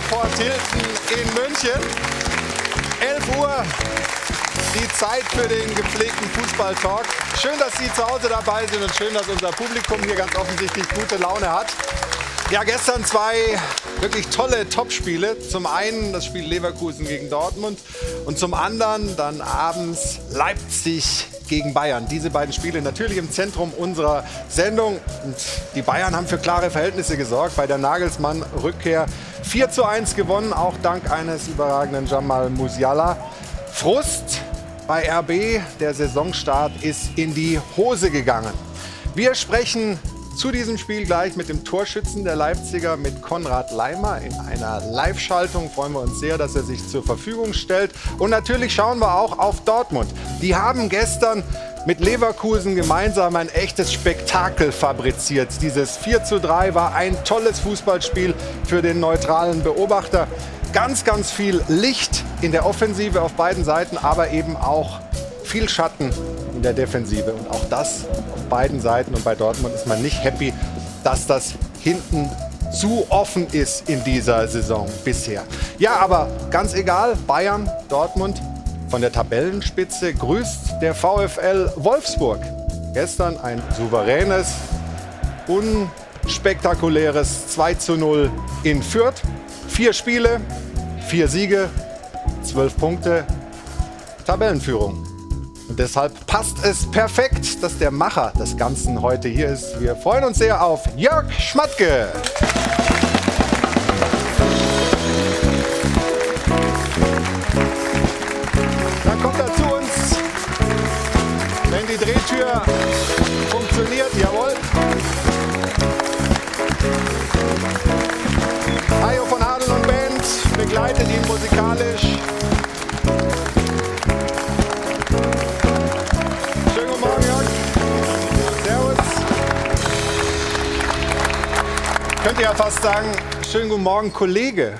Airport Hilton in München. 11 Uhr, die Zeit für den gepflegten Fußballtalk. Schön, dass Sie zu Hause dabei sind und schön, dass unser Publikum hier ganz offensichtlich gute Laune hat. Ja, gestern zwei wirklich tolle Topspiele. Zum einen das Spiel Leverkusen gegen Dortmund und zum anderen dann abends Leipzig gegen Bayern. Diese beiden Spiele natürlich im Zentrum unserer Sendung. Und die Bayern haben für klare Verhältnisse gesorgt bei der Nagelsmann-Rückkehr. 4 zu 1 gewonnen, auch dank eines überragenden Jamal Musiala. Frust bei RB, der Saisonstart ist in die Hose gegangen. Wir sprechen zu diesem Spiel gleich mit dem Torschützen der Leipziger, mit Konrad Leimer. In einer Live-Schaltung freuen wir uns sehr, dass er sich zur Verfügung stellt. Und natürlich schauen wir auch auf Dortmund. Die haben gestern mit Leverkusen gemeinsam ein echtes Spektakel fabriziert. Dieses 4 zu 3 war ein tolles Fußballspiel für den neutralen Beobachter. Ganz, ganz viel Licht in der Offensive auf beiden Seiten, aber eben auch viel Schatten in der Defensive. Und auch das auf beiden Seiten. Und bei Dortmund ist man nicht happy, dass das hinten zu offen ist in dieser Saison bisher. Ja, aber ganz egal, Bayern, Dortmund von der Tabellenspitze grüßt der VfL Wolfsburg. Gestern ein souveränes, unspektakuläres 2 zu 0 in Fürth. Vier Spiele, vier Siege, zwölf Punkte, Tabellenführung. Und deshalb passt es perfekt, dass der Macher des Ganzen heute hier ist. Wir freuen uns sehr auf Jörg Schmatke. Drehtür funktioniert. Jawohl. Hajo von Adel und Band begleitet ihn musikalisch. Schönen guten Morgen, Jörg. Servus. Könnte ja fast sagen, schönen guten Morgen, Kollege.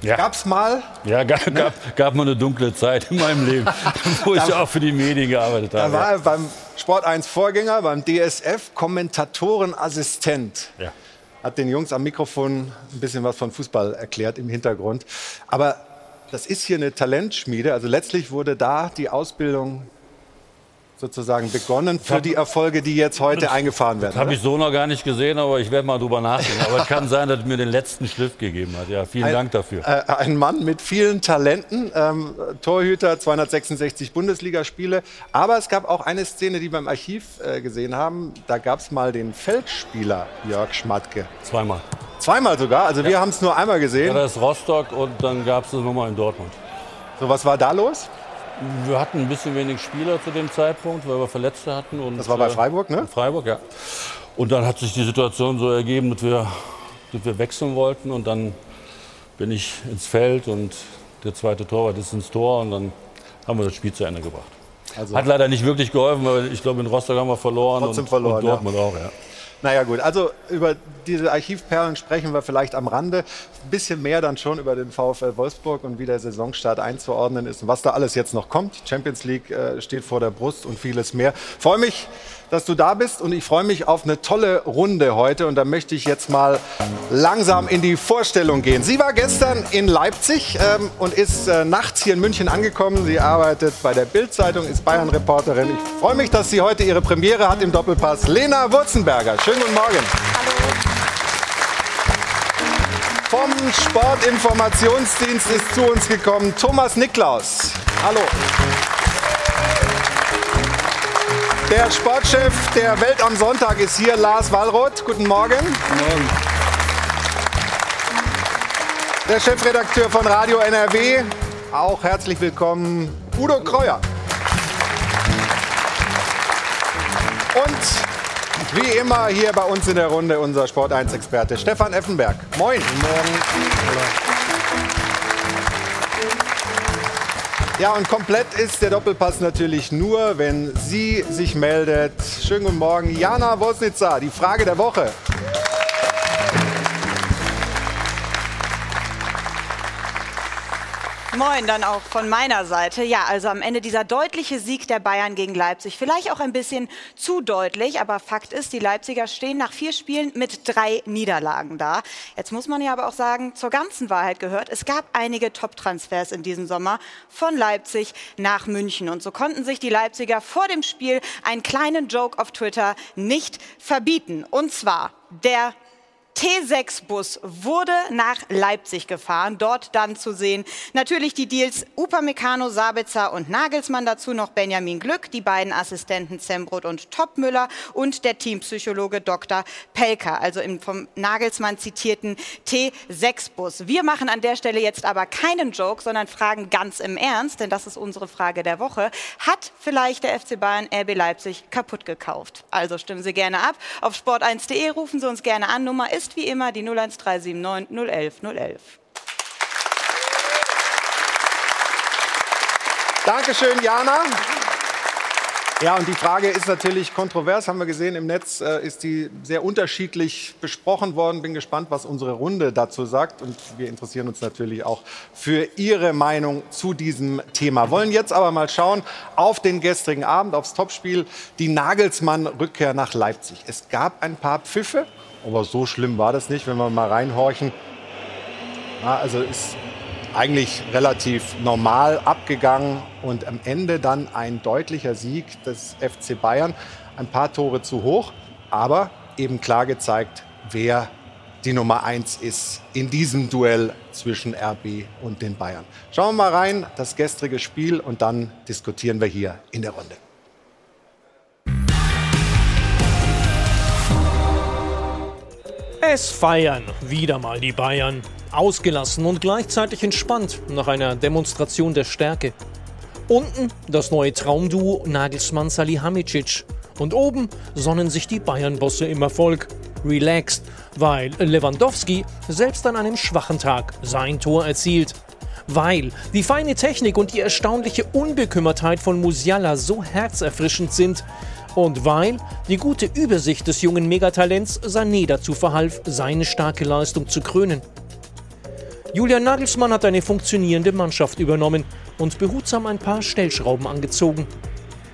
Ja. Gab's mal? Ja, gab, gab, gab mal eine dunkle Zeit in meinem Leben, wo ich auch für die Medien gearbeitet Da habe. war er beim Sport 1 Vorgänger, beim DSF, Kommentatorenassistent. Ja. Hat den Jungs am Mikrofon ein bisschen was von Fußball erklärt im Hintergrund. Aber das ist hier eine Talentschmiede. Also letztlich wurde da die Ausbildung sozusagen begonnen für die Erfolge, die jetzt heute eingefahren werden. Habe ich so noch gar nicht gesehen, aber ich werde mal drüber nachdenken. Aber es kann sein, dass es mir den letzten Schliff gegeben hat. Ja, vielen Dank dafür. Äh, ein Mann mit vielen Talenten, ähm, Torhüter, 266 Bundesligaspiele. Aber es gab auch eine Szene, die wir im Archiv äh, gesehen haben. Da gab es mal den Feldspieler Jörg Schmatke. Zweimal. Zweimal sogar, also wir haben es nur einmal Ja, gesehen. das ist Rostock und dann gab es das nochmal in Dortmund. So, was war da los? Wir hatten ein bisschen wenig Spieler zu dem Zeitpunkt, weil wir Verletzte hatten. Und, Das war bei äh, Freiburg, ne? Freiburg, ja. Und dann hat sich die Situation so ergeben, dass wir, dass wir wechseln wollten. Und dann bin ich ins Feld und der zweite Torwart ist ins Tor. Und dann haben wir das Spiel zu Ende gebracht. Also, Hat leider nicht wirklich geholfen, weil ich glaube, in Rostock haben wir verloren. Trotzdem und, verloren, Und Dortmund auch, ja. Naja gut, also über diese Archivperlen sprechen wir vielleicht am Rande. Ein bisschen mehr dann schon über den VfL Wolfsburg und wie der Saisonstart einzuordnen ist und was da alles jetzt noch kommt. Champions League äh, steht vor der Brust und vieles mehr. Freue mich, dass du da bist und ich freue mich auf eine tolle Runde heute und da möchte ich jetzt mal langsam in die Vorstellung gehen. Sie war gestern in Leipzig ähm, und ist äh, nachts hier in München angekommen. Sie arbeitet bei der Bild-Zeitung, ist Bayern-Reporterin. Ich freue mich, dass sie heute ihre Premiere hat im Doppelpass. Lena Wurzenberger, schönen guten Morgen. Vom Sportinformationsdienst ist zu uns gekommen Thomas Niklaus. Hallo. Der Sportchef der Welt am Sonntag ist hier, Lars Wallroth. Guten Morgen. Der Chefredakteur von Radio NRW, auch herzlich willkommen, Udo Kreuer. Und wie immer hier bei uns in der Runde unser Sport 1-Experte Stefan Effenberg. Moin. Ja, und komplett ist der Doppelpass natürlich nur, wenn sie sich meldet. Schönen guten Morgen, Jana Wosnitzer, die Frage der Woche. Moin, dann auch von meiner Seite. Ja, also am Ende dieser deutliche Sieg der Bayern gegen Leipzig. Vielleicht auch ein bisschen zu deutlich, aber Fakt ist, die Leipziger stehen nach vier Spielen mit drei Niederlagen da. Jetzt muss man ja aber auch sagen, zur ganzen Wahrheit gehört, es gab einige Top-Transfers in diesem Sommer von Leipzig nach München. Und so konnten sich die Leipziger vor dem Spiel einen kleinen Joke auf Twitter nicht verbieten. Und zwar der T6-Bus wurde nach Leipzig gefahren, dort dann zu sehen. Natürlich die Deals Upamecano, Sabitzer und Nagelsmann, dazu noch Benjamin Glück, die beiden Assistenten Zembrot und Topmüller und der Teampsychologe Dr. Pelker, also im vom Nagelsmann zitierten T6-Bus. Wir machen an der Stelle jetzt aber keinen Joke, sondern fragen ganz im Ernst, denn das ist unsere Frage der Woche. Hat vielleicht der FC Bayern RB Leipzig kaputt gekauft? Also stimmen Sie gerne ab. Auf sport1.de rufen Sie uns gerne an. Nummer ist ist wie immer die 01379 011 011. Dankeschön, Jana. Ja, und die Frage ist natürlich kontrovers, haben wir gesehen im Netz, äh, ist die sehr unterschiedlich besprochen worden. Bin gespannt, was unsere Runde dazu sagt. Und wir interessieren uns natürlich auch für Ihre Meinung zu diesem Thema. Wollen jetzt aber mal schauen auf den gestrigen Abend, aufs Topspiel, die Nagelsmann-Rückkehr nach Leipzig. Es gab ein paar Pfiffe, aber so schlimm war das nicht, wenn wir mal reinhorchen. Ja, also ist eigentlich relativ normal abgegangen und am Ende dann ein deutlicher Sieg des FC Bayern. Ein paar Tore zu hoch, aber eben klar gezeigt, wer die Nummer eins ist in diesem Duell zwischen RB und den Bayern. Schauen wir mal rein, das gestrige Spiel und dann diskutieren wir hier in der Runde. Es feiern wieder mal die Bayern. Ausgelassen und gleichzeitig entspannt nach einer Demonstration der Stärke. Unten das neue Traumduo Nagelsmann Salihamidzic. Und oben sonnen sich die Bayern-Bosse im Erfolg. Relaxed, weil Lewandowski selbst an einem schwachen Tag sein Tor erzielt. Weil die feine Technik und die erstaunliche Unbekümmertheit von Musiala so herzerfrischend sind, und weil die gute Übersicht des jungen Megatalents Sané dazu verhalf, seine starke Leistung zu krönen. Julian Nagelsmann hat eine funktionierende Mannschaft übernommen und behutsam ein paar Stellschrauben angezogen.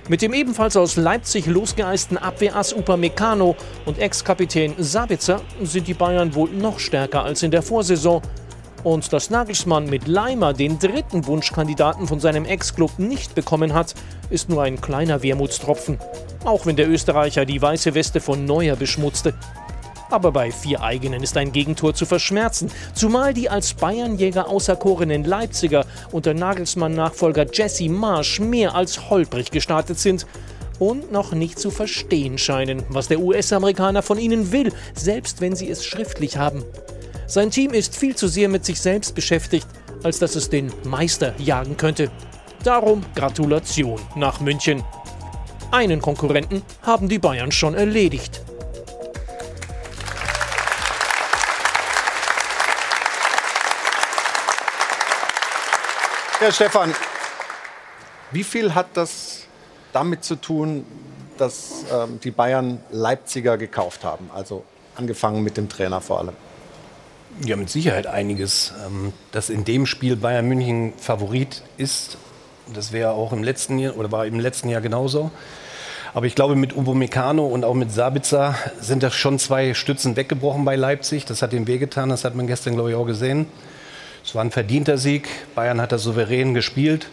Mit dem ebenfalls aus Leipzig losgeeisten Abwehrass Upamecano und Ex-Kapitän Sabitzer sind die Bayern wohl noch stärker als in der Vorsaison – und dass Nagelsmann mit Leimer den dritten Wunschkandidaten von seinem Ex-Club nicht bekommen hat, ist nur ein kleiner Wermutstropfen. Auch wenn der Österreicher die weiße Weste von Neuer beschmutzte. Aber bei vier eigenen ist ein Gegentor zu verschmerzen, zumal die als Bayernjäger auserkorenen Leipziger unter Nagelsmann-Nachfolger Jesse Marsch mehr als holprig gestartet sind und noch nicht zu verstehen scheinen, was der US-Amerikaner von ihnen will, selbst wenn sie es schriftlich haben. Sein Team ist viel zu sehr mit sich selbst beschäftigt, als dass es den Meister jagen könnte. Darum Gratulation nach München. Einen Konkurrenten haben die Bayern schon erledigt. Herr Stefan, wie viel hat das damit zu tun, dass ähm, die Bayern Leipziger gekauft haben? Also angefangen mit dem Trainer vor allem. Ja, mit Sicherheit einiges. Ähm, dass in dem Spiel Bayern München Favorit ist, das wäre auch im letzten Jahr oder war im letzten Jahr genauso. Aber ich glaube, mit Ubo Meccano und auch mit Sabitzer sind das schon zwei Stützen weggebrochen bei Leipzig. Das hat ihm wehgetan, das hat man gestern, glaube ich, auch gesehen. Es war ein verdienter Sieg. Bayern hat da souverän gespielt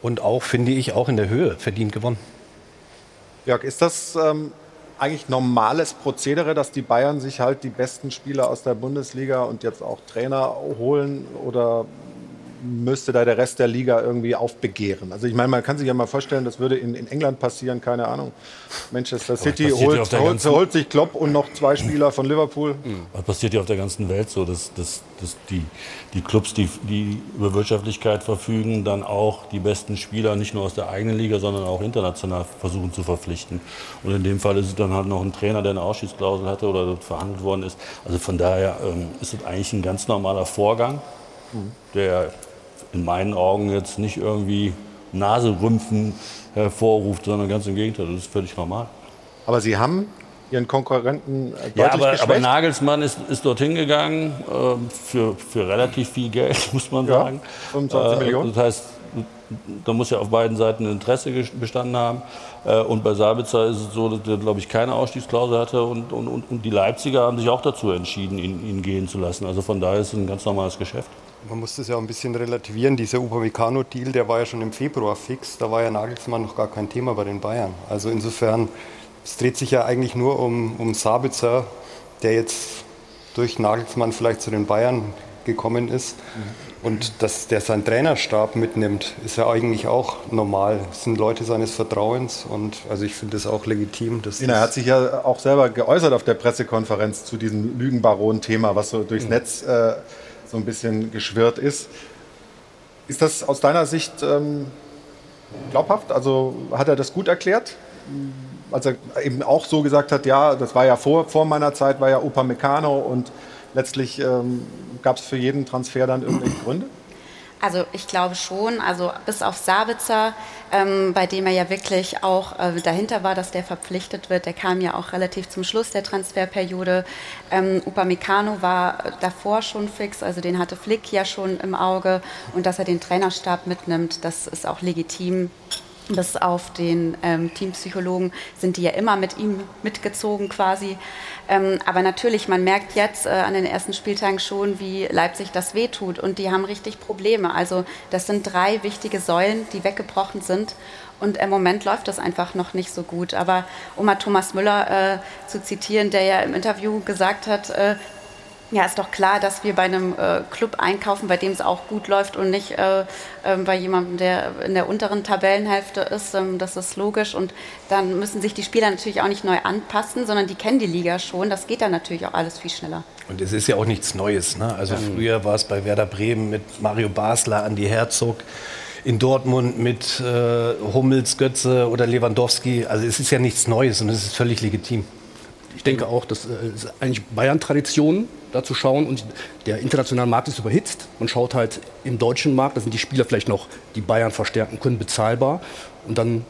und auch, finde ich, auch in der Höhe verdient gewonnen. Jörg, ist das ähm, eigentlich normales Prozedere, dass die Bayern sich halt die besten Spieler aus der Bundesliga und jetzt auch Trainer holen oder müsste da der Rest der Liga irgendwie aufbegehren. Also ich meine, man kann sich ja mal vorstellen, das würde in, in England passieren, keine Ahnung. Manchester City holt, holt, holt, sich Klopp und noch zwei Spieler von Liverpool. Das passiert ja auf der ganzen Welt so, dass, dass, dass die, die Clubs, die, die über Wirtschaftlichkeit verfügen, dann auch die besten Spieler nicht nur aus der eigenen Liga, sondern auch international versuchen zu verpflichten. Und in dem Fall ist es dann halt noch ein Trainer, der eine Ausschießklausel hatte oder verhandelt worden ist. Also von daher ähm, ist es eigentlich ein ganz normaler Vorgang, der in meinen Augen jetzt nicht irgendwie Naserümpfen hervorruft, sondern ganz im Gegenteil, das ist völlig normal. Aber Sie haben ihren Konkurrenten äh, deutlich Ja, aber, aber Nagelsmann ist, ist dorthin gegangen äh, für, für relativ viel Geld, muss man Ja, sagen. 25 Millionen. Das heißt, da muss ja auf beiden Seiten Interesse bestanden haben. Äh, und bei Sabitzer ist es so, dass der, glaube ich, keine Ausstiegsklausel hatte. Und, und, und, und die Leipziger haben sich auch dazu entschieden, ihn, ihn gehen zu lassen. Also von daher ist es ein ganz normales Geschäft. Man muss das ja auch ein bisschen relativieren. Dieser Upamecano-Deal, der war ja schon im Februar fix. Da war ja Nagelsmann noch gar kein Thema bei den Bayern. Also insofern, es dreht sich ja eigentlich nur um, um Sabitzer, der jetzt durch Nagelsmann vielleicht zu den Bayern gekommen ist. Und dass der seinen Trainerstab mitnimmt, ist ja eigentlich auch normal. Das sind Leute seines Vertrauens und also ich finde das auch legitim. Dass Er hat sich ja auch selber geäußert auf der Pressekonferenz zu diesem Lügenbaron-Thema, was so durchs Netz äh, so ein bisschen geschwirrt ist. Ist das aus deiner Sicht ähm, glaubhaft? Also hat er das gut erklärt? Als er eben auch so gesagt hat, ja, das war ja vor, vor meiner Zeit, war ja Opa Meccano und letztlich ähm, gab es für jeden Transfer dann irgendwelche Gründe? Also ich glaube schon, also bis auf Sabitzer, ähm, bei dem er ja wirklich auch äh, dahinter war, dass der verpflichtet wird, der kam ja auch relativ zum Schluss der Transferperiode. Ähm, Upamecano war davor schon fix, also den hatte Flick ja schon im Auge und dass er den Trainerstab mitnimmt, das ist auch legitim. Bis auf den ähm, Teampsychologen sind die ja immer mit ihm mitgezogen quasi. Ähm, aber natürlich, man merkt jetzt äh, an den ersten Spieltagen schon, wie Leipzig das wehtut. Und die haben richtig Probleme. Also das sind drei wichtige Säulen, die weggebrochen sind. Und im Moment läuft das einfach noch nicht so gut. Aber um mal Thomas Müller äh, zu zitieren, der ja im Interview gesagt hat, äh, ja, ist doch klar, dass wir bei einem äh, Club einkaufen, bei dem es auch gut läuft und nicht äh, äh, bei jemandem, der in der unteren Tabellenhälfte ist. Ähm, das ist logisch. Und dann müssen sich die Spieler natürlich auch nicht neu anpassen, sondern die kennen die Liga schon. Das geht dann natürlich auch alles viel schneller. Und es ist ja auch nichts Neues. Ne? Also früher war es bei Werder Bremen mit Mario Basler, Andi Herzog, in Dortmund mit äh, Hummels, Götze oder Lewandowski. Also es ist ja nichts Neues und es ist völlig legitim. Ich denke auch, das äh, ist eigentlich Bayern-Tradition, da zu schauen. Und der internationale Markt ist überhitzt. Man schaut halt im deutschen Markt, da sind die Spieler vielleicht noch, die Bayern verstärken können, bezahlbar. Und dann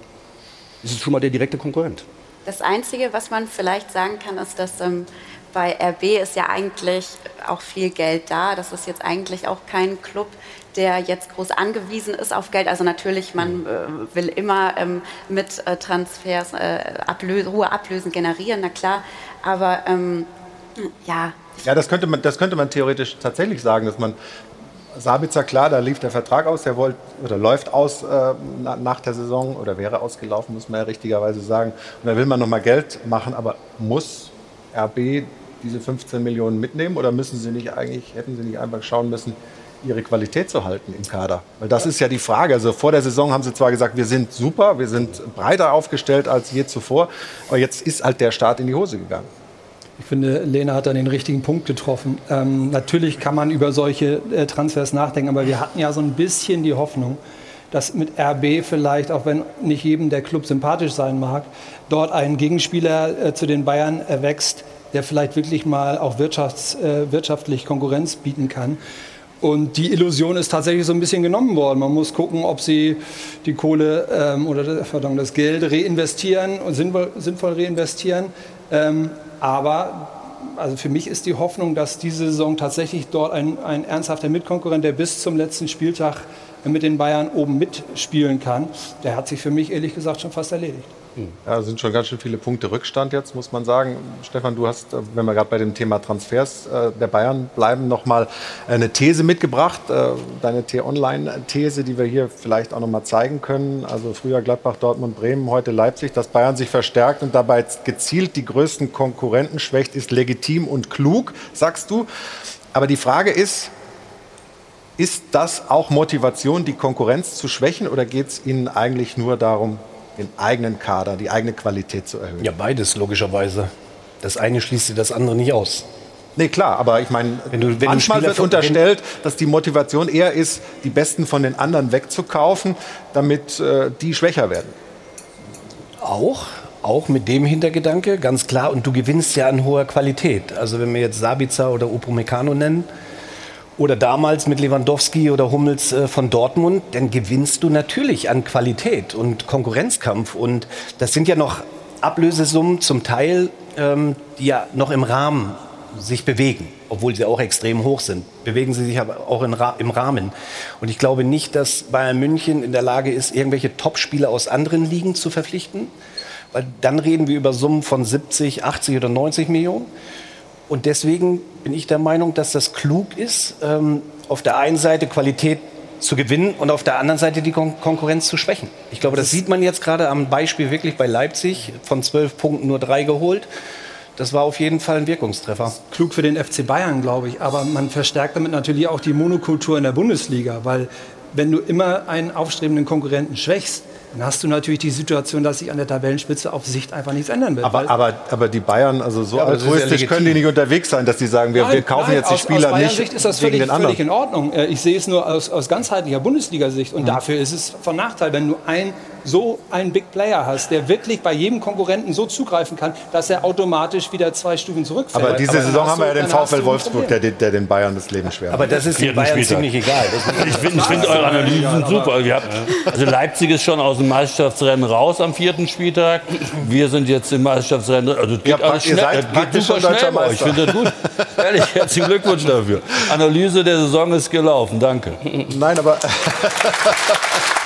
ist es schon mal der direkte Konkurrent. Das Einzige, was man vielleicht sagen kann, ist, dass ähm, bei RB ist ja eigentlich auch viel Geld da. Das ist jetzt eigentlich auch kein Club, der jetzt groß angewiesen ist auf Geld. Also natürlich, man äh, will immer ähm, mit äh, Transfers äh, Ablö hohe Ablösen generieren, na klar. Aber ähm, ja, Ja, das könnte man, das könnte man theoretisch tatsächlich sagen, dass man Sabitzer, klar, da lief der Vertrag aus, der wollte oder läuft aus äh, na, nach der Saison oder wäre ausgelaufen, muss man ja richtigerweise sagen. Und da will man nochmal Geld machen, aber muss RB diese 15 Millionen mitnehmen oder müssen sie nicht eigentlich, hätten sie nicht einfach schauen müssen, ihre Qualität zu halten im Kader? Weil das ist ja die Frage. Also vor der Saison haben sie zwar gesagt, wir sind super, wir sind breiter aufgestellt als je zuvor, aber jetzt ist halt der Start in die Hose gegangen. Ich finde, Lena hat da den richtigen Punkt getroffen. Ähm, natürlich kann man über solche äh, Transfers nachdenken, aber wir hatten ja so ein bisschen die Hoffnung, dass mit RB vielleicht, auch wenn nicht jedem der Club sympathisch sein mag, dort ein Gegenspieler äh, zu den Bayern erwächst, der vielleicht wirklich mal auch wirtschafts-, äh, wirtschaftlich Konkurrenz bieten kann. Und die Illusion ist tatsächlich so ein bisschen genommen worden. Man muss gucken, ob sie die Kohle ähm, oder pardon, das Geld reinvestieren und sinnvoll, sinnvoll reinvestieren. Ähm, aber also für mich ist die Hoffnung, dass diese Saison tatsächlich dort ein, ein ernsthafter Mitkonkurrent, der bis zum letzten Spieltag mit den Bayern oben mitspielen kann, der hat sich für mich ehrlich gesagt schon fast erledigt. Ja, sind schon ganz schön viele Punkte Rückstand jetzt, muss man sagen. Stefan, du hast, äh, wenn wir gerade bei dem Thema Transfers äh, der Bayern bleiben, noch mal eine These mitgebracht. Äh, deine T-Online-These, die wir hier vielleicht auch noch mal zeigen können. Also früher Gladbach, Dortmund, Bremen, heute Leipzig. Dass Bayern sich verstärkt und dabei gezielt die größten Konkurrenten schwächt, ist legitim und klug, sagst du. Aber die Frage ist, ist das auch Motivation, die Konkurrenz zu schwächen oder geht es Ihnen eigentlich nur darum, den eigenen Kader, die eigene Qualität zu erhöhen? Ja, beides logischerweise. Das eine schließt das andere nicht aus. Nee, klar, aber ich meine, manchmal wird unterstellt, dass die Motivation eher ist, die Besten von den anderen wegzukaufen, damit äh, die schwächer werden. Auch, auch mit dem Hintergedanke, ganz klar. Und du gewinnst ja an hoher Qualität. Also wenn wir jetzt Sabitzer oder Upamecano nennen oder damals mit Lewandowski oder Hummels äh, von Dortmund, dann gewinnst du natürlich an Qualität und Konkurrenzkampf. Und das sind ja noch Ablösesummen zum Teil ähm, die ja noch im Rahmen sich bewegen, obwohl sie auch extrem hoch sind, bewegen sie sich aber auch im Rahmen. Und ich glaube nicht, dass Bayern München in der Lage ist, irgendwelche Topspieler aus anderen Ligen zu verpflichten, weil dann reden wir über Summen von 70, 80 oder 90 Millionen. Und deswegen bin ich der Meinung, dass das klug ist, ähm, auf der einen Seite Qualität zu gewinnen und auf der anderen Seite die Kon Konkurrenz zu schwächen. Ich glaube, das, das sieht man jetzt gerade am Beispiel wirklich bei Leipzig, von zwölf Punkten nur drei geholt. Das war auf jeden Fall ein Wirkungstreffer. Klug für den FC Bayern, glaube ich. Aber man verstärkt damit natürlich auch die Monokultur in der Bundesliga, weil wenn du immer einen aufstrebenden Konkurrenten schwächst, dann hast du natürlich die Situation, dass sich an der Tabellenspitze auf Sicht einfach nichts ändern wird. Aber, aber, aber die Bayern, also so ja, altruistisch ja können die nicht unterwegs sein, dass die sagen, wir, nein, wir kaufen nein, jetzt die aus, Spieler aus nicht. Sicht ist das völlig, völlig, in Ordnung. Äh, ich sehe es nur aus, aus ganzheitlicher Bundesliga-Sicht. Und mhm. dafür ist es von Nachteil, wenn du ein so einen Big Player hast, der wirklich bei jedem Konkurrenten so zugreifen kann, dass er automatisch wieder zwei Stufen zurückfällt. Aber diese aber Saison haben wir ja den VfL Wolfsburg, der, der, den Bayern das Leben schwer macht. Aber das ist den Bayern Spieltag. ziemlich egal. ich finde find eure Analysen super. also Leipzig ist schon aus dem Meisterschaftsrennen raus am vierten Spieltag. Wir sind jetzt im Meisterschaftsrennen. Also geht ja, alles schnell. Ihr seid geht super schnell bei Ich finde das gut. Ehrlich, herzlichen Glückwunsch dafür. Analyse der Saison ist gelaufen. Danke. Nein, aber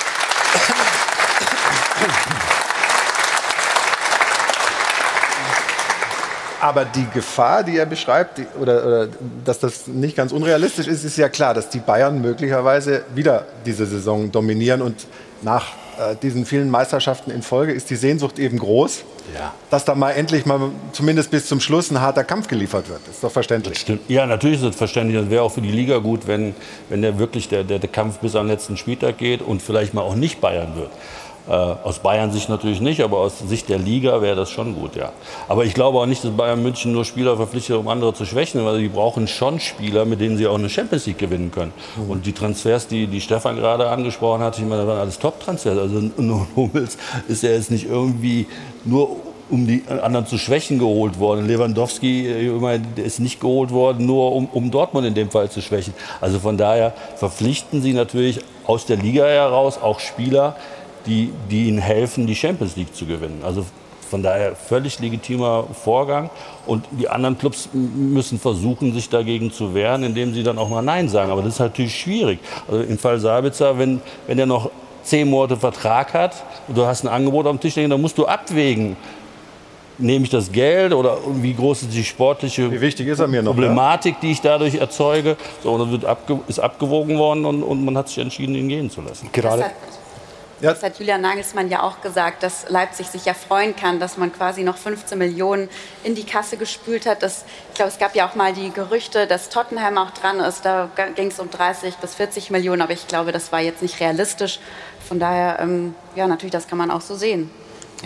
Aber die Gefahr, die er beschreibt, die, oder, oder, dass das nicht ganz unrealistisch ist, ist ja klar, dass die Bayern möglicherweise wieder diese Saison dominieren und nach äh, diesen vielen Meisterschaften in Folge ist die Sehnsucht eben groß, ja. dass da mal endlich mal zumindest bis zum Schluss ein harter Kampf geliefert wird. Das ist doch verständlich. Ja, natürlich ist es verständlich. Das wäre auch für die Liga gut, wenn, wenn der wirklich der, der, der Kampf bis am letzten Spieltag geht und vielleicht mal auch nicht Bayern wird. Äh, aus Bayern-Sicht natürlich nicht, aber aus Sicht der Liga wäre das schon gut, ja. Aber ich glaube auch nicht, dass Bayern München nur Spieler verpflichtet, um andere zu schwächen, weil die brauchen schon Spieler, mit denen sie auch eine Champions League gewinnen können. Mhm. Und die Transfers, die, die Stefan gerade angesprochen hat, ich meine, das waren alles Top-Transfers. Also Hummels ist ja jetzt nicht irgendwie nur um die anderen zu schwächen geholt worden. Lewandowski äh, ist nicht geholt worden, nur um, um Dortmund in dem Fall zu schwächen. Also von daher verpflichten sie natürlich aus der Liga heraus auch Spieler, die, die ihnen helfen, die Champions League zu gewinnen. Also von daher völlig legitimer Vorgang. Und die anderen Clubs müssen versuchen, sich dagegen zu wehren, indem sie dann auch mal Nein sagen. Aber das ist natürlich schwierig. Also im Fall Sabitzer, wenn, wenn er noch zehn Monate Vertrag hat und du hast ein Angebot am Tisch dann musst du abwägen. Nehme ich das Geld oder wie groß ist die sportliche noch, Problematik, ja? die ich dadurch erzeuge? So, und dann wird abge ist abgewogen worden und, und man hat sich entschieden, ihn gehen zu lassen. Gerade ja. Das hat Julian Nagelsmann ja auch gesagt, dass Leipzig sich ja freuen kann, dass man quasi noch 15 Millionen in die Kasse gespült hat. Das, ich glaube, es gab ja auch mal die Gerüchte, dass Tottenham auch dran ist. Da ging es um 30 bis 40 Millionen, aber ich glaube, das war jetzt nicht realistisch. Von daher, ähm, ja, natürlich, das kann man auch so sehen.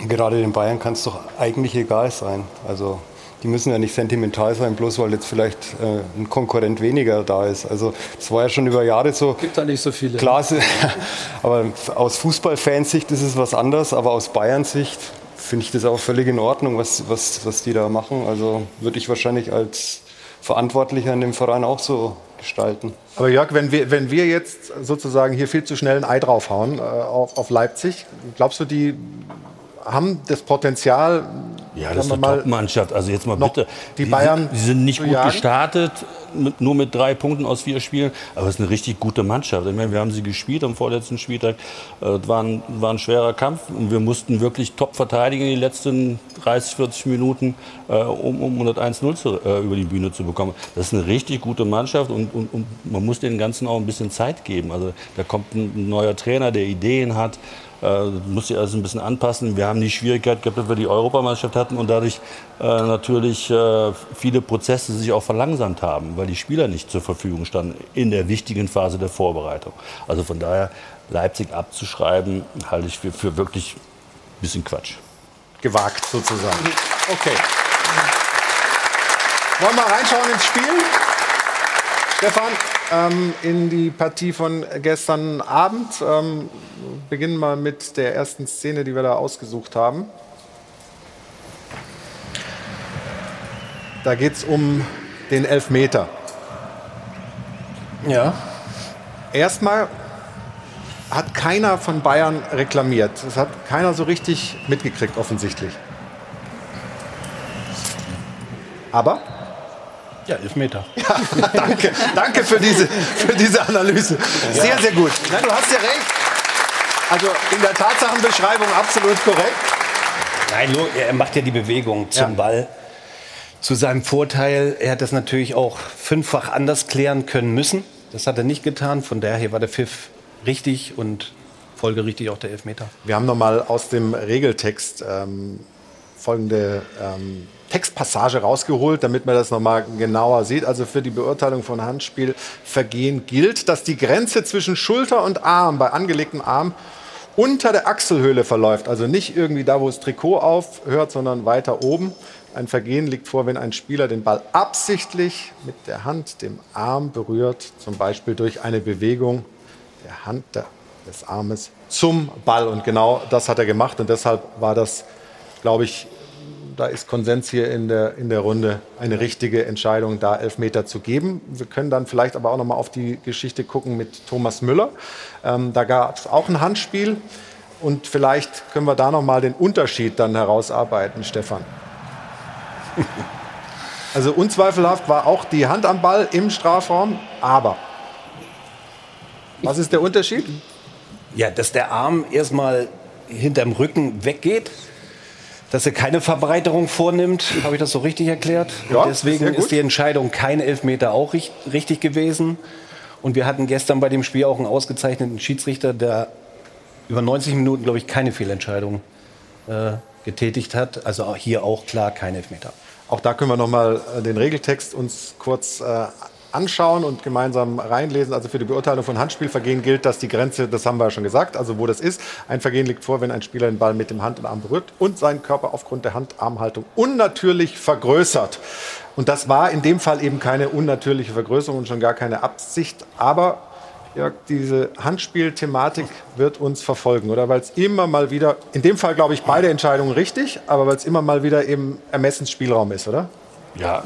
Gerade den Bayern kann es doch eigentlich egal sein. Also die müssen ja nicht sentimental sein, bloß weil jetzt vielleicht äh, ein Konkurrent weniger da ist. Also das war ja schon über Jahre so. Gibt da nicht so viele. Klar, aber aus Fußballfansicht ist es was anderes, aber aus Bayern-Sicht finde ich das auch völlig in Ordnung, was, was, was die da machen. Also würde ich wahrscheinlich als Verantwortlicher in dem Verein auch so gestalten. Aber Jörg, wenn wir, wenn wir jetzt sozusagen hier viel zu schnell ein Ei draufhauen äh, auf, auf Leipzig, glaubst du, die haben das Potenzial. Ja, das ist eine Top-Mannschaft. Also jetzt mal bitte. Die Bayern. Die, sind nicht gut jagen. gestartet, mit, nur mit drei Punkten aus vier Spielen. Aber es ist eine richtig gute Mannschaft. Ich meine, wir haben sie gespielt am vorletzten Spieltag. Es äh, war, ein, war ein schwerer Kampf und wir mussten wirklich top verteidigen in den letzten 30, 40 Minuten, äh, um, um 101-0 äh, über die Bühne zu bekommen. Das ist eine richtig gute Mannschaft und, und, und man muss den Ganzen auch ein bisschen Zeit geben. Also da kommt ein neuer Trainer, der Ideen hat. Äh, muss sich alles ein bisschen anpassen. Wir haben die Schwierigkeit gehabt, dass wir die Europameisterschaft hatten und dadurch äh, natürlich äh, viele Prozesse sich auch verlangsamt haben, weil die Spieler nicht zur Verfügung standen in der wichtigen Phase der Vorbereitung. Also von daher Leipzig abzuschreiben, halte ich für, für wirklich ein bisschen Quatsch. Gewagt sozusagen. Okay. Wollen wir reinschauen ins Spiel? Stefan, ähm, in die Partie von gestern Abend. Ähm, beginnen mal mit der ersten Szene, die wir da ausgesucht haben. Da geht es um den Elfmeter. Ja. Erstmal hat keiner von Bayern reklamiert. Das hat keiner so richtig mitgekriegt, offensichtlich. Aber? Ja, Elfmeter. Ja, danke, danke für diese, für diese Analyse. Sehr, sehr gut. Na, du hast ja recht. Also in der Tatsachenbeschreibung absolut korrekt. Nein, er macht ja die Bewegung zum Ja. Ball. Zu seinem Vorteil, er hat das natürlich auch fünffach anders klären können müssen. Das hat er nicht getan. Von daher war der Pfiff richtig und folgerichtig auch der Elfmeter. Wir haben nochmal aus dem Regeltext ähm, folgende ähm, Textpassage rausgeholt, damit man das nochmal genauer sieht. Also für die Beurteilung von Handspielvergehen gilt, dass die Grenze zwischen Schulter und Arm bei angelegtem Arm unter der Achselhöhle verläuft. Also nicht irgendwie da, wo das Trikot aufhört, sondern weiter oben. Ein Vergehen liegt vor, wenn ein Spieler den Ball absichtlich mit der Hand dem Arm berührt, zum Beispiel durch eine Bewegung der Hand des Armes zum Ball. Und genau das hat er gemacht. Und deshalb war das, glaube ich, da ist Konsens hier in der, in der Runde, eine richtige Entscheidung, da Elfmeter zu geben. Wir können dann vielleicht aber auch noch mal auf die Geschichte gucken mit Thomas Müller. Ähm, da gab es auch ein Handspiel. Und vielleicht können wir da noch mal den Unterschied dann herausarbeiten, Stefan. Also unzweifelhaft war auch die Hand am Ball im Strafraum, aber was ist der Unterschied? Ja, dass der Arm erstmal hinterm Rücken weggeht, dass er keine Verbreiterung vornimmt. Habe ich das so richtig erklärt? Ja, deswegen ist die Entscheidung kein Elfmeter auch richt- richtig gewesen. Und wir hatten gestern bei dem Spiel auch einen ausgezeichneten Schiedsrichter, der über 90 Minuten, glaube ich, keine Fehlentscheidung äh, getätigt hat. Also auch hier auch klar kein Elfmeter. Auch da können wir noch mal äh, den Regeltext uns kurz äh, anschauen und gemeinsam reinlesen. Also für die Beurteilung von Handspielvergehen gilt, dass die Grenze, das haben wir ja schon gesagt, also wo das ist, ein Vergehen liegt vor, wenn ein Spieler den Ball mit dem Hand und Arm berührt und seinen Körper aufgrund der Hand-Arm-Haltung unnatürlich vergrößert. Und das war in dem Fall eben keine unnatürliche Vergrößerung und schon gar keine Absicht. Aber Jörg, diese Handspielthematik wird uns verfolgen, oder? Weil es immer mal wieder, in dem Fall glaube ich beide Entscheidungen richtig, aber weil es immer mal wieder eben Ermessensspielraum ist, oder? Ja,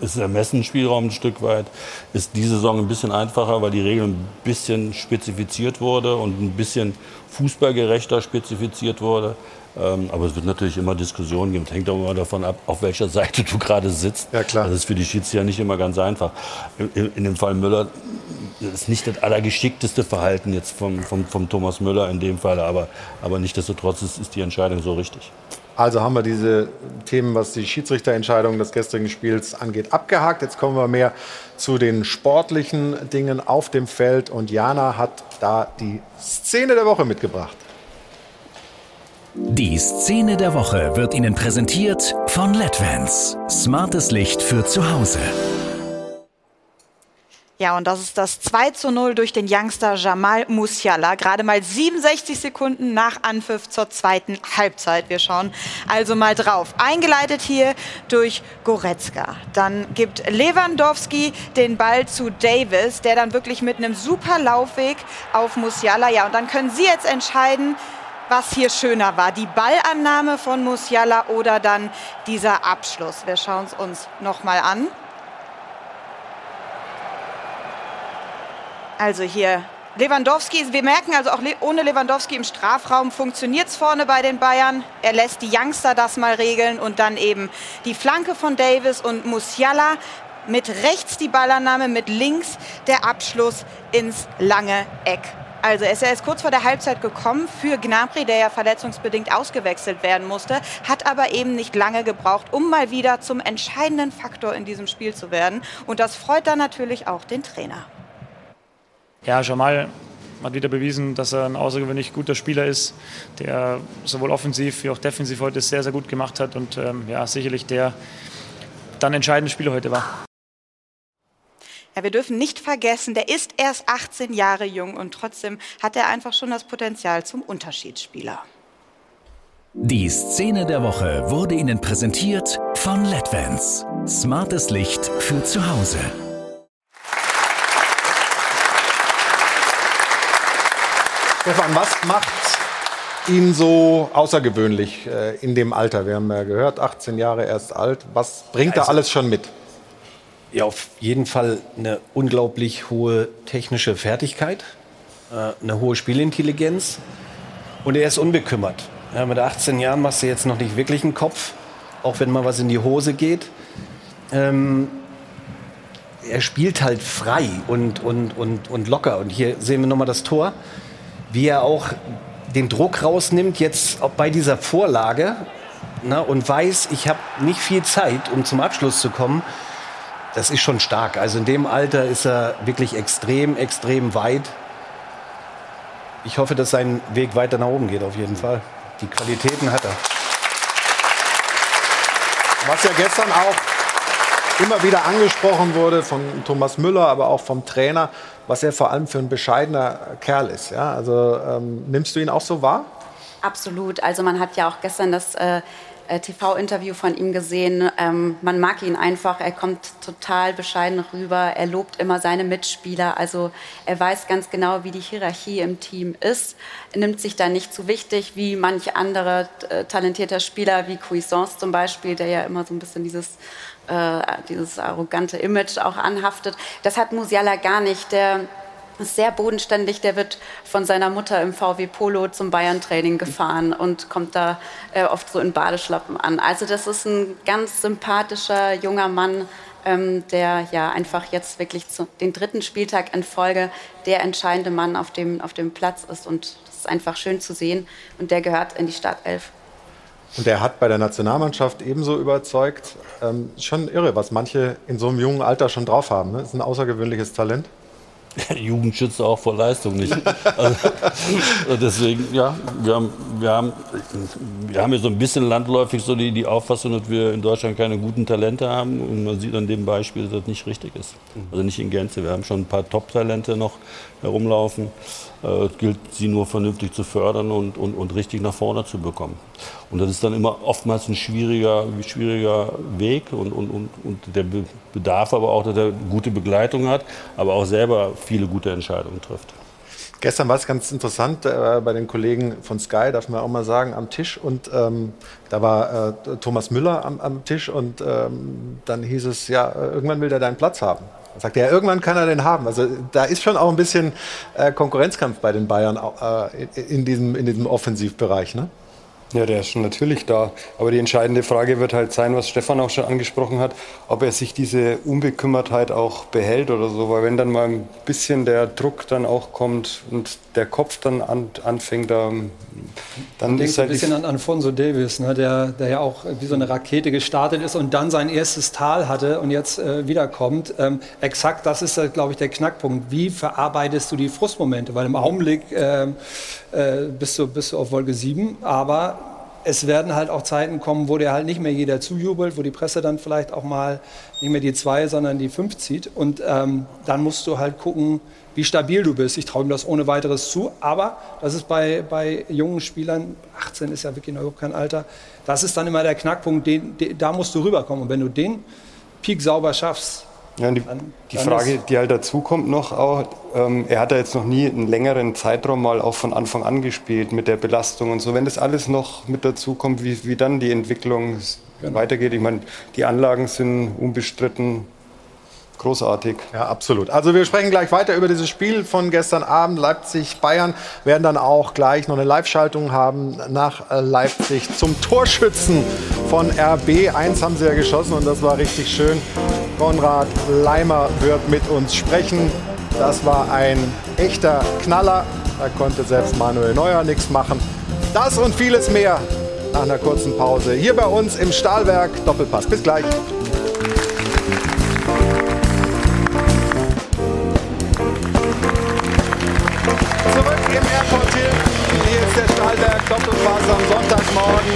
ist Ermessensspielraum ein Stück weit. Ist die Saison ein bisschen einfacher, weil die Regel ein bisschen spezifiziert wurde und ein bisschen fußballgerechter spezifiziert wurde. Ähm, aber es wird natürlich immer Diskussionen geben. Es hängt auch immer davon ab, auf welcher Seite du gerade sitzt. Ja, klar. Das ist für die Schiedsrichter nicht immer ganz einfach. In, in, dem Fall Müller ist nicht das allergeschickteste Verhalten jetzt vom, vom, vom Thomas Müller in dem Fall, aber, aber nichtsdestotrotz ist, ist die Entscheidung so richtig. Also haben wir diese Themen, was die Schiedsrichterentscheidung des gestrigen Spiels angeht, abgehakt. Jetzt kommen wir mehr zu den sportlichen Dingen auf dem Feld. Und Jana hat da die Szene der Woche mitgebracht. Die Szene der Woche wird Ihnen präsentiert von LEDVANCE. Smartes Licht für zu Hause. Ja, und das ist das 2 zu 0 durch den Youngster Jamal Musiala. Gerade mal 67 Sekunden nach Anpfiff zur zweiten Halbzeit. Wir schauen also mal drauf. Eingeleitet hier durch Goretzka. Dann gibt Lewandowski den Ball zu Davis, der dann wirklich mit einem super Laufweg auf Musiala. Ja, und dann können Sie jetzt entscheiden, was hier schöner war. Die Ballannahme von Musiala oder dann dieser Abschluss. Wir schauen es uns nochmal an. Also hier Lewandowski, wir merken also auch ohne Lewandowski im Strafraum funktioniert es vorne bei den Bayern. Er lässt die Youngster das mal regeln und dann eben die Flanke von Davis und Musiala mit rechts die Ballannahme, mit links der Abschluss ins lange Eck. Also er ist kurz vor der Halbzeit gekommen für Gnabry, der ja verletzungsbedingt ausgewechselt werden musste, hat aber eben nicht lange gebraucht, um mal wieder zum entscheidenden Faktor in diesem Spiel zu werden. Und das freut dann natürlich auch den Trainer. Ja, Jamal hat wieder bewiesen, dass er ein außergewöhnlich guter Spieler ist, der sowohl offensiv wie auch defensiv heute sehr, sehr gut gemacht hat und ähm, ja, sicherlich der dann entscheidende Spieler heute war. Ja, wir dürfen nicht vergessen, der ist erst 18 Jahre jung und trotzdem hat er einfach schon das Potenzial zum Unterschiedsspieler. Die Szene der Woche wurde Ihnen präsentiert von LEDVANCE. Smartes Licht für zu Hause. Stefan, was macht ihn so außergewöhnlich äh, in dem Alter? Wir haben ja gehört, 18 Jahre erst alt. Was bringt er Also- alles schon mit? Ja, auf jeden Fall eine unglaublich hohe technische Fertigkeit, äh, eine hohe Spielintelligenz und er ist unbekümmert. Ja, mit 18 Jahren machst du jetzt noch nicht wirklich einen Kopf, auch wenn mal was in die Hose geht. ähm, er spielt halt frei und, und, und, und locker. Und hier sehen wir nochmal das Tor, wie er auch den Druck rausnimmt, jetzt auch bei dieser Vorlage na, und weiß, ich habe nicht viel Zeit, um zum Abschluss zu kommen. Das ist schon stark. Also in dem Alter ist er wirklich extrem, extrem weit. Ich hoffe, dass sein Weg weiter nach oben geht, auf jeden Fall. Die Qualitäten hat er. Was ja gestern auch immer wieder angesprochen wurde von Thomas Müller, aber auch vom Trainer, was er vor allem für ein bescheidener Kerl ist. Ja? Also ähm, nimmst du ihn auch so wahr? Absolut. Also man hat ja auch gestern das äh, äh TV-Interview von ihm gesehen. Ähm, man mag ihn einfach. Er kommt total bescheiden rüber. Er lobt immer seine Mitspieler. Also er weiß ganz genau, wie die Hierarchie im Team ist. Er nimmt sich da nicht zu wichtig wie manch andere äh, talentierter Spieler wie Cuisance zum Beispiel, der ja immer so ein bisschen dieses äh, dieses arrogante Image auch anhaftet. Das hat Musiala gar nicht. Der ist sehr bodenständig. Der wird von seiner Mutter im VW Polo zum Bayern-Training gefahren und kommt da äh, oft so in Badeschlappen an. Also das ist ein ganz sympathischer junger Mann, ähm, der ja einfach jetzt wirklich zu, den dritten Spieltag in Folge der entscheidende Mann auf dem, auf dem Platz ist. Und das ist einfach schön zu sehen. Und der gehört in die Startelf. Und der hat bei der Nationalmannschaft ebenso überzeugt. Ähm, schon irre, was manche in so einem jungen Alter schon drauf haben. Ne? Ist ein außergewöhnliches Talent. Jugend schützt auch vor Leistung nicht. Also, deswegen, ja, wir haben, wir, haben, wir haben hier so ein bisschen landläufig so die, die Auffassung, dass wir in Deutschland keine guten Talente haben. Und man sieht an dem Beispiel, dass das nicht richtig ist. Also nicht in Gänze. Wir haben schon ein paar Top-Talente noch herumlaufen. Äh, es gilt, sie nur vernünftig zu fördern und, und, und richtig nach vorne zu bekommen. Und das ist dann immer oftmals ein schwieriger, schwieriger Weg und, und, und, und der bedarf aber auch, dass er gute Begleitung hat, aber auch selber viele gute Entscheidungen trifft. Gestern war es ganz interessant äh, bei den Kollegen von Sky, darf man auch mal sagen, am Tisch. Und ähm, da war äh, Thomas Müller am, am Tisch und ähm, dann hieß es, ja, irgendwann will der deinen Platz haben. Er sagte, ja, irgendwann kann er den haben. Also da ist schon auch ein bisschen äh, Konkurrenzkampf bei den Bayern äh, in, in, diesem, in diesem Offensivbereich. Ne? Ja, der ist schon natürlich da. Aber die entscheidende Frage wird halt sein, was Stefan auch schon angesprochen hat, ob er sich diese Unbekümmertheit auch behält oder so. Weil wenn dann mal ein bisschen der Druck dann auch kommt und der Kopf dann an, anfängt, dann, dann ist halt ein bisschen an Alfonso Davis, ne, der, der ja auch wie so eine Rakete gestartet ist und dann sein erstes Tal hatte und jetzt äh, wiederkommt. Ähm, exakt, das ist, äh, glaube ich, der Knackpunkt. Wie verarbeitest du die Frustmomente? Weil im Augenblick äh, äh, bist, du, bist du auf Wolke 7, aber es werden halt auch Zeiten kommen, wo dir halt nicht mehr jeder zujubelt, wo die Presse dann vielleicht auch mal nicht mehr die zwei, sondern die fünf zieht. Und ähm, dann musst du halt gucken, wie stabil du bist. Ich traue ihm das ohne weiteres zu, aber das ist bei, bei jungen Spielern, 18 ist ja wirklich noch überhaupt kein Alter, das ist dann immer der Knackpunkt, den, den, da musst du rüberkommen. Und wenn du den Peak sauber schaffst, ja, die, die Frage, die halt dazu kommt noch, auch, ähm, er hat ja jetzt noch nie einen längeren Zeitraum mal auch von Anfang an gespielt mit der Belastung und so. Wenn das alles noch mit dazu kommt, wie, wie dann die Entwicklung genau. weitergeht. Ich meine, die Anlagen sind unbestritten großartig. Ja, absolut. Also wir sprechen gleich weiter über dieses Spiel von gestern Abend, Leipzig-Bayern. Werden dann auch gleich noch eine Live-Schaltung haben nach äh, Leipzig zum Torschützen von RB. Eins haben sie ja geschossen und das war richtig schön. Konrad Leimer wird mit uns sprechen. Das war ein echter Knaller. Da konnte selbst Manuel Neuer nichts machen. Das und vieles mehr nach einer kurzen Pause hier bei uns im Stahlwerk Doppelpass. Bis gleich. Doppelpass am Sonntagmorgen.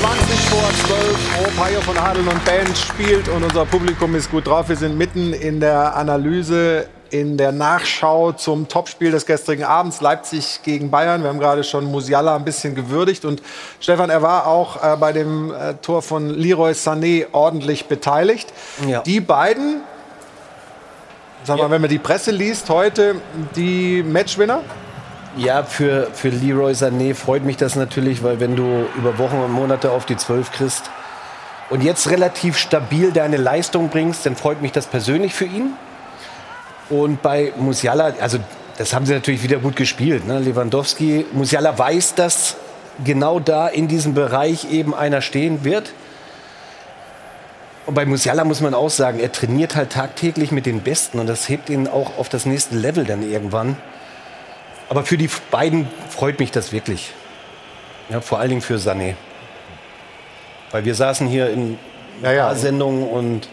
20 vor 12. Opayo von Adel und Band spielt und unser Publikum ist gut drauf. Wir sind mitten in der Analyse, in der Nachschau zum Topspiel des gestrigen Abends, Leipzig gegen Bayern. Wir haben gerade schon Musiala ein bisschen gewürdigt und Stefan, er war auch äh, bei dem äh, Tor von Leroy Sané ordentlich beteiligt. Ja. Die beiden, sag mal, ja. wenn man die Presse liest heute, die Matchwinner? Ja, für, für Leroy Sané freut mich das natürlich, weil wenn du über Wochen und Monate auf die 12 kriegst und jetzt relativ stabil deine Leistung bringst, dann freut mich das persönlich für ihn. Und bei Musiala, also das haben sie natürlich wieder gut gespielt. Ne? Lewandowski, Musiala weiß, dass genau da in diesem Bereich eben einer stehen wird. Und bei Musiala muss man auch sagen, er trainiert halt tagtäglich mit den Besten und das hebt ihn auch auf das nächste Level dann irgendwann. Aber für die beiden freut mich das wirklich. Ja, vor allen Dingen für Sané. Weil wir saßen hier in ja, ja. Sendungen und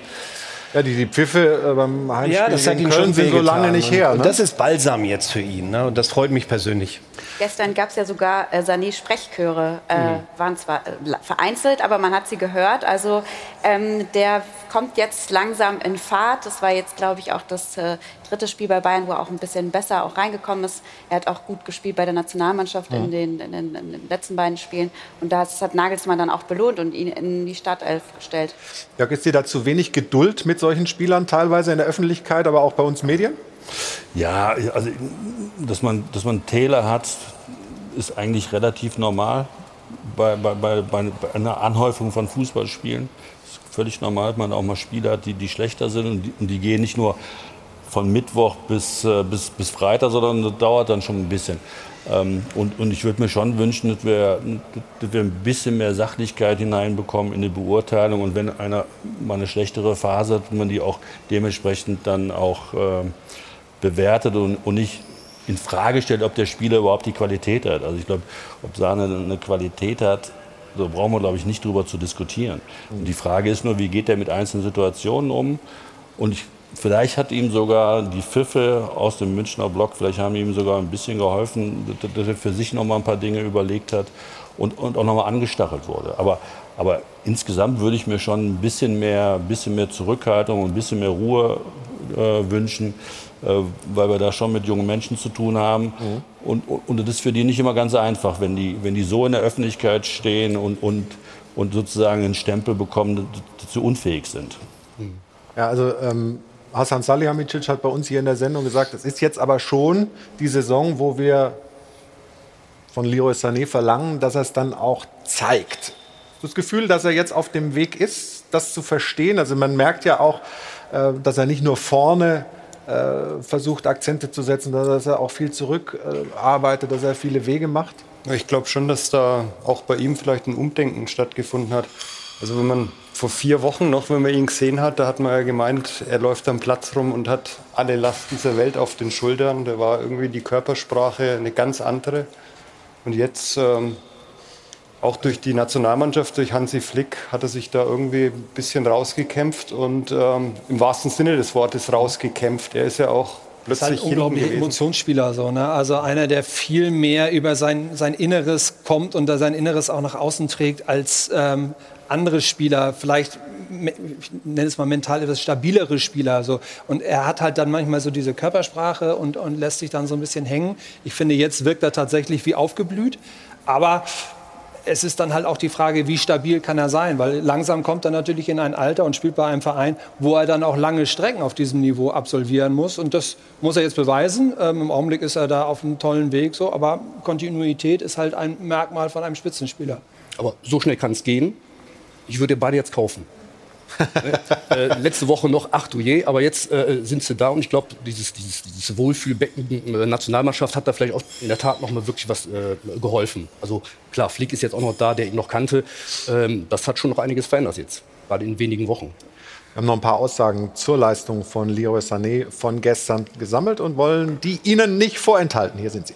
ja, die, die Pfiffe äh, beim Heimspiel ja, das hat ihn Köln schon sind so lange nicht her. Und Ne? das ist Balsam jetzt für ihn. Ne? Und das freut mich persönlich. Gestern gab es ja sogar äh, Sané-Sprechchöre, äh, Mhm. waren zwar äh, vereinzelt, aber man hat sie gehört. Also ähm, der kommt jetzt langsam in Fahrt. Das war jetzt, glaube ich, auch das äh, dritte Spiel bei Bayern, wo er auch ein bisschen besser auch reingekommen ist. Er hat auch gut gespielt bei der Nationalmannschaft in, Mhm. den, in, den, in den letzten beiden Spielen. Und das hat Nagelsmann dann auch belohnt und ihn in die Startelf gestellt. Jörg, ist dir da zu wenig Geduld mit solchen Spielern teilweise in der Öffentlichkeit, aber auch bei uns Medien? Ja, also dass man, dass man Täler hat, ist eigentlich relativ normal bei, bei, bei, bei einer Anhäufung von Fußballspielen. Das ist völlig normal, dass man auch mal Spieler hat, die, die schlechter sind und die, und die gehen nicht nur von Mittwoch bis, äh, bis, bis Freitag, sondern das dauert dann schon ein bisschen. Ähm, und, und ich würde mir schon wünschen, dass wir, dass wir ein bisschen mehr Sachlichkeit hineinbekommen in die Beurteilung und wenn einer mal eine schlechtere Phase hat, man die auch dementsprechend dann auch ähm, bewertet und, und nicht in Frage stellt, ob der Spieler überhaupt die Qualität hat. Also ich glaube, ob Sahne eine Qualität hat, so brauchen wir, glaube ich, nicht drüber zu diskutieren. Und die Frage ist nur, wie geht er mit einzelnen Situationen um? Und ich, vielleicht hat ihm sogar die Pfiffe aus dem Münchner Block, vielleicht haben ihm sogar ein bisschen geholfen, dass, er für sich noch mal ein paar Dinge überlegt hat und, und auch noch mal angestachelt wurde. Aber, aber insgesamt würde ich mir schon ein bisschen mehr, ein bisschen mehr Zurückhaltung und ein bisschen mehr Ruhe äh, wünschen, äh, weil wir da schon mit jungen Menschen zu tun haben. Und, und, und das ist für die nicht immer ganz einfach, wenn die, wenn die so in der Öffentlichkeit stehen und, und, und sozusagen einen Stempel bekommen, dass sie unfähig sind. Ja, also ähm, Hasan Salihamidzic hat bei uns hier in der Sendung gesagt, es ist jetzt aber schon die Saison, wo wir von Leroy Sané verlangen, dass er es dann auch zeigt. Das Gefühl, dass er jetzt auf dem Weg ist, das zu verstehen? Also man merkt ja auch, äh, dass er nicht nur vorne äh, versucht, Akzente zu setzen, dass er auch viel zurückarbeitet, arbeitet, dass er viele Wege macht. Ich glaube schon, dass da auch bei ihm vielleicht ein Umdenken stattgefunden hat. Also wenn man vor vier Wochen noch, wenn man ihn gesehen hat, da hat man ja gemeint, er läuft am Platz rum und hat alle Last dieser Welt auf den Schultern. Da war irgendwie die Körpersprache eine ganz andere. Und jetzt, ähm, auch durch die Nationalmannschaft, durch Hansi Flick, hat er sich da irgendwie ein bisschen rausgekämpft und ähm, im wahrsten Sinne des Wortes rausgekämpft. Er ist ja auch Das ist halt plötzlich ein unglaublicher. Emotionsspieler. So, ne? Also einer, der viel mehr über sein, sein Inneres kommt und da sein Inneres auch nach außen trägt als ähm, andere Spieler. Vielleicht, ich nenne es mal mental etwas stabilere Spieler. So. Und er hat halt dann manchmal so diese Körpersprache und, und lässt sich dann so ein bisschen hängen. Ich finde, jetzt wirkt er tatsächlich wie aufgeblüht. Aber es ist dann halt auch die Frage, wie stabil kann er sein? Weil langsam kommt er natürlich in ein Alter und spielt bei einem Verein, wo er dann auch lange Strecken auf diesem Niveau absolvieren muss. Und das muss er jetzt beweisen. Ähm, Im Augenblick ist er da auf einem tollen Weg. So. Aber Kontinuität ist halt ein Merkmal von einem Spitzenspieler. Aber so schnell kann es gehen. Ich würde beide jetzt kaufen. Äh, letzte Woche noch, ach du je, aber jetzt äh, sind sie da und ich glaube, dieses, dieses, dieses Wohlfühlbecken äh, Nationalmannschaft hat da vielleicht auch in der Tat noch mal wirklich was äh, geholfen. Also klar, Flick ist jetzt auch noch da, der ihn noch kannte. Ähm, das hat schon noch einiges verändert jetzt, gerade in wenigen Wochen. Wir haben noch ein paar Aussagen zur Leistung von Leroy Sané von gestern gesammelt und wollen die Ihnen nicht vorenthalten. Hier sind sie.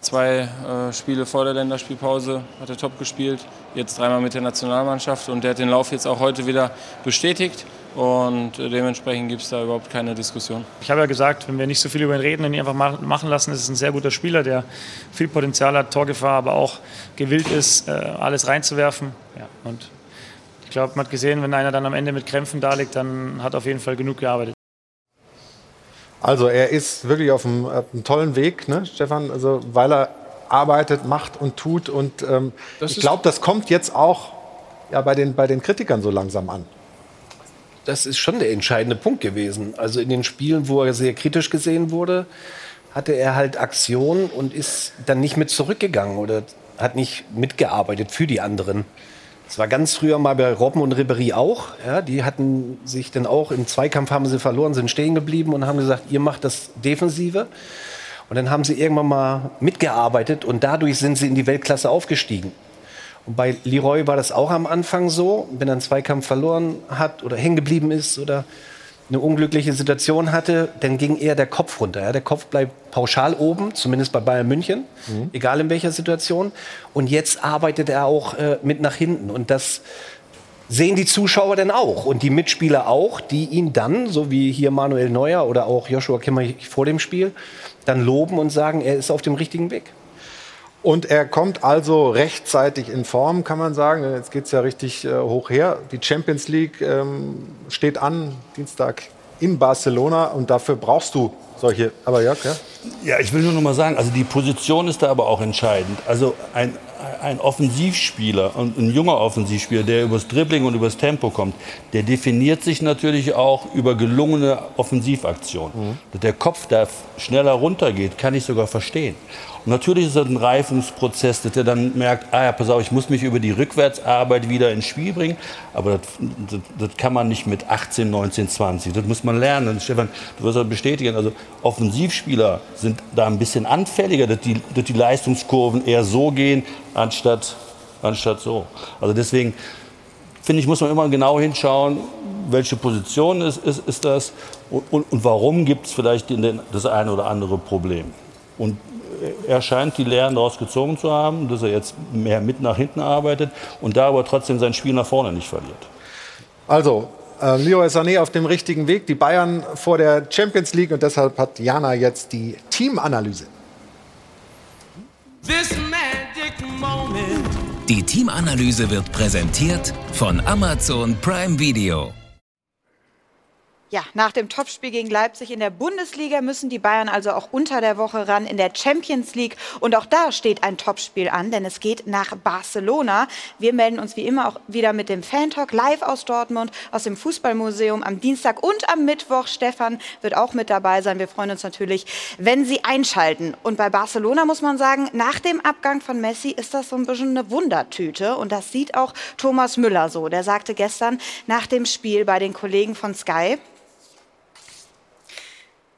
Zwei äh, Spiele vor der Länderspielpause hat er top gespielt. Jetzt dreimal mit der Nationalmannschaft und der hat den Lauf jetzt auch heute wieder bestätigt. Und äh, dementsprechend gibt es da überhaupt keine Diskussion. Ich habe ja gesagt, wenn wir nicht so viel über ihn reden und ihn einfach ma- machen lassen, ist es ein sehr guter Spieler, der viel Potenzial hat, Torgefahr, aber auch gewillt ist, äh, alles reinzuwerfen. Ja, und ich glaube, man hat gesehen, wenn einer dann am Ende mit Krämpfen da liegt, dann hat auf jeden Fall genug gearbeitet. Also er ist wirklich auf einem, auf einem tollen Weg, ne, Stefan, also, weil er arbeitet, macht und tut. Und ähm, ich glaube, das kommt jetzt auch ja, bei, den, bei den Kritikern so langsam an. Das ist schon der entscheidende Punkt gewesen. Also in den Spielen, wo er sehr kritisch gesehen wurde, hatte er halt Aktion und ist dann nicht mit zurückgegangen oder hat nicht mitgearbeitet für die anderen. Das war ganz früher mal bei Robben und Ribéry auch. Ja, die hatten sich dann auch im Zweikampf haben sie verloren, sind stehen geblieben und haben gesagt, ihr macht das Defensive. Und dann haben sie irgendwann mal mitgearbeitet und dadurch sind sie in die Weltklasse aufgestiegen. Und bei Leroy war das auch am Anfang so, wenn er einen Zweikampf verloren hat oder hängen geblieben ist oder eine unglückliche Situation hatte, dann ging eher der Kopf runter. Ja? Der Kopf bleibt pauschal oben, zumindest bei Bayern München, mhm. egal in welcher Situation. Und jetzt arbeitet er auch äh, mit nach hinten. Und das sehen die Zuschauer dann auch und die Mitspieler auch, die ihn dann, so wie hier Manuel Neuer oder auch Joshua Kimmich vor dem Spiel, dann loben und sagen, er ist auf dem richtigen Weg. Und er kommt also rechtzeitig in Form, kann man sagen. Jetzt geht es ja richtig äh, hoch her. Die Champions League ähm, steht an, Dienstag in Barcelona. Und dafür brauchst du solche. Aber Jörg, ja? Ja, ich will nur noch mal sagen, also die Position ist da aber auch entscheidend. Also ein, ein Offensivspieler und ein junger Offensivspieler, der übers Dribbling und übers Tempo kommt, der definiert sich natürlich auch über gelungene Offensivaktionen. Mhm. Der Kopf, der schneller runtergeht, kann ich sogar verstehen. Natürlich ist das ein Reifungsprozess, dass er dann merkt, ah ja, pass auf, ich muss mich über die Rückwärtsarbeit wieder ins Spiel bringen. Aber das, das, das kann man nicht mit 18, 19, 20. Das muss man lernen. Stefan, du wirst das bestätigen. Also Offensivspieler sind da ein bisschen anfälliger, dass die, dass die Leistungskurven eher so gehen, anstatt, anstatt so. Also deswegen finde ich, muss man immer genau hinschauen, welche Position ist, ist, ist das und, und, und warum gibt es vielleicht den, das eine oder andere Problem. Und er scheint die Lehren daraus gezogen zu haben, dass er jetzt mehr mit nach hinten arbeitet und da aber trotzdem sein Spiel nach vorne nicht verliert. Also, äh, Leroy Sané auf dem richtigen Weg, die Bayern vor der Champions League und deshalb hat Jana jetzt die Teamanalyse. Die Teamanalyse wird präsentiert von Amazon Prime Video. Ja, nach dem Topspiel gegen Leipzig in der Bundesliga müssen die Bayern also auch unter der Woche ran in der Champions League. Und auch da steht ein Topspiel an, denn es geht nach Barcelona. Wir melden uns wie immer auch wieder mit dem Fan-Talk live aus Dortmund, aus dem Fußballmuseum am Dienstag und am Mittwoch. Stefan wird auch mit dabei sein. Wir freuen uns natürlich, wenn Sie einschalten. Und bei Barcelona muss man sagen, nach dem Abgang von Messi ist das so ein bisschen eine Wundertüte. Und das sieht auch Thomas Müller so. Der sagte gestern nach dem Spiel bei den Kollegen von Sky,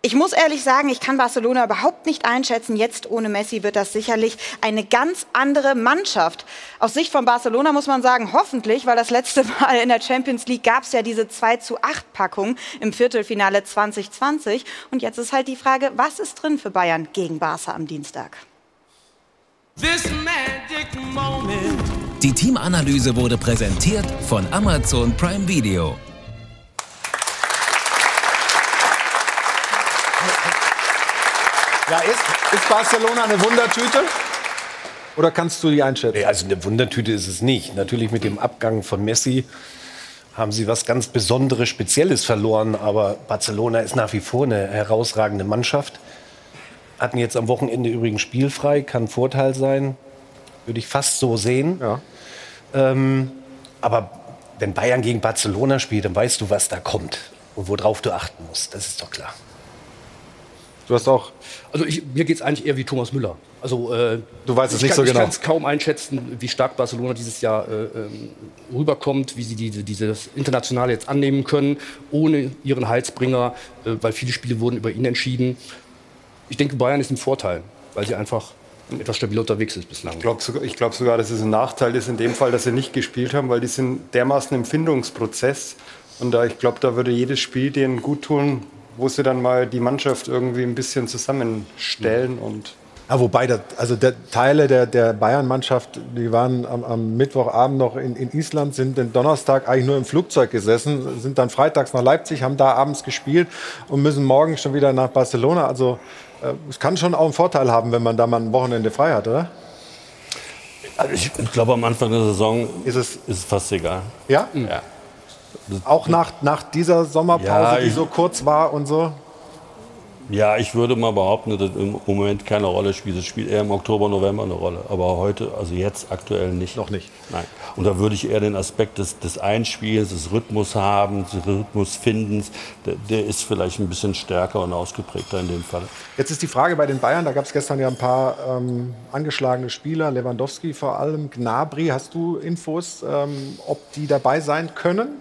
ich muss ehrlich sagen, ich kann Barcelona überhaupt nicht einschätzen. Jetzt ohne Messi wird das sicherlich eine ganz andere Mannschaft. Aus Sicht von Barcelona muss man sagen, hoffentlich, weil das letzte Mal in der Champions League gab es ja diese 2 zu 8 Packung im Viertelfinale 2020. Und jetzt ist halt die Frage, was ist drin für Bayern gegen Barca am Dienstag? Die Teamanalyse wurde präsentiert von Amazon Prime Video. Ja, ist, ist Barcelona eine Wundertüte? Oder kannst du die einschätzen? Nee, also eine Wundertüte ist es nicht. Natürlich mit dem Abgang von Messi haben sie was ganz Besonderes, Spezielles verloren. Aber Barcelona ist nach wie vor eine herausragende Mannschaft. Hatten jetzt am Wochenende übrigens spielfrei, kann Vorteil sein. Würde ich fast so sehen. Ja. Ähm, aber wenn Bayern gegen Barcelona spielt, dann weißt du, was da kommt und worauf du achten musst. Das ist doch klar. Du hast auch. Also ich, mir geht es eigentlich eher wie Thomas Müller. Also äh, du weißt es nicht kann, so genau. Ich kann es kaum einschätzen, wie stark Barcelona dieses Jahr äh, ähm, rüberkommt, wie sie diese, dieses Internationale jetzt annehmen können, ohne ihren Heizbringer, äh, weil viele Spiele wurden über ihn entschieden. Ich denke, Bayern ist ein Vorteil, weil sie einfach etwas stabiler unterwegs ist bislang. Ich glaube sogar, glaub sogar, dass es ein Nachteil ist in dem Fall, dass sie nicht gespielt haben, weil die sind dermaßen im Findungsprozess. Und da, ich glaube, da würde jedes Spiel denen gut tun, wo sie dann mal die Mannschaft irgendwie ein bisschen zusammenstellen und ja, wobei, das, also der, Teile der, der Bayern-Mannschaft, die waren am, am Mittwochabend noch in, in, Island, sind den Donnerstag eigentlich nur im Flugzeug gesessen, sind dann freitags nach Leipzig, haben da abends gespielt und müssen morgen schon wieder nach Barcelona. Also äh, es kann schon auch einen Vorteil haben, wenn man da mal ein Wochenende frei hat, oder? Also ich, ich glaube, am Anfang der Saison ist es, ist es fast egal. Ja? Ja. Auch nach, nach dieser Sommerpause, ja, die so kurz war und so? Ja, ich würde mal behaupten, dass im Moment keine Rolle spielt. Es spielt eher im Oktober, November eine Rolle. Aber heute, also jetzt aktuell nicht. Noch nicht. Nein. Und da würde ich eher den Aspekt des, des Einspiels, des Rhythmus haben, des Rhythmusfindens, der, der, ist vielleicht ein bisschen stärker und ausgeprägter in dem Fall. Jetzt ist die Frage bei den Bayern, da gab es gestern ja ein paar ähm, angeschlagene Spieler, Lewandowski vor allem, Gnabry. Hast du Infos, ähm, ob die dabei sein können?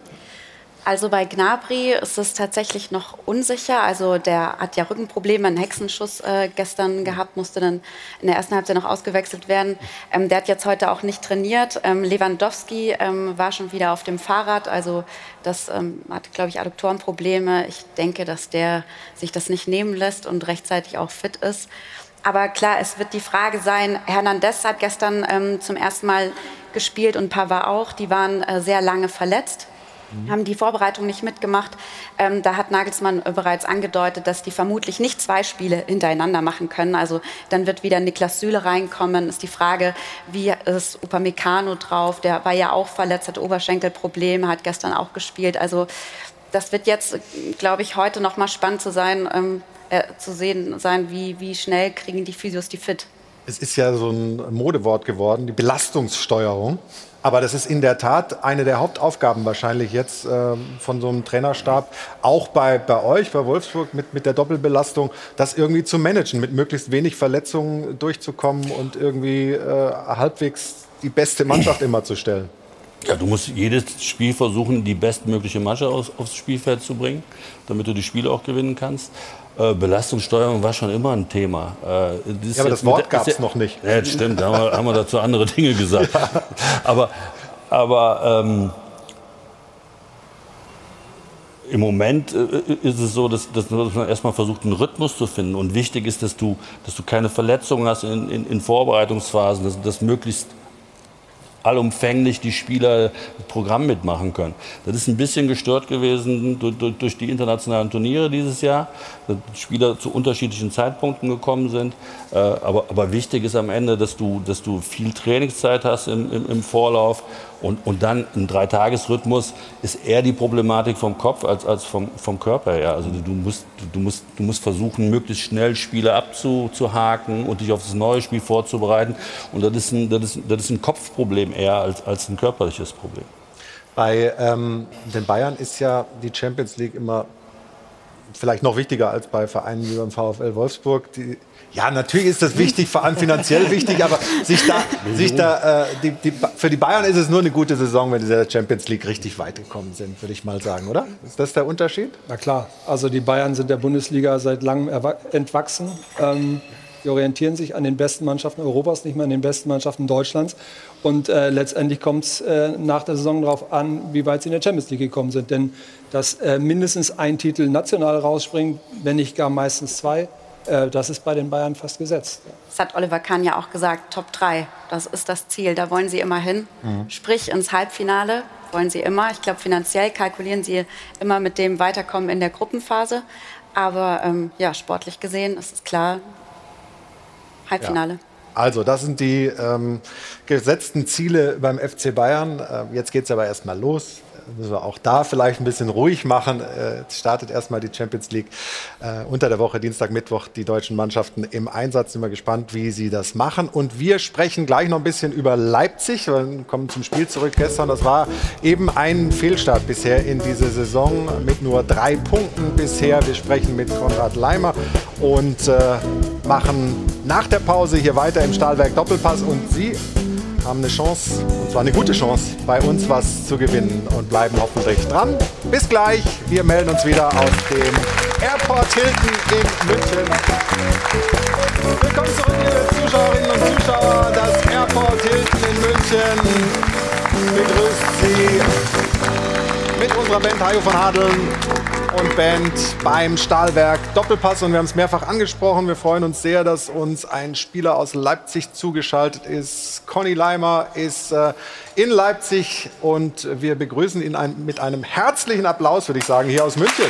Also bei Gnabry ist es tatsächlich noch unsicher. Also der hat ja Rückenprobleme, einen Hexenschuss äh, gestern gehabt, musste dann in der ersten Halbzeit noch ausgewechselt werden. Ähm, der hat jetzt heute auch nicht trainiert. Ähm, Lewandowski ähm, war schon wieder auf dem Fahrrad, also das ähm, hat, glaube ich, Adduktorenprobleme. Ich denke, dass der sich das nicht nehmen lässt und rechtzeitig auch fit ist. Aber klar, es wird die Frage sein, Hernandez hat gestern ähm, zum ersten Mal gespielt und Pavard auch. Die waren äh, sehr lange verletzt mhm. Haben die Vorbereitung nicht mitgemacht. Ähm, da hat Nagelsmann äh, bereits angedeutet, dass die vermutlich nicht zwei Spiele hintereinander machen können. Also dann wird wieder Niklas Süle reinkommen. Ist die Frage, wie ist Upamecano drauf? Der war ja auch verletzt, hat Oberschenkelprobleme, hat gestern auch gespielt. Also das wird jetzt, glaube ich, heute noch mal spannend zu sein, ähm, äh, zu sehen sein, wie, wie schnell kriegen die Physios die fit. Es ist ja so ein Modewort geworden, die Belastungssteuerung. Aber das ist in der Tat eine der Hauptaufgaben wahrscheinlich jetzt äh, von so einem Trainerstab, auch bei, bei euch, bei Wolfsburg, mit, mit der Doppelbelastung, das irgendwie zu managen, mit möglichst wenig Verletzungen durchzukommen und irgendwie äh, halbwegs die beste Mannschaft immer zu stellen. Ja, du musst jedes Spiel versuchen, die bestmögliche aufs, aufs Spielfeld zu bringen, damit du die Spiele auch gewinnen kannst. Äh, Belastungssteuerung war schon immer ein Thema. Äh, ja, aber das Wort gab es noch nicht. Ja, stimmt, da haben wir, haben wir, dazu andere Dinge gesagt. Ja. Aber, aber ähm, im Moment äh, ist es so, dass, dass, man erstmal versucht, einen Rhythmus zu finden. Und wichtig ist, dass du, dass du keine Verletzungen hast in, in, in Vorbereitungsphasen, dass, dass möglichst allumfänglich die Spieler das Programm mitmachen können. Das ist ein bisschen gestört gewesen durch, durch die internationalen Turniere dieses Jahr, Spieler zu unterschiedlichen Zeitpunkten gekommen sind. Äh, aber, aber wichtig ist am Ende, dass du, dass du viel Trainingszeit hast im, im, im Vorlauf und, und dann ein Dreitagesrhythmus ist eher die Problematik vom Kopf als, als vom, vom Körper her. Also du musst, du, musst, du musst versuchen, möglichst schnell Spiele abzuhaken und dich auf das neue Spiel vorzubereiten. Und das ist ein, das ist, das ist ein Kopfproblem eher als, als ein körperliches Problem. Bei ähm, den Bayern ist ja die Champions League immer vielleicht noch wichtiger als bei Vereinen wie beim VfL Wolfsburg. Die, ja, natürlich ist das wichtig, vor allem finanziell wichtig, aber sich da, sich da, äh, die, die, für die Bayern ist es nur eine gute Saison, wenn sie in der Champions League richtig weit gekommen sind, würde ich mal sagen, oder? Ist das der Unterschied? Na klar, also die Bayern sind der Bundesliga seit langem entwachsen. Ähm, die orientieren sich an den besten Mannschaften Europas, nicht mehr an den besten Mannschaften Deutschlands. Und äh, letztendlich kommt es äh, nach der Saison darauf an, wie weit sie in der Champions League gekommen sind. Denn dass äh, mindestens ein Titel national rausspringt, wenn nicht gar meistens zwei, äh, das ist bei den Bayern fast gesetzt. Das hat Oliver Kahn ja auch gesagt, Top 3, das ist das Ziel, da wollen sie immer hin. Mhm. Sprich ins Halbfinale wollen sie immer. Ich glaube, finanziell kalkulieren sie immer mit dem Weiterkommen in der Gruppenphase. Aber ähm, ja, sportlich gesehen ist es klar, Halbfinale. Ja. Also, das sind die ähm, gesetzten Ziele beim FC Bayern. Äh, jetzt geht es aber erstmal los müssen wir auch da vielleicht ein bisschen ruhig machen. Äh, startet erstmal die Champions League äh, unter der Woche, Dienstag, Mittwoch, die deutschen Mannschaften im Einsatz. Sind wir gespannt, wie sie das machen. Und wir sprechen gleich noch ein bisschen über Leipzig. Wir kommen zum Spiel zurück gestern. Das war eben ein Fehlstart bisher in diese Saison mit nur drei Punkten bisher. Wir sprechen mit Konrad Leimer und äh, machen nach der Pause hier weiter im Stahlwerk Doppelpass. Und Sie haben eine Chance, und zwar eine gute Chance, bei uns was zu gewinnen und bleiben hoffentlich dran. Bis gleich, wir melden uns wieder aus dem Airport Hilton in München. Willkommen zurück, liebe Zuschauerinnen und Zuschauer. Das Airport Hilton in München begrüßt Sie mit unserer Band Hajo von Hadeln und Band beim Stahlwerk Doppelpass. Und wir haben es mehrfach angesprochen. Wir freuen uns sehr, dass uns ein Spieler aus Leipzig zugeschaltet ist. Conny Leimer ist äh, in Leipzig und wir begrüßen ihn ein, mit einem herzlichen Applaus, würde ich sagen, hier aus München.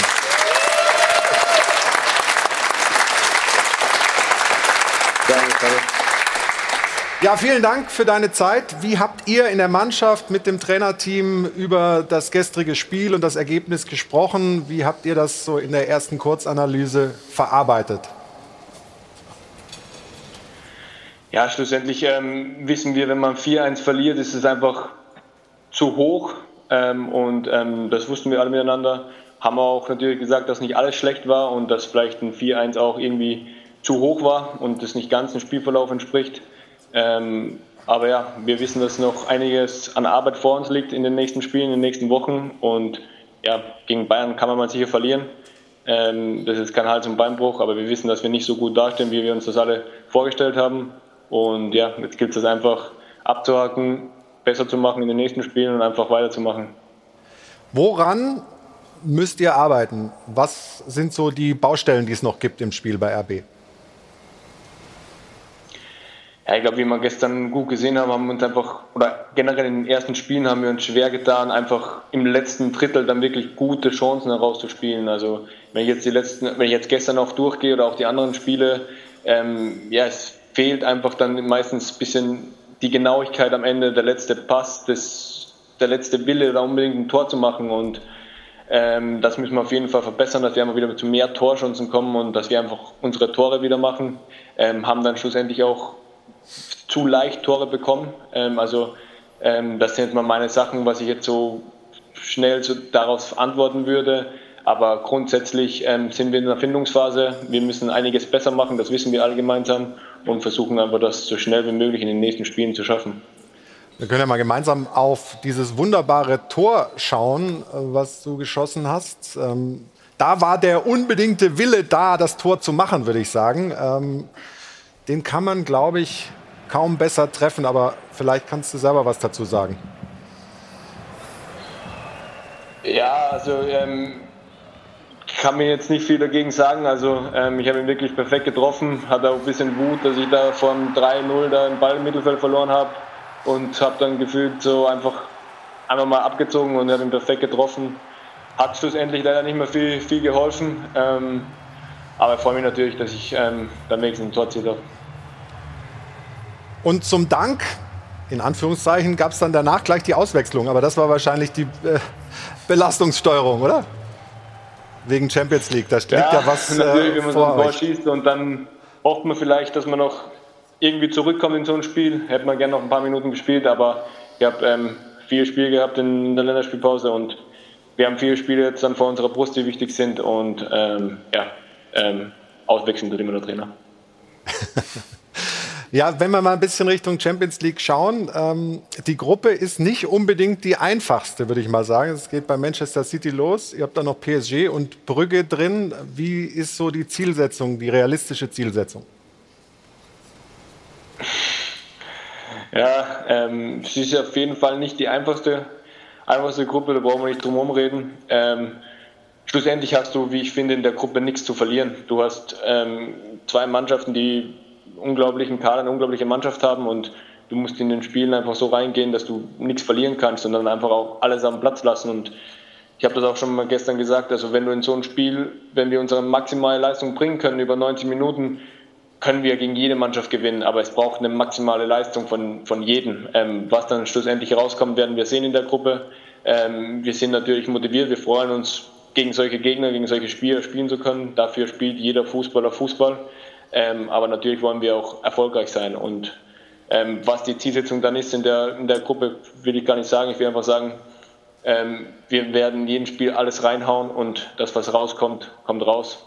Ja, vielen Dank für deine Zeit. Wie habt ihr in der Mannschaft mit dem Trainerteam über das gestrige Spiel und das Ergebnis gesprochen? Wie habt ihr das so in der ersten Kurzanalyse verarbeitet? Ja, schlussendlich ähm, wissen wir, wenn man 4-1 verliert, ist es einfach zu hoch. Ähm, und ähm, das wussten wir alle miteinander. Haben wir auch natürlich gesagt, dass nicht alles schlecht war und dass vielleicht ein 4-1 auch irgendwie zu hoch war und das nicht ganz dem Spielverlauf entspricht. Ähm, aber ja, wir wissen, dass noch einiges an Arbeit vor uns liegt in den nächsten Spielen, in den nächsten Wochen. Und ja, gegen Bayern kann man mal sicher verlieren. Ähm, das ist kein Hals- und Beinbruch, aber wir wissen, dass wir nicht so gut dastehen, wie wir uns das alle vorgestellt haben. Und ja, jetzt gilt es einfach abzuhaken, besser zu machen in den nächsten Spielen und einfach weiterzumachen. Woran müsst ihr arbeiten? Was sind so die Baustellen, die es noch gibt im Spiel bei RB? Ja, ich glaube, wie wir gestern gut gesehen haben, haben wir uns einfach, oder generell in den ersten Spielen haben wir uns schwer getan, einfach im letzten Drittel dann wirklich gute Chancen herauszuspielen. Also wenn ich jetzt die letzten, wenn ich jetzt gestern auch durchgehe oder auch die anderen Spiele, ähm, ja, es fehlt einfach dann meistens ein bisschen die Genauigkeit am Ende, der letzte Pass, das, der letzte Wille, da unbedingt ein Tor zu machen und ähm, das müssen wir auf jeden Fall verbessern, dass wir einfach wieder zu mehr Torchancen kommen und dass wir einfach unsere Tore wieder machen. Ähm, haben dann schlussendlich auch zu leicht Tore bekommen. Ähm, also ähm, das sind jetzt mal meine Sachen, was ich jetzt so schnell so darauf antworten würde. Aber grundsätzlich ähm, sind wir in der Findungsphase. Wir müssen einiges besser machen, das wissen wir alle gemeinsam und versuchen einfach das so schnell wie möglich in den nächsten Spielen zu schaffen. Wir können ja mal gemeinsam auf dieses wunderbare Tor schauen, äh, was du geschossen hast. Ähm, da war der unbedingte Wille da, das Tor zu machen, würde ich sagen. Ähm, den kann man, glaube ich, kaum besser treffen, aber vielleicht kannst du selber was dazu sagen. Ja, also ähm, kann mir jetzt nicht viel dagegen sagen. Also ähm, ich habe ihn wirklich perfekt getroffen, hatte auch ein bisschen Wut, dass ich da vom 3-0 da den Ball im Mittelfeld verloren habe und habe dann gefühlt so einfach einmal mal abgezogen und habe ihn perfekt getroffen. Hat schlussendlich leider nicht mehr viel, viel geholfen, ähm, aber ich freue mich natürlich, dass ich ähm, dann wenigstens ein Tor ziehe. Und zum Dank, in Anführungszeichen, gab es dann danach gleich die Auswechslung. Aber das war wahrscheinlich die äh, Belastungssteuerung, oder? Wegen Champions League. Da liegt ja, ja was äh, natürlich, wenn man so ein Tor schießt und dann hofft man vielleicht, dass man noch irgendwie zurückkommt in so ein Spiel. Hätte man gerne noch ein paar Minuten gespielt, aber ich habe ähm, vier Spiele gehabt in der Länderspielpause und wir haben vier Spiele jetzt dann vor unserer Brust, die wichtig sind und ähm, ja, ähm, auswechseln tut immer der Trainer. Ja, wenn wir mal ein bisschen Richtung Champions League schauen, ähm, die Gruppe ist nicht unbedingt die einfachste, würde ich mal sagen. Es geht bei Manchester City los. Ihr habt da noch PSG und Brügge drin. Wie ist so die Zielsetzung, die realistische Zielsetzung? Ja, ähm, es ist auf jeden Fall nicht die einfachste, einfachste Gruppe, da brauchen wir nicht drum herum reden. Ähm, schlussendlich hast du, wie ich finde, in der Gruppe nichts zu verlieren. Du hast ähm, zwei Mannschaften, die unglaublichen Kader, eine unglaubliche Mannschaft haben und du musst in den Spielen einfach so reingehen, dass du nichts verlieren kannst, sondern einfach auch alles am Platz lassen. Und ich habe das auch schon mal gestern gesagt, also wenn du in so ein Spiel, wenn wir unsere maximale Leistung bringen können über 90 Minuten, können wir gegen jede Mannschaft gewinnen, aber es braucht eine maximale Leistung von, von jedem. Ähm, was dann schlussendlich rauskommt, werden wir sehen in der Gruppe. Ähm, wir sind natürlich motiviert, wir freuen uns, gegen solche Gegner, gegen solche Spieler spielen zu können. Dafür spielt jeder Fußballer Fußball. Ähm, aber natürlich wollen wir auch erfolgreich sein. Und ähm, was die Zielsetzung dann ist in der, in der Gruppe, will ich gar nicht sagen. Ich will einfach sagen, ähm, wir werden in jedem Spiel alles reinhauen und das, was rauskommt, kommt raus.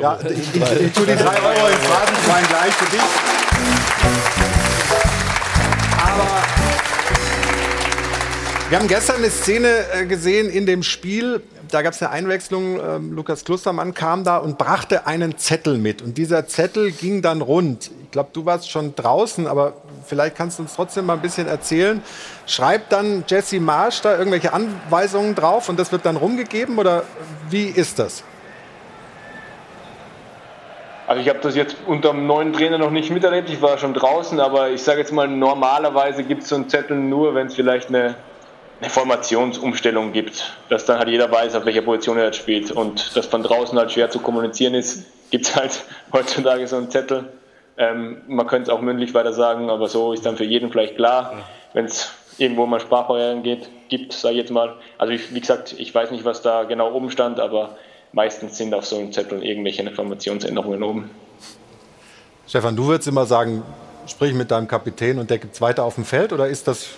ja, ich, ich, ich tue die 3 Euro ins Rasenschwein gleich für dich. Aber wir haben gestern eine Szene äh, gesehen in dem Spiel, da gab es eine Einwechslung. Ähm, Lukas Klustermann kam da und brachte einen Zettel mit. Und dieser Zettel ging dann rund. Ich glaube, du warst schon draußen, aber vielleicht kannst du uns trotzdem mal ein bisschen erzählen. Schreibt dann Jesse Marsch da irgendwelche Anweisungen drauf und das wird dann rumgegeben oder wie ist das? Also ich habe das jetzt unter dem neuen Trainer noch nicht miterlebt, ich war schon draußen, aber ich sage jetzt mal, normalerweise gibt es so einen Zettel nur, wenn es vielleicht eine eine Formationsumstellung gibt, dass dann halt jeder weiß, auf welcher Position er jetzt spielt und das von draußen halt schwer zu kommunizieren ist, gibt es halt heutzutage so einen Zettel. Ähm, man könnte es auch mündlich weiter sagen, aber so ist dann für jeden vielleicht klar, wenn es irgendwo mal Sprachbarrieren geht, gibt, sage ich jetzt mal. Also ich, wie gesagt, ich weiß nicht, was da genau oben stand, aber meistens sind auf so einem Zettel irgendwelche Informationsänderungen oben. Stefan, du würdest immer sagen, sprich mit deinem Kapitän und der gibt es weiter auf dem Feld oder ist das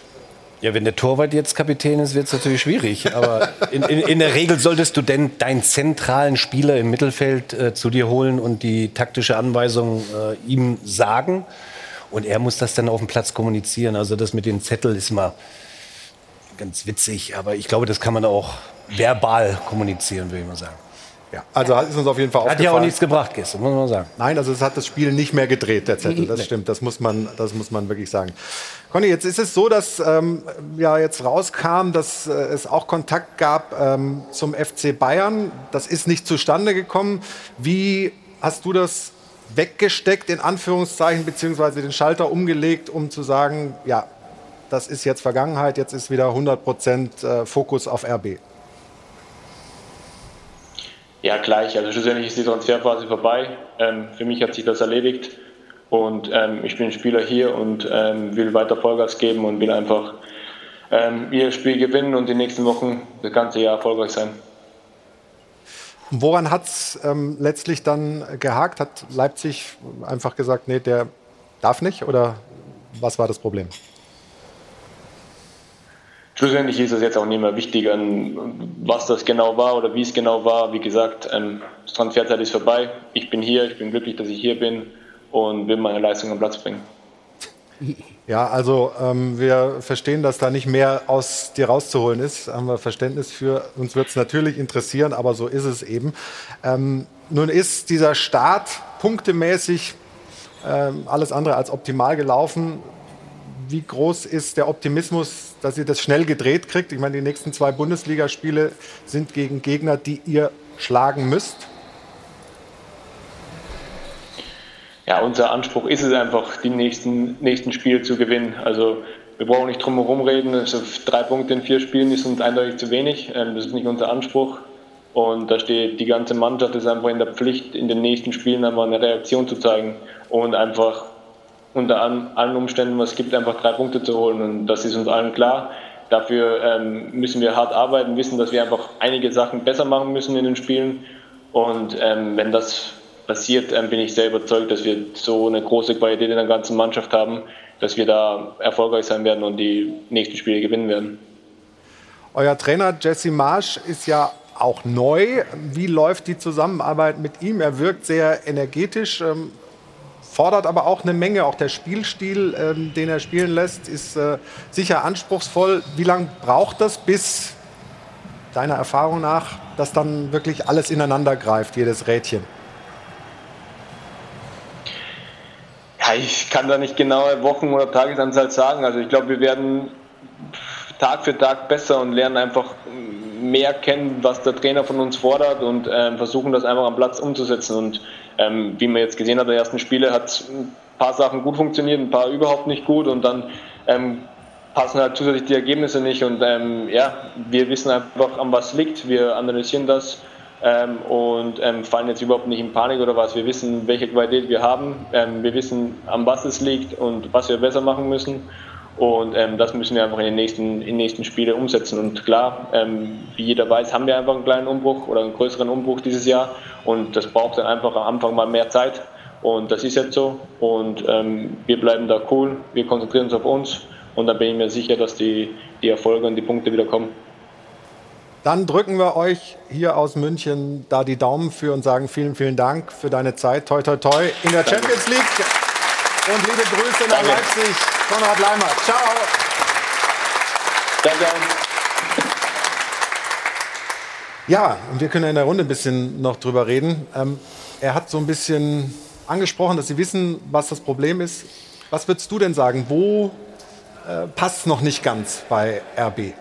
ja, wenn der Torwart jetzt Kapitän ist, wird es natürlich schwierig. Aber in, in, in, der Regel solltest du denn deinen zentralen Spieler im Mittelfeld äh, zu dir holen und die taktische Anweisung äh, ihm sagen. Und er muss das dann auf dem Platz kommunizieren. Also das mit den Zetteln ist immer ganz witzig, aber ich glaube, das kann man auch verbal kommunizieren, würde ich mal sagen. Ja, also ist uns auf jeden Fall Hat ja auch nichts gebracht gestern, muss man sagen. Nein, also es hat das Spiel nicht mehr gedreht, der Zettel. Das stimmt, das muss man, das muss man wirklich sagen. Conny, jetzt ist es so, dass ähm, ja jetzt rauskam, dass äh, es auch Kontakt gab ähm, zum FC Bayern. Das ist nicht zustande gekommen. Wie hast du das weggesteckt, in Anführungszeichen, beziehungsweise den Schalter umgelegt, um zu sagen, ja, das ist jetzt Vergangenheit, jetzt ist wieder 100 Prozent äh, Fokus auf RB? Ja, gleich. Also schlussendlich ist die Transferphase vorbei. Ähm, für mich hat sich das erledigt. Und ähm, ich bin Spieler hier und ähm, will weiter Vollgas geben und will einfach ähm, ihr Spiel gewinnen und die nächsten Wochen das ganze Jahr erfolgreich sein. Woran hat es ähm, letztlich dann gehakt? Hat Leipzig einfach gesagt, nee, der darf nicht? Oder was war das Problem? Schlussendlich ist es jetzt auch nicht mehr wichtig, was das genau war oder wie es genau war. Wie gesagt, ähm, das Transferzeit ist vorbei. Ich bin hier, ich bin glücklich, dass ich hier bin und will meine Leistung am Platz bringen. Ja, also ähm, wir verstehen, dass da nicht mehr aus dir rauszuholen ist. Haben wir Verständnis für. Uns wird es natürlich interessieren, aber so ist es eben. Ähm, nun ist dieser Start punktemäßig ähm, alles andere als optimal gelaufen. Wie groß ist der Optimismus, dass ihr das schnell gedreht kriegt? Ich meine, die nächsten zwei Bundesligaspiele sind gegen Gegner, die ihr schlagen müsst. ja, unser Anspruch ist es einfach, die nächsten, nächsten Spiele zu gewinnen. Also wir brauchen nicht drum herum reden. Also drei Punkte in vier Spielen ist uns eindeutig zu wenig. Ähm, das ist nicht unser Anspruch. Und da steht die ganze Mannschaft ist einfach in der Pflicht, in den nächsten Spielen einfach eine Reaktion zu zeigen und einfach unter allen Umständen, was es gibt, einfach drei Punkte zu holen. Und das ist uns allen klar. Dafür ähm, müssen wir hart arbeiten, wissen, dass wir einfach einige Sachen besser machen müssen in den Spielen. Und ähm, wenn das passiert, ähm, bin ich sehr überzeugt, dass wir so eine große Qualität in der ganzen Mannschaft haben, dass wir da erfolgreich sein werden und die nächsten Spiele gewinnen werden. Euer Trainer Jesse Marsch ist ja auch neu. Wie läuft die Zusammenarbeit mit ihm? Er wirkt sehr energetisch, ähm, fordert aber auch eine Menge. Auch der Spielstil, ähm, den er spielen lässt, ist äh, sicher anspruchsvoll. Wie lange braucht das, bis deiner Erfahrung nach, dass dann wirklich alles ineinander greift, jedes Rädchen? Ja, ich kann da nicht genaue Wochen- oder Tagesanzahl sagen. Also ich glaube, wir werden Tag für Tag besser und lernen einfach mehr kennen, was der Trainer von uns fordert und ähm, versuchen das einfach am Platz umzusetzen. Und ähm, wie man jetzt gesehen hat, der ersten Spiele hat ein paar Sachen gut funktioniert, ein paar überhaupt nicht gut und dann ähm, passen halt zusätzlich die Ergebnisse nicht. Und ähm, ja, wir wissen einfach, an was liegt. Wir analysieren das ähm, und ähm, fallen jetzt überhaupt nicht in Panik oder was. Wir wissen, welche Qualität wir haben. Ähm, wir wissen, an was es liegt und was wir besser machen müssen. Und ähm, das müssen wir einfach in den nächsten, in den nächsten Spielen umsetzen. Und klar, ähm, wie jeder weiß, haben wir einfach einen kleinen Umbruch oder einen größeren Umbruch dieses Jahr. Und das braucht dann einfach am Anfang mal mehr Zeit. Und das ist jetzt so. Und ähm, wir bleiben da cool. Wir konzentrieren uns auf uns. Und dann bin ich mir sicher, dass die, die Erfolge und die Punkte wieder kommen. Dann drücken wir euch hier aus München da die Daumen für und sagen vielen, vielen Dank für deine Zeit. Toi, toi, toi in der. Champions League. Und liebe Grüße nach Danke. Leipzig, Konrad Leimer. Ciao. Danke. Ja, und wir können in der Runde ein bisschen noch drüber reden. Ähm, er hat so ein bisschen angesprochen, dass Sie wissen, was das Problem ist. Was würdest du denn sagen? Wo äh, passt es noch nicht ganz bei RB?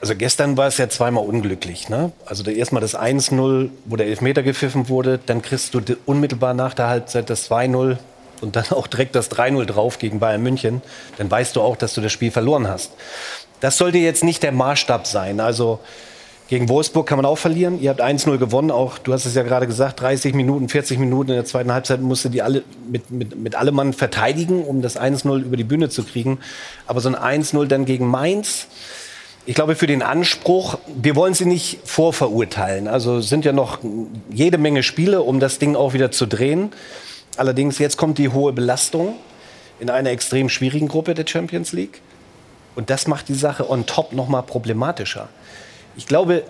Also gestern war es ja zweimal unglücklich. Ne? Also erstmal das 1-0, wo der Elfmeter gepfiffen wurde, dann kriegst du unmittelbar nach der Halbzeit das 2-0 und dann auch direkt das 3-0 drauf gegen Bayern München. Dann weißt du auch, dass du das Spiel verloren hast. Das sollte jetzt nicht der Maßstab sein. Also gegen Wolfsburg kann man auch verlieren. Ihr habt 1-0 gewonnen, auch du hast es ja gerade gesagt, 30 Minuten, 40 Minuten in der zweiten Halbzeit musste die alle mit, mit, mit allem Mann verteidigen, um das 1-0 über die Bühne zu kriegen. Aber so ein 1-0 dann gegen Mainz, ich glaube, für den Anspruch, wir wollen sie nicht vorverurteilen. Also sind ja noch jede Menge Spiele, um das Ding auch wieder zu drehen. Allerdings, jetzt kommt die hohe Belastung in einer extrem schwierigen Gruppe der Champions League. Und das macht die Sache on top noch mal problematischer. Ich glaube,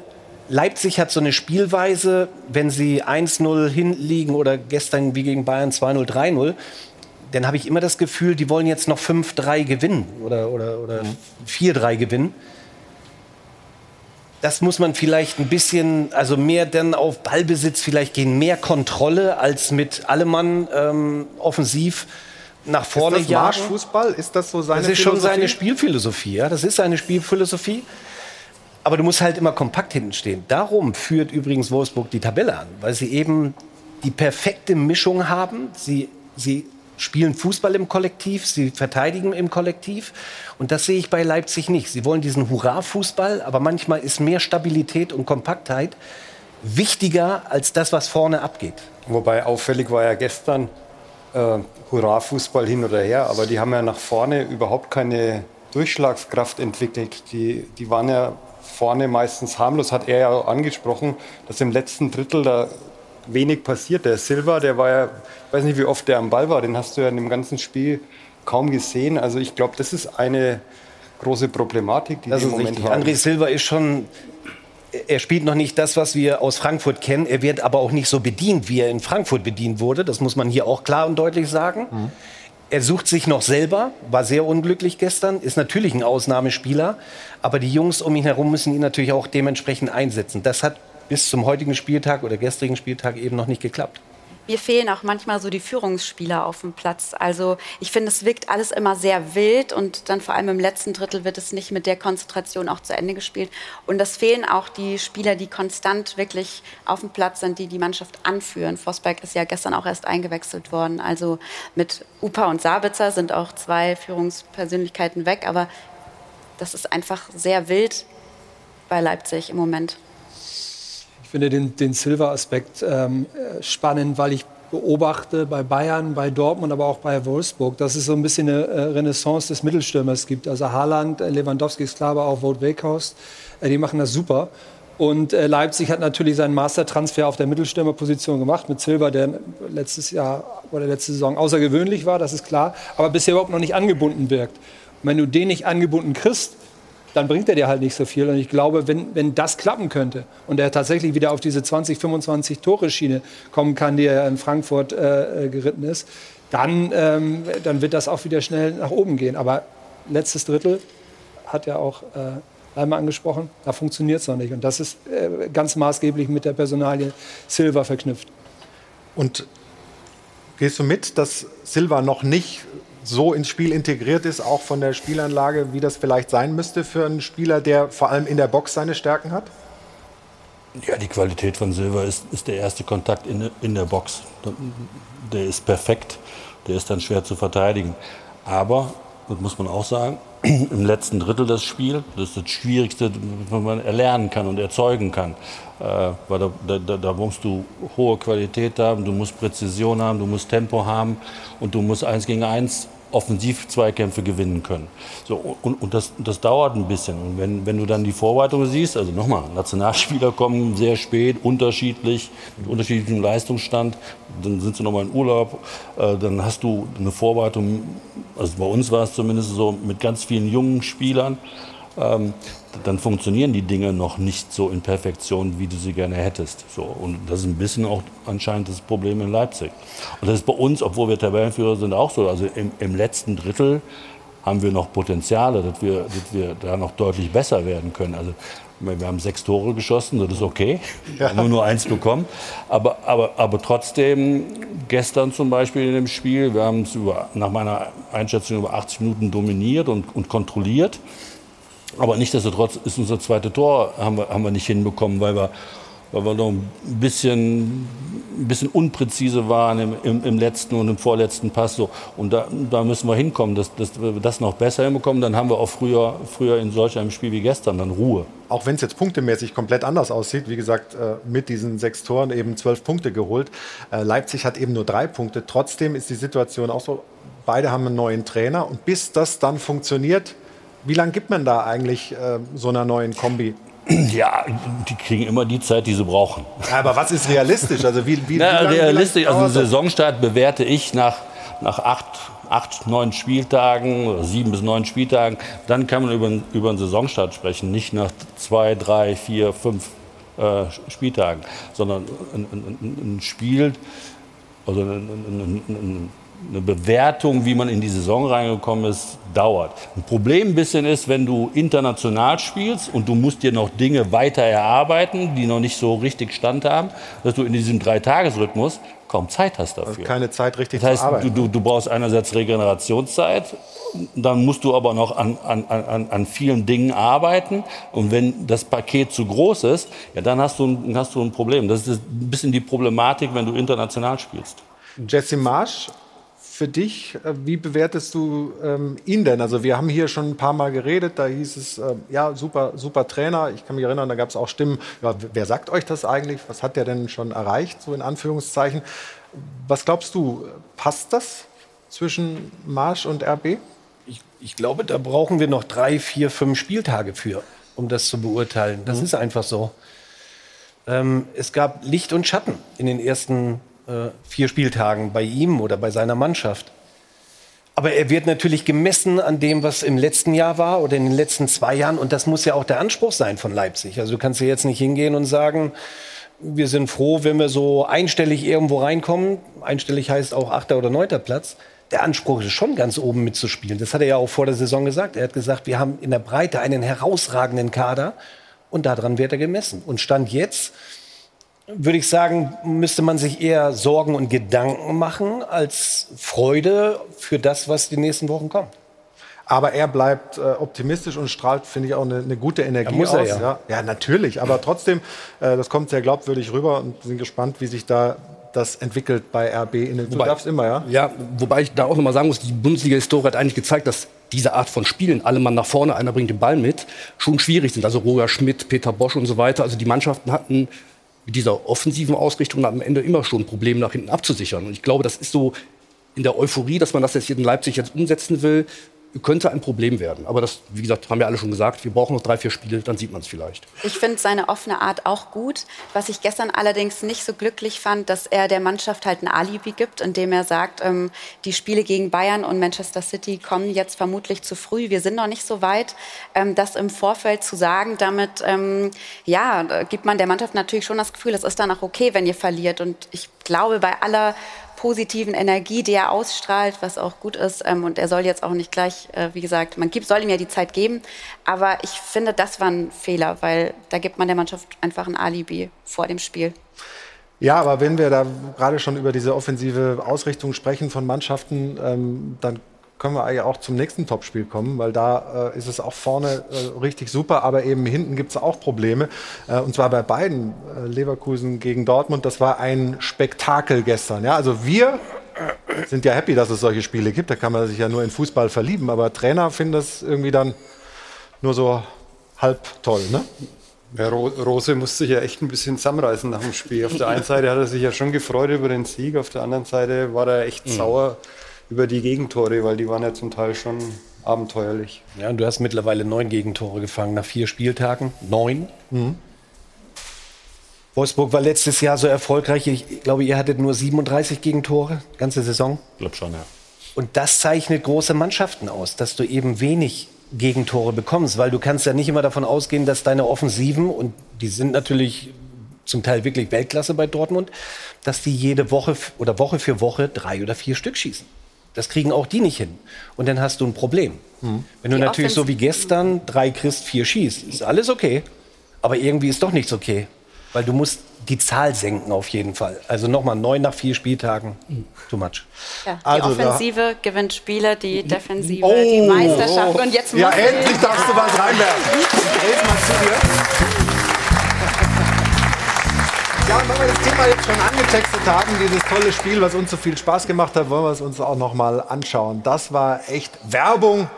Leipzig hat so eine spielweise, wenn sie 1-0 hinliegen oder gestern wie gegen Bayern 2-0, 3-0, dann habe ich immer das Gefühl, die wollen jetzt noch 5-3 gewinnen oder, oder, oder Mhm. 4-3 gewinnen. Das muss man vielleicht ein bisschen, also mehr dann auf Ballbesitz vielleicht gehen, mehr Kontrolle als mit Allemann ähm, offensiv nach vorne ist das jagen. Marschfußball? Ist das so seine Das ist schon seine Spielphilosophie, ja. Das ist seine Spielphilosophie. Aber du musst halt immer kompakt hinten stehen. Darum führt übrigens Wolfsburg die Tabelle an, weil sie eben die perfekte Mischung haben. Sie, sie spielen Fußball im Kollektiv, sie verteidigen im Kollektiv. Und das sehe ich bei Leipzig nicht. Sie wollen diesen Hurra-Fußball, aber manchmal ist mehr Stabilität und Kompaktheit wichtiger als das, was vorne abgeht. Wobei auffällig war ja gestern äh, Hurra-Fußball hin oder her, aber die haben ja nach vorne überhaupt keine Durchschlagskraft entwickelt. Die, die waren ja vorne meistens harmlos, hat er ja angesprochen, dass im letzten Drittel da wenig passiert. Der Silva, der war ja, ich weiß nicht, wie oft der am Ball war, den hast du ja in dem ganzen Spiel kaum gesehen. Also ich glaube, das ist eine große Problematik, die Das ist im Moment richtig. haben. André Silva ist schon. Er spielt noch nicht das, was wir aus Frankfurt kennen. Er wird aber auch nicht so bedient, wie er in Frankfurt bedient wurde. Das muss man hier auch klar und deutlich sagen. Mhm. Er sucht sich noch selber, war sehr unglücklich gestern, ist natürlich ein Ausnahmespieler. Aber die Jungs um ihn herum müssen ihn natürlich auch dementsprechend einsetzen. Das hat bis zum heutigen Spieltag oder gestrigen Spieltag eben noch nicht geklappt. Mir fehlen auch manchmal so die Führungsspieler auf dem Platz. Also ich finde, es wirkt alles immer sehr wild und dann vor allem im letzten Drittel wird es nicht mit der Konzentration auch zu Ende gespielt. Und es fehlen auch die Spieler, die konstant wirklich auf dem Platz sind, die die Mannschaft anführen. Forsberg ist ja gestern auch erst eingewechselt worden. Also mit Upa und Sabitzer sind auch zwei Führungspersönlichkeiten weg, aber das ist einfach sehr wild bei Leipzig im Moment. Ich finde den, den Silver-Aspekt ähm, äh, spannend, weil ich beobachte bei Bayern, bei Dortmund, aber auch bei Wolfsburg, dass es so ein bisschen eine äh, Renaissance des Mittelstürmers gibt. Also Haaland, äh, Lewandowski ist klar, aber auch Wout Weghorst, die machen das super. Und Leipzig hat natürlich seinen Mastertransfer auf der Mittelstürmerposition gemacht mit Silva, der letztes Jahr oder letzte Saison außergewöhnlich war, das ist klar, aber bisher überhaupt noch nicht angebunden wirkt. Und wenn du den nicht angebunden kriegst, dann bringt er dir halt nicht so viel. Und ich glaube, wenn, wenn das klappen könnte und er tatsächlich wieder auf diese 20, 25 Tore-Schiene kommen kann, die er in Frankfurt äh, äh, geritten ist, dann, ähm, dann wird das auch wieder schnell nach oben gehen. Aber letztes Drittel hat ja auch äh, Leimer angesprochen, da funktioniert es noch nicht. Und das ist äh, ganz maßgeblich mit der Personalie Silva verknüpft. Und gehst du mit, dass Silva noch nicht so ins Spiel integriert ist, auch von der Spielanlage, wie das vielleicht sein müsste für einen Spieler, der vor allem in der Box seine Stärken hat? Ja, die Qualität von Silva ist, ist der erste Kontakt in, in der Box. Der ist perfekt, der ist dann schwer zu verteidigen. Aber, das muss man auch sagen, im letzten Drittel das Spiel, das ist das Schwierigste, was man erlernen kann und erzeugen kann. Äh, weil da, da, da, musst du hohe Qualität haben, du musst Präzision haben, du musst Tempo haben und du musst eins gegen eins Offensiv-Zweikämpfe gewinnen können. So, und und das, das dauert ein bisschen. Und wenn, wenn du dann die Vorbereitung siehst, also nochmal, Nationalspieler kommen sehr spät, unterschiedlich, mit unterschiedlichem Leistungsstand, dann sind sie nochmal in Urlaub, äh, dann hast du eine Vorbereitung, also bei uns war es zumindest so, mit ganz vielen jungen Spielern, ähm, dann funktionieren die Dinge noch nicht so in Perfektion, wie du sie gerne hättest. So, und das ist ein bisschen auch anscheinend das Problem in Leipzig. Und das ist bei uns, obwohl wir Tabellenführer sind, auch so. Also im, im letzten Drittel haben wir noch Potenziale, dass wir, dass wir da noch deutlich besser werden können. Also wir haben sechs Tore geschossen, das ist okay. Haben nur, nur eins bekommen. Aber, aber, aber trotzdem, gestern zum Beispiel in dem Spiel, wir haben es über, nach meiner Einschätzung über 80 Minuten dominiert und, und kontrolliert. Aber nichtsdestotrotz ist unser zweites Tor haben wir, haben wir nicht hinbekommen, weil wir, weil wir noch ein bisschen, ein bisschen unpräzise waren im, im, im letzten und im vorletzten Pass. So. Und da, da müssen wir hinkommen, dass, dass wir das noch besser hinbekommen. Dann haben wir auch früher, früher in solch einem Spiel wie gestern dann Ruhe. Auch wenn es jetzt punktemäßig komplett anders aussieht, wie gesagt, äh, mit diesen sechs Toren eben zwölf Punkte geholt. Äh, Leipzig hat eben nur drei Punkte. Trotzdem ist die Situation auch so, beide haben einen neuen Trainer und bis das dann funktioniert, wie lange gibt man da eigentlich äh, so einer neuen Kombi? Ja, die kriegen immer die Zeit, die sie brauchen. Aber was ist realistisch? Also wie, wie, Na, wie lange- realistisch, also einen? Saisonstart bewerte ich nach, nach acht, acht, neun Spieltagen oder sieben bis neun Spieltagen. Dann kann man über, einen- über einen Saisonstart sprechen, nicht nach zwei, drei, vier, fünf äh, Spieltagen, sondern ein, ein, ein- Spiel, also ein, ein, eine Bewertung, wie man in die Saison reingekommen ist, dauert. Ein Problem ein bisschen ist, wenn du international spielst und du musst dir noch Dinge weiter erarbeiten, die noch nicht so richtig Stand haben, dass du in diesem Dreitagesrhythmus kaum Zeit hast dafür. Also keine Zeit richtig das heißt, zu arbeiten. Du, du, du brauchst einerseits Regenerationszeit, dann musst du aber noch an, an, an, an vielen Dingen arbeiten. Und wenn das Paket zu groß ist, ja, dann hast du, ein, hast du ein Problem. Das ist ein bisschen die Problematik, wenn du international spielst. Jesse Marsch für dich, äh, wie bewertest du ähm, ihn denn? Also wir haben hier schon ein paar Mal geredet, da hieß es, äh, ja, super, super Trainer. Ich kann mich erinnern, da gab es auch Stimmen, ja, wer sagt euch das eigentlich? Was hat der denn schon erreicht, so in Anführungszeichen? Was glaubst du, passt das zwischen Marsch und RB? Ich, ich glaube, da brauchen wir noch drei, vier, fünf Spieltage für, um das zu beurteilen. Das mhm. ist einfach so. Ähm, es gab Licht und Schatten in den ersten äh, vier Spieltagen bei ihm oder bei seiner Mannschaft. Aber er wird natürlich gemessen an dem, was im letzten Jahr war oder in den letzten zwei Jahren. Und das muss ja auch der Anspruch sein von Leipzig. Also du kannst ja jetzt nicht hingehen und sagen, wir sind froh, wenn wir so einstellig irgendwo reinkommen. Einstellig heißt auch achter oder neunter Platz. Der Anspruch ist schon ganz oben mitzuspielen. Das hat er ja auch vor der Saison gesagt. Er hat gesagt, wir haben in der Breite einen herausragenden Kader und daran wird er gemessen. Und Stand jetzt würde ich sagen, müsste man sich eher Sorgen und Gedanken machen als Freude für das, was die nächsten Wochen kommt. Aber er bleibt äh, optimistisch und strahlt, finde ich, auch eine, eine gute Energie ja, muss er, aus. Ja. ja. Ja. natürlich. Aber trotzdem, äh, das kommt sehr glaubwürdig rüber und sind gespannt, wie sich da das entwickelt bei RB in den. Du darfst immer, ja? Ja, wobei ich da auch noch mal sagen muss, die Bundesliga-Historie hat eigentlich gezeigt, dass diese Art von Spielen, alle Mann nach vorne, einer bringt den Ball mit, schon schwierig sind. Also Roger Schmidt, Peter Bosch und so weiter. Also die Mannschaften hatten mit dieser offensiven Ausrichtung am Ende immer schon ein Problem nach hinten abzusichern. Und ich glaube, das ist so in der Euphorie, dass man das jetzt hier in Leipzig jetzt umsetzen will, könnte ein Problem werden. Aber das, wie gesagt, haben wir alle schon gesagt. Wir brauchen noch drei, vier Spiele, dann sieht man es vielleicht. Ich finde seine offene Art auch gut. Was ich gestern allerdings nicht so glücklich fand, dass er der Mannschaft halt ein Alibi gibt, indem er sagt, ähm, die Spiele gegen Bayern und Manchester City kommen jetzt vermutlich zu früh. Wir sind noch nicht so weit, ähm, das im Vorfeld zu sagen. Damit, ähm, ja, gibt man der Mannschaft natürlich schon das Gefühl, es ist dann auch okay, wenn ihr verliert. Und ich glaube, bei aller positiven Energie, die er ausstrahlt, was auch gut ist. Ähm, und er soll jetzt auch nicht gleich, äh, wie gesagt, man gibt, soll ihm ja die Zeit geben. Aber ich finde, das war ein Fehler, weil da gibt man der Mannschaft einfach ein Alibi vor dem Spiel. Ja, aber wenn wir da gerade schon über diese offensive Ausrichtung sprechen von Mannschaften, ähm, dann können wir eigentlich auch zum nächsten Topspiel kommen, weil da äh, ist es auch vorne äh, richtig super, aber eben hinten gibt es auch Probleme. Äh, und zwar bei beiden, äh, Leverkusen gegen Dortmund. Das war ein Spektakel gestern. Ja? Also wir sind ja happy, dass es solche Spiele gibt. Da kann man sich ja nur in Fußball verlieben. Aber Trainer finden das irgendwie dann nur so halb toll. Ne? Ja, Rose musste sich ja echt ein bisschen zusammenreißen nach dem Spiel. Auf der einen Seite hat er sich ja schon gefreut über den Sieg, auf der anderen Seite war er echt mhm. sauer über die Gegentore, weil die waren ja zum Teil schon abenteuerlich. Ja, und du hast mittlerweile neun Gegentore gefangen nach vier Spieltagen. Neun. Mhm. Wolfsburg war letztes Jahr so erfolgreich. Ich glaube, ihr hattet nur 37 Gegentore, ganze Saison. Ich glaube schon, ja. Und das zeichnet große Mannschaften aus, dass du eben wenig Gegentore bekommst, weil du kannst ja nicht immer davon ausgehen, dass deine Offensiven, und die sind natürlich zum Teil wirklich Weltklasse bei Dortmund, dass die jede Woche oder Woche für Woche drei oder vier Stück schießen. Das kriegen auch die nicht hin. Und dann hast du ein Problem. Mhm. Wenn du die natürlich Offensiv so wie gestern drei kriegst, vier schießt, ist alles okay. Aber irgendwie ist doch nichts okay. Weil du musst die Zahl senken auf jeden Fall. Also nochmal neun nach vier Spieltagen. Too much. Ja, die also, Offensive da. gewinnt Spiele, die Defensive oh, die Meisterschaft. Oh. Und jetzt ja, endlich darfst du was reinwerfen. Ja, und weil wir das Thema jetzt schon angetextet haben, dieses tolle Spiel, was uns so viel Spaß gemacht hat, wollen wir es uns auch noch mal anschauen. Das war echt Werbung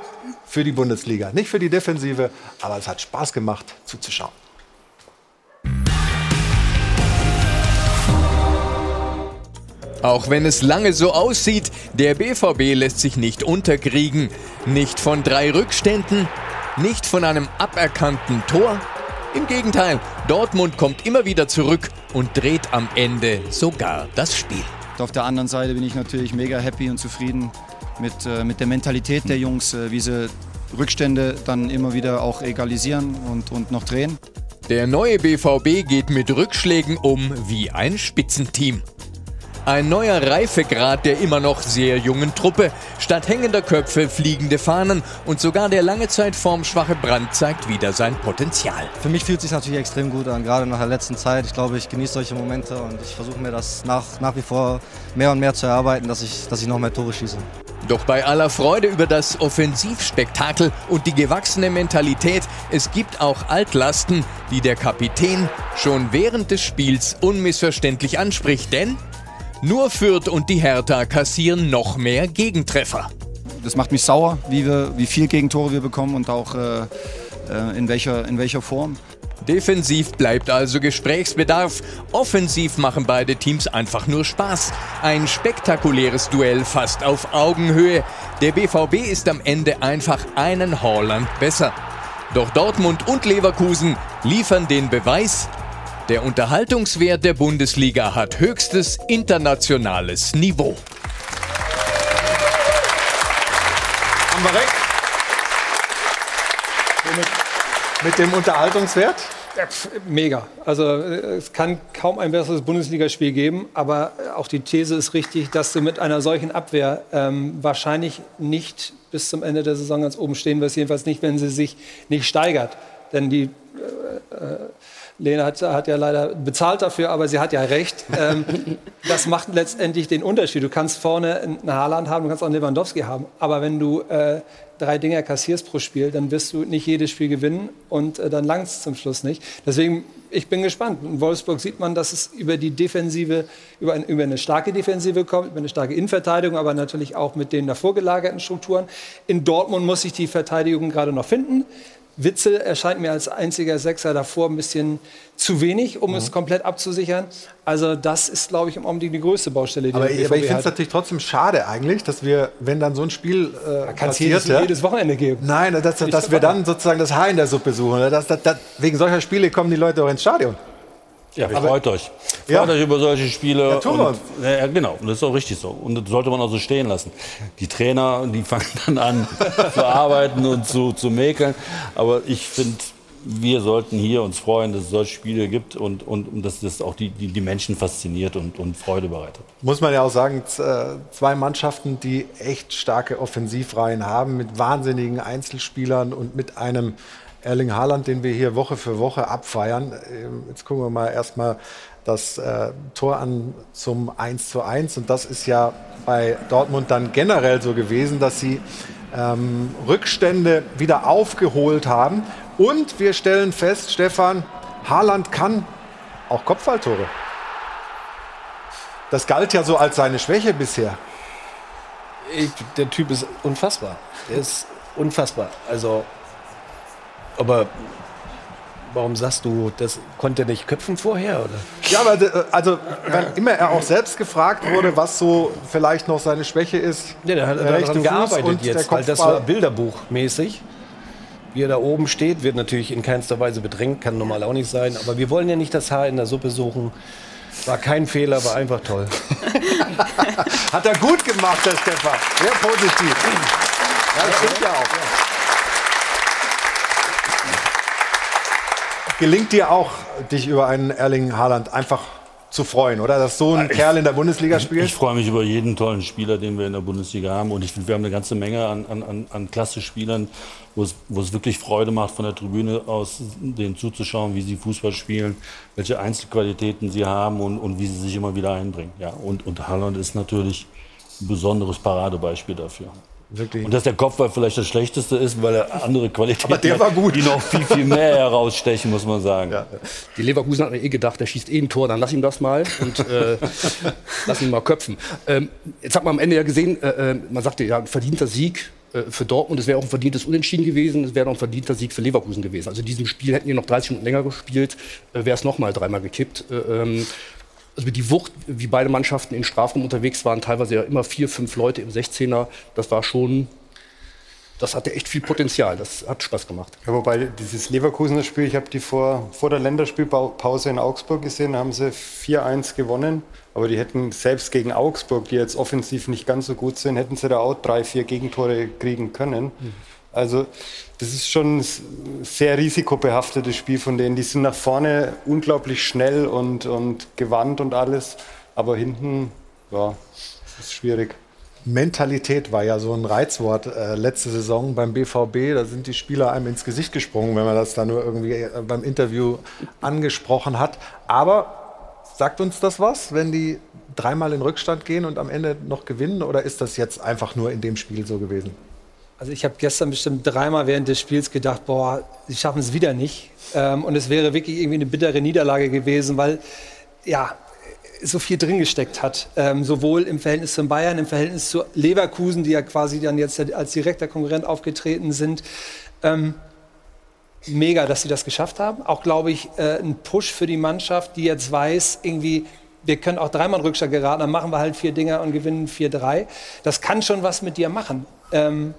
für die Bundesliga. Nicht für die Defensive, aber es hat Spaß gemacht zuzuschauen. Auch wenn es lange so aussieht, der BVB lässt sich nicht unterkriegen. Nicht von drei Rückständen, nicht von einem aberkannten Tor, im Gegenteil, Dortmund kommt immer wieder zurück und dreht am Ende sogar das Spiel. Auf der anderen Seite bin ich natürlich mega happy und zufrieden mit, äh, mit der Mentalität der Jungs, äh, wie sie Rückstände dann immer wieder auch egalisieren und, und noch drehen. Der neue BVB geht mit Rückschlägen um wie ein Spitzenteam. Ein neuer Reifegrad der immer noch sehr jungen Truppe. Statt hängender Köpfe fliegende Fahnen und sogar der lange Zeit formschwache Brand zeigt wieder sein Potenzial. Für mich fühlt es sich natürlich extrem gut an, gerade nach der letzten Zeit. Ich glaube, ich genieße solche Momente und ich versuche mir das nach, nach wie vor mehr und mehr zu erarbeiten, dass ich, dass ich noch mehr Tore schieße. Doch bei aller Freude über das Offensivspektakel und die gewachsene Mentalität, es gibt auch Altlasten, die der Kapitän schon während des Spiels unmissverständlich anspricht, denn nur Fürth und die Hertha kassieren noch mehr Gegentreffer. Das macht mich sauer, wie, wir, wie viel Gegentore wir bekommen und auch äh, in, welcher, in welcher Form. Defensiv bleibt also Gesprächsbedarf. Offensiv machen beide Teams einfach nur Spaß. Ein spektakuläres Duell fast auf Augenhöhe. Der BVB ist am Ende einfach einen Holland besser. Doch Dortmund und Leverkusen liefern den Beweis, der Unterhaltungswert der Bundesliga hat höchstes internationales Niveau. Haben wir recht? Mit, mit dem Unterhaltungswert? Mega. Also äh, es kann kaum ein besseres Bundesligaspiel geben, aber äh, auch die These ist richtig, dass du mit einer solchen Abwehr ähm, wahrscheinlich nicht bis zum Ende der Saison ganz oben stehen wirst, jedenfalls nicht, wenn sie sich nicht steigert. Denn die äh, äh, Lena hat, hat, ja leider bezahlt dafür, aber sie hat ja recht. Ähm, das macht letztendlich den Unterschied. Du kannst vorne einen Haaland haben, du kannst auch einen Lewandowski haben. Aber wenn du äh, drei Dinger kassierst pro Spiel, dann wirst du nicht jedes Spiel gewinnen und äh, dann langt es zum Schluss nicht. Deswegen, ich bin gespannt. In Wolfsburg sieht man, dass es über die Defensive, über, ein, über eine starke Defensive kommt, über eine starke Innenverteidigung, aber natürlich auch mit den davor gelagerten Strukturen. In Dortmund muss sich die Verteidigung gerade noch finden. Witzel erscheint mir als einziger Sechser davor ein bisschen zu wenig, um mhm. es komplett abzusichern. Also das ist, glaube ich, im Augenblick die größte Baustelle. Die aber, aber ich finde es natürlich trotzdem schade eigentlich, dass wir, wenn dann so ein Spiel äh, kann es jedes, jedes, Wochenende geben. Nein, dass, dass, dass wir dann sozusagen das Haar in der Suppe suchen. Das, das, wegen solcher Spiele kommen die Leute auch ins Stadion. Ja, freut euch. Freut ja. euch über solche Spiele. Ja, und, ja, genau, und das ist auch richtig so. Und das sollte man auch so stehen lassen. Die Trainer, die fangen dann an zu arbeiten und zu, zu mäkeln. Aber ich finde, wir sollten hier uns freuen, dass es solche Spiele gibt und, und, und dass das auch die, die, die Menschen fasziniert und, und Freude bereitet. Muss man ja auch sagen, äh, zwei Mannschaften, die echt starke Offensivreihen haben, mit wahnsinnigen Einzelspielern und mit einem Erling Haaland, den wir hier Woche für Woche abfeiern. Ähm, jetzt gucken wir mal erstmal das äh, Tor an zum 1 zu 1. Und das ist ja bei Dortmund dann generell so gewesen, dass sie ähm, Rückstände wieder aufgeholt haben. Und wir stellen fest, Stefan, Haaland kann auch Kopfballtore. Das galt ja so als seine Schwäche bisher. Ich, der Typ ist unfassbar. Der ist unfassbar. Also aber warum sagst du, das konnte er nicht köpfen vorher? Oder? Ja, aber äh, also, wenn immer er auch selbst gefragt wurde, was so vielleicht noch seine Schwäche ist. Ja, der hat daran gearbeitet jetzt, weil das war bilderbuchmäßig. Wie er da oben steht, wird natürlich in keinster Weise bedrängt, kann normal auch nicht sein. Aber wir wollen ja nicht das Haar in der Suppe suchen. War kein Fehler, war einfach toll. hat er gut gemacht, der Stefan. Sehr positiv. Ja, das stimmt ja auch. Gelingt dir auch, dich über einen Erling Haaland einfach zu freuen, oder? Dass so ein ich, Kerl in der Bundesliga spielt? Ich, ich freue mich über jeden tollen Spieler, den wir in der Bundesliga haben. Und ich finde, wir haben eine ganze Menge an, an, an Klasse-Spielern, wo es, wo es wirklich Freude macht, von der Tribüne aus denen zuzuschauen, wie sie Fußball spielen, welche Einzelqualitäten sie haben und, und wie sie sich immer wieder einbringen. Ja, und, und Haaland ist natürlich ein besonderes Paradebeispiel dafür. Wirklich. Und dass der Kopfball vielleicht das Schlechteste ist, weil er andere Qualitäten hat, die noch viel, viel mehr herausstechen, muss man sagen. Ja. Die Leverkusen hat mir eh gedacht, der schießt eh ein Tor, dann lass ihm das mal und äh, lass ihn mal köpfen. Ähm, jetzt hat man am Ende ja gesehen, äh, äh man sagte ja, ein verdienter Sieg äh, für Dortmund, es wäre auch ein verdientes Unentschieden gewesen, es wäre auch ein verdienter Sieg für Leverkusen gewesen. Also in diesem Spiel hätten die noch 30 Minuten länger gespielt, äh, wäre es noch mal dreimal gekippt. Äh, ähm, also die Wucht, wie beide Mannschaften in Strafraum unterwegs waren, teilweise ja immer vier, fünf Leute im 16er, das war schon, das hatte echt viel Potenzial, das hat Spaß gemacht. Ja, wobei dieses Leverkusener Spiel, ich habe die vor, vor der Länderspielpause in Augsburg gesehen, da haben sie 4-1 gewonnen, aber die hätten selbst gegen Augsburg, die jetzt offensiv nicht ganz so gut sind, hätten sie da auch drei, vier Gegentore kriegen können. Mhm. Also das ist schon ein sehr risikobehaftetes Spiel von denen. Die sind nach vorne unglaublich schnell und, und gewandt und alles, aber hinten ja, ist schwierig. Mentalität war ja so ein Reizwort äh, letzte Saison beim BVB. Da sind die Spieler einem ins Gesicht gesprungen, wenn man das da nur irgendwie äh, beim Interview angesprochen hat. Aber sagt uns das was, wenn die dreimal in Rückstand gehen und am Ende noch gewinnen? Oder ist das jetzt einfach nur in dem Spiel so gewesen? Also ich habe gestern bestimmt dreimal während des Spiels gedacht, boah, sie schaffen es wieder nicht. Ähm, und es wäre wirklich irgendwie eine bittere Niederlage gewesen, weil ja so viel drin gesteckt hat. Ähm, sowohl im Verhältnis zum Bayern, im Verhältnis zu Leverkusen, die ja quasi dann jetzt als direkter Konkurrent aufgetreten sind. Ähm, mega, dass sie das geschafft haben. Auch, glaube ich, äh, ein Push für die Mannschaft, die jetzt weiß, irgendwie, wir können auch dreimal in Rückstand geraten, dann machen wir halt vier Dinger und gewinnen 4-3. Das kann schon was mit dir machen. Ähm,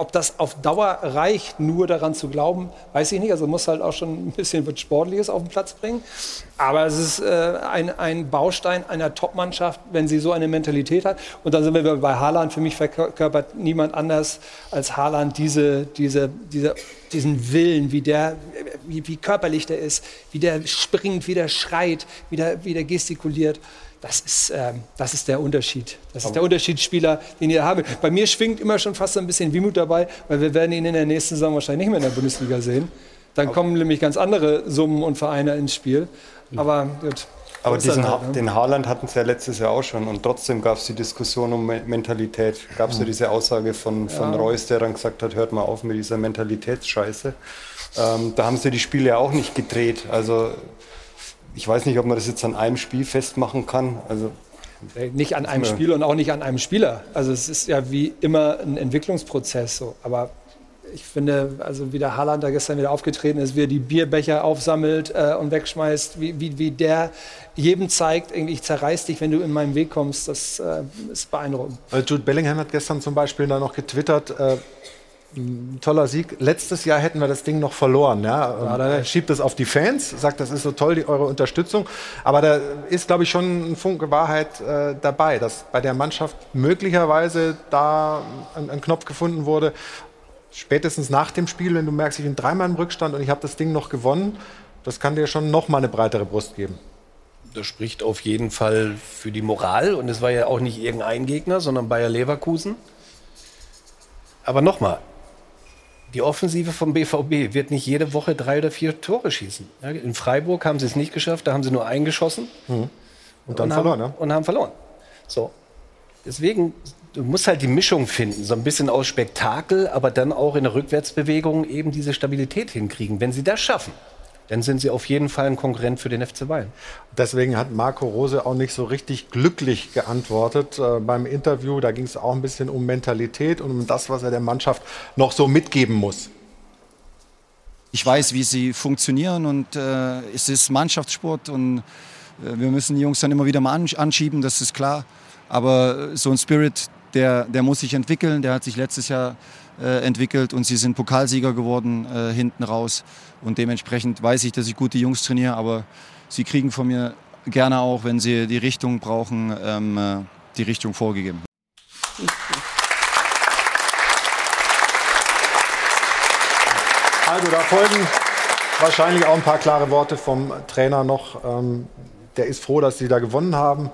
ob das auf Dauer reicht, nur daran zu glauben, weiß ich nicht. Also muss halt auch schon ein bisschen was Sportliches auf den Platz bringen. Aber es ist äh, ein, ein Baustein einer Top-Mannschaft, wenn sie so eine Mentalität hat. Und dann sind wir bei Haaland. Für mich verkörpert niemand anders als Haaland diese, diese, diese, diesen Willen, wie, der, wie, wie körperlich der ist, wie der springt, wie der schreit, wie der, wie der gestikuliert. Das ist, ähm, das ist der Unterschied. Das ist der Unterschiedsspieler, den ihr habt. Bei mir schwingt immer schon fast ein bisschen Wehmut dabei, weil wir werden ihn in der nächsten Saison wahrscheinlich nicht mehr in der Bundesliga sehen. Dann kommen nämlich ganz andere Summen und Vereine ins Spiel. Aber gut. Aber diesen, halt, ha ne? den Haaland hatten sie ja letztes Jahr auch schon und trotzdem gab es die Diskussion um Me- Mentalität. Gab es ja Mhm. diese Aussage von, von Ja. Reus, der dann gesagt hat, hört mal auf mit dieser Mentalitätsscheiße. Ähm, da haben sie die Spiele ja auch nicht gedreht. Also ich weiß nicht, ob man das jetzt an einem Spiel festmachen kann. Also Äh, Nicht an einem. Spiel und auch nicht an einem Spieler. Also es ist ja wie immer ein Entwicklungsprozess so. Aber ich finde, also wie der Haaland da gestern wieder aufgetreten ist, wie er die Bierbecher aufsammelt äh, und wegschmeißt, wie, wie, wie der jedem zeigt, irgendwie, ich zerreiß dich, wenn du in meinen Weg kommst, das äh, ist beeindruckend. Weil Jude Bellingham hat gestern zum Beispiel da noch getwittert, äh, ein toller Sieg. Letztes Jahr hätten wir das Ding noch verloren. Ja? Er schiebt es auf die Fans, sagt, das ist so toll, die, eure Unterstützung. Aber da ist, glaube ich, schon ein Funke Wahrheit äh, dabei, dass bei der Mannschaft möglicherweise da ein, ein Knopf gefunden wurde. Spätestens nach dem Spiel, wenn du merkst, ich bin dreimal im Rückstand und ich habe das Ding noch gewonnen, das kann dir schon noch mal eine breitere Brust geben. Das spricht auf jeden Fall für die Moral. Und es war ja auch nicht irgendein Gegner, sondern Bayer Leverkusen. Aber nochmal, die Offensive vom BVB wird nicht jede Woche drei oder vier Tore schießen. In Freiburg haben sie es nicht geschafft, da haben sie nur eingeschossen. Und dann haben, verloren? Und haben verloren. So. Deswegen, du musst halt die Mischung finden. So ein bisschen aus Spektakel, aber dann auch in der Rückwärtsbewegung eben diese Stabilität hinkriegen. Wenn sie das schaffen, dann sind sie auf jeden Fall ein Konkurrent für den FC Bayern. Deswegen hat Marco Rose auch nicht so richtig glücklich geantwortet äh, beim Interview. Da ging es auch ein bisschen um Mentalität und um das, was er der Mannschaft noch so mitgeben muss. Ich weiß, wie sie funktionieren und äh, es ist Mannschaftssport und äh, wir müssen die Jungs dann immer wieder mal ansch- anschieben, das ist klar. Aber so ein Spirit, der, der muss sich entwickeln, der hat sich letztes Jahr äh, entwickelt und sie sind Pokalsieger geworden äh, hinten raus. Und dementsprechend weiß ich, dass ich gute Jungs trainiere, aber sie kriegen von mir gerne auch, wenn sie die Richtung brauchen, ähm, äh, die Richtung vorgegeben. Also da folgen wahrscheinlich auch ein paar klare Worte vom Trainer noch. Ähm, der ist froh, dass sie da gewonnen haben.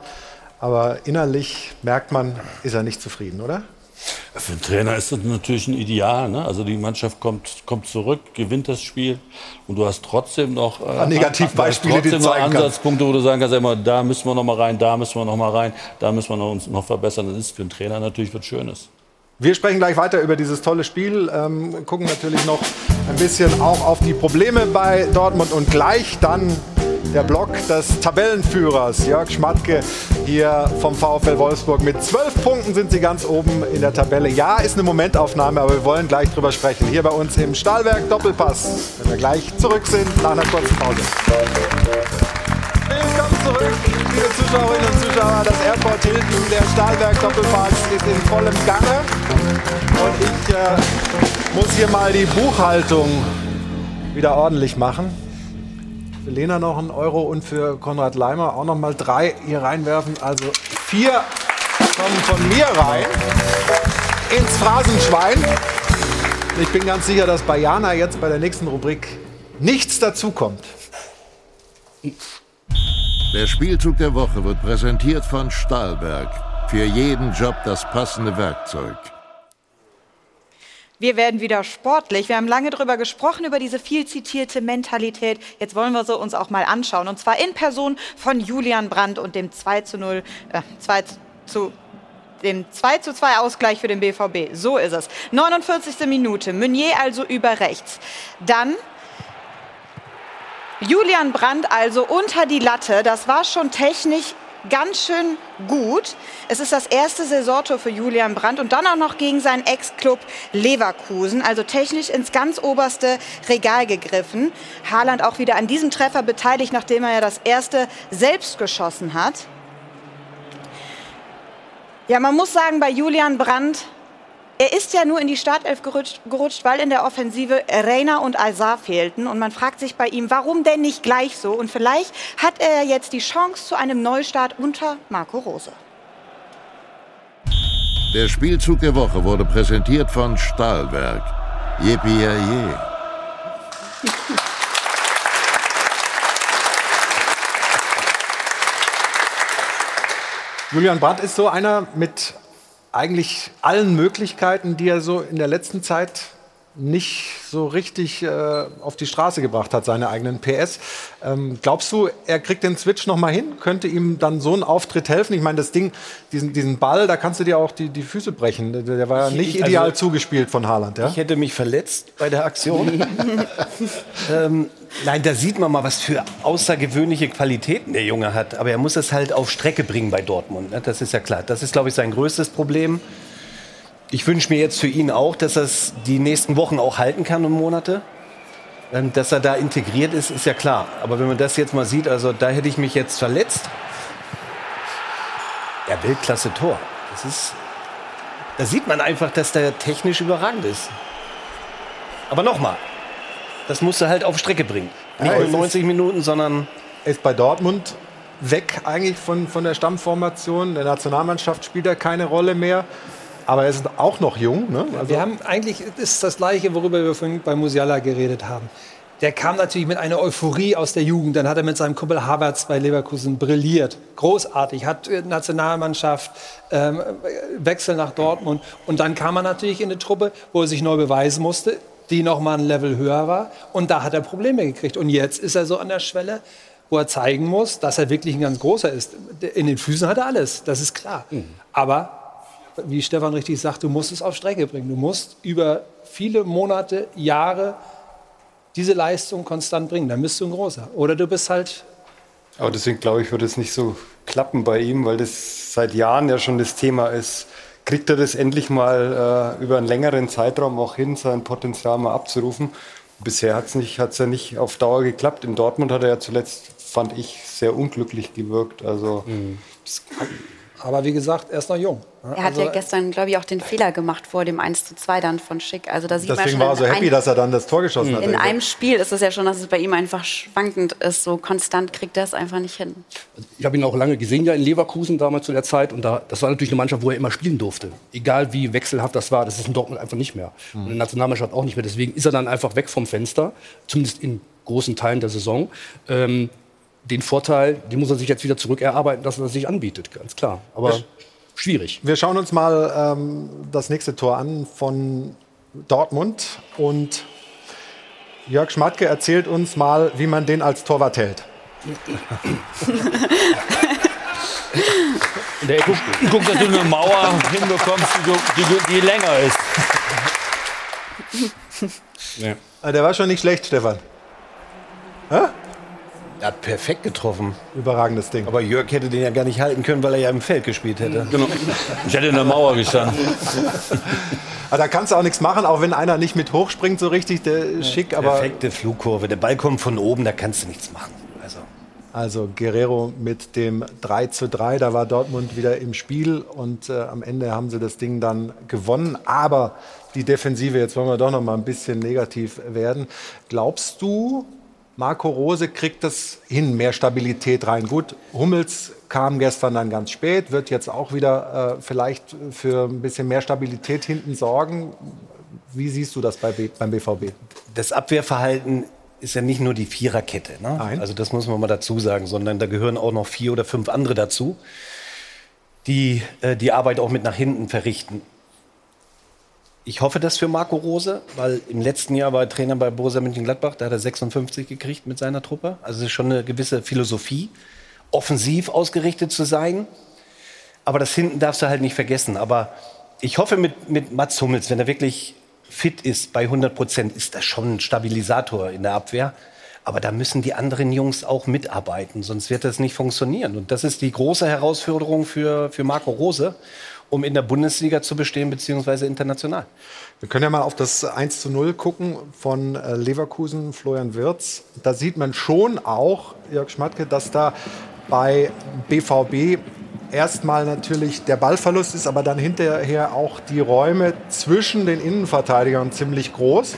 Aber innerlich merkt man, ist er nicht zufrieden, oder? Für den Trainer ist das natürlich ein Ideal. Ne? Also die Mannschaft kommt, kommt zurück, gewinnt das Spiel und du hast trotzdem noch äh, Negativbeispiele, die noch. Ansatzpunkte, wo du sagen kannst, immer, da müssen wir noch mal rein, da müssen wir noch mal rein, da müssen wir noch uns noch verbessern. Das ist für den Trainer natürlich was Schönes. Wir sprechen gleich weiter über dieses tolle Spiel, ähm, gucken natürlich noch ein bisschen auch auf die Probleme bei Dortmund und gleich dann der Block des Tabellenführers Jörg Schmatke hier vom VfL Wolfsburg. Mit zwölf Punkten sind sie ganz oben in der Tabelle. Ja, ist eine Momentaufnahme, aber wir wollen gleich drüber sprechen. Hier bei uns im Stahlwerk Doppelpass, wenn wir gleich zurück sind nach einer kurzen Pause. Willkommen zurück, liebe Zuschauerinnen und Zuschauer. Das Airport Hilton, der Stahlwerk Doppelpass ist in vollem Gange. Und ich äh, muss hier mal die Buchhaltung wieder ordentlich machen. Für Lena noch einen Euro und für Konrad Leimer auch noch mal drei hier reinwerfen. Also vier kommen von mir rein ins Phrasenschwein. Ich bin ganz sicher, dass bei Jana jetzt bei der nächsten Rubrik nichts dazukommt. Der Spielzug der Woche wird präsentiert von Stahlberg. Für jeden Job das passende Werkzeug. Wir werden wieder sportlich. Wir haben lange darüber gesprochen, über diese viel zitierte Mentalität. Jetzt wollen wir sie uns auch mal anschauen. Und zwar in Person von Julian Brandt und dem 2 zu 0, äh, 2 zu dem 2 zu 2 Ausgleich für den BVB. So ist es. 49. Minute. Meunier also über rechts. Dann Julian Brandt also unter die Latte. Das war schon technisch ganz schön gut. Es ist das erste Saisontor für Julian Brandt und dann auch noch gegen seinen Ex-Club Leverkusen. Also technisch ins ganz oberste Regal gegriffen. Haaland auch wieder an diesem Treffer beteiligt, nachdem er ja das erste selbst geschossen hat. Ja, man muss sagen, bei Julian Brandt, er ist ja nur in die Startelf gerutscht, gerutscht, weil in der Offensive Reiner und Azar fehlten. Und man fragt sich bei ihm, warum denn nicht gleich so? Und vielleicht hat er jetzt die Chance zu einem Neustart unter Marco Rose. Der Spielzug der Woche wurde präsentiert von Stahlwerk. Yippie je. Julian Brandt ist so einer mit eigentlich allen Möglichkeiten, die er so in der letzten Zeit nicht so richtig äh, auf die Straße gebracht hat, seine eigenen PS. Ähm, glaubst du, er kriegt den Switch noch mal hin? Könnte ihm dann so ein Auftritt helfen? Ich meine, das Ding, diesen, diesen Ball, da kannst du dir auch die, die Füße brechen. Der, der war ja nicht Ich- ideal also- zugespielt von Haaland. Ja? Ich hätte mich verletzt bei der Aktion. ähm, nein, da sieht man mal, was für außergewöhnliche Qualitäten der Junge hat. Aber er muss es halt auf Strecke bringen bei Dortmund. Ne? Das ist ja klar. Das ist, glaube ich, sein größtes Problem. Ich wünsche mir jetzt für ihn auch, dass er es die nächsten Wochen auch halten kann und Monate. Ähm, Dass er da integriert ist, ist ja klar. Aber wenn man das jetzt mal sieht, also da hätte ich mich jetzt verletzt. Ja, Weltklasse Tor. Das ist, da sieht man einfach, dass der technisch überragend ist. Aber nochmal, das musst du halt auf Strecke bringen. Nicht Ja, nur es 90 Minuten, sondern Er ist bei Dortmund weg eigentlich von, von der Stammformation. In der Nationalmannschaft spielt er keine Rolle mehr. Aber er ist auch noch jung. Ne? Also wir haben eigentlich, das ist das Gleiche, worüber wir vorhin bei Musiala geredet haben. Der kam natürlich mit einer Euphorie aus der Jugend. Dann hat er mit seinem Kumpel Havertz bei Leverkusen brilliert. Großartig. Hat äh, Nationalmannschaft, ähm, Wechsel nach Dortmund. Und dann kam er natürlich in eine Truppe, wo er sich neu beweisen musste, die noch mal ein Level höher war. Und da hat er Probleme gekriegt. Und jetzt ist er so an der Schwelle, wo er zeigen muss, dass er wirklich ein ganz großer ist. In den Füßen hat er alles, das ist klar. Aber wie Stefan richtig sagt, du musst es auf Strecke bringen. Du musst über viele Monate, Jahre diese Leistung konstant bringen. Dann bist du ein großer. Oder du bist halt. Aber deswegen glaube ich, wird es nicht so klappen bei ihm, weil das seit Jahren ja schon das Thema ist. Kriegt er das endlich mal äh, über einen längeren Zeitraum auch hin, sein Potenzial mal abzurufen? Bisher hat es nicht, hat's ja nicht auf Dauer geklappt. In Dortmund hat er ja zuletzt, fand ich, sehr unglücklich gewirkt. Also das Aber wie gesagt, er ist noch jung. Er hat ja gestern, glaube ich, auch den Fehler gemacht vor dem 1 zu 2 dann von Schick. Also da sieht man Deswegen schon war er so in happy, ein- dass er dann das Tor geschossen hat. In einem Spiel ist es ja schon, dass es bei ihm einfach schwankend ist. So konstant kriegt er es einfach nicht hin. Ich habe ihn auch lange gesehen, ja in Leverkusen damals zu der Zeit. Und da, das war natürlich eine Mannschaft, wo er immer spielen durfte. Egal wie wechselhaft das war, das ist in Dortmund einfach nicht mehr. Und in der Nationalmannschaft auch nicht mehr. Deswegen ist er dann einfach weg vom Fenster, zumindest in großen Teilen der Saison. Ähm, den Vorteil, den muss er sich jetzt wieder zurückerarbeiten, dass er das sich anbietet, ganz klar. Aber Ja. schwierig. Wir schauen uns mal ähm, das nächste Tor an von Dortmund. Und Jörg Schmatke erzählt uns mal, wie man den als Torwart hält. Der guck, guck, dass du eine Mauer hinbekommst, die, die, die länger ist. Ah, Der war schon nicht schlecht, Stefan. Hä? Er hat perfekt getroffen. Überragendes Ding. Aber Jörg hätte den ja gar nicht halten können, weil er ja im Feld gespielt hätte. Genau. Ich hätte in der Mauer gestanden. Aber da kannst du auch nichts machen, auch wenn einer nicht mit hochspringt so richtig, der schick. Aber Perfekte Flugkurve. Der Ball kommt von oben, da kannst du nichts machen. Also. Also Guerrero mit dem 3 zu 3, da war Dortmund wieder im Spiel und äh, am Ende haben sie das Ding dann gewonnen. Aber die Defensive, jetzt wollen wir doch noch mal ein bisschen negativ werden. Glaubst du, Marco Rose kriegt das hin, mehr Stabilität rein? Gut, Hummels kam gestern dann ganz spät, wird jetzt auch wieder äh, vielleicht für ein bisschen mehr Stabilität hinten sorgen. Wie siehst du das bei B beim BVB? Das Abwehrverhalten ist ja nicht nur die Viererkette. Ne? Also das muss man mal dazu sagen, sondern da gehören auch noch vier oder fünf andere dazu, die äh, die Arbeit auch mit nach hinten verrichten. Ich hoffe das für Marco Rose, weil im letzten Jahr war er Trainer bei Borussia Mönchengladbach, da hat er 56 gekriegt mit seiner Truppe. Also es ist schon eine gewisse Philosophie, offensiv ausgerichtet zu sein. Aber das hinten darfst du halt nicht vergessen. Aber ich hoffe mit, mit Mats Hummels, wenn er wirklich fit ist bei 100 Prozent, ist das schon ein Stabilisator in der Abwehr. Aber da müssen die anderen Jungs auch mitarbeiten, sonst wird das nicht funktionieren. Und das ist die große Herausforderung für, für Marco Rose, um in der Bundesliga zu bestehen, beziehungsweise international. Wir können ja mal auf das 1 zu 0 gucken von äh, Leverkusen, Florian Wirz. Da sieht man schon auch, Jörg Schmatke, dass da bei BVB erstmal natürlich der Ballverlust ist, aber dann hinterher auch die Räume zwischen den Innenverteidigern ziemlich groß.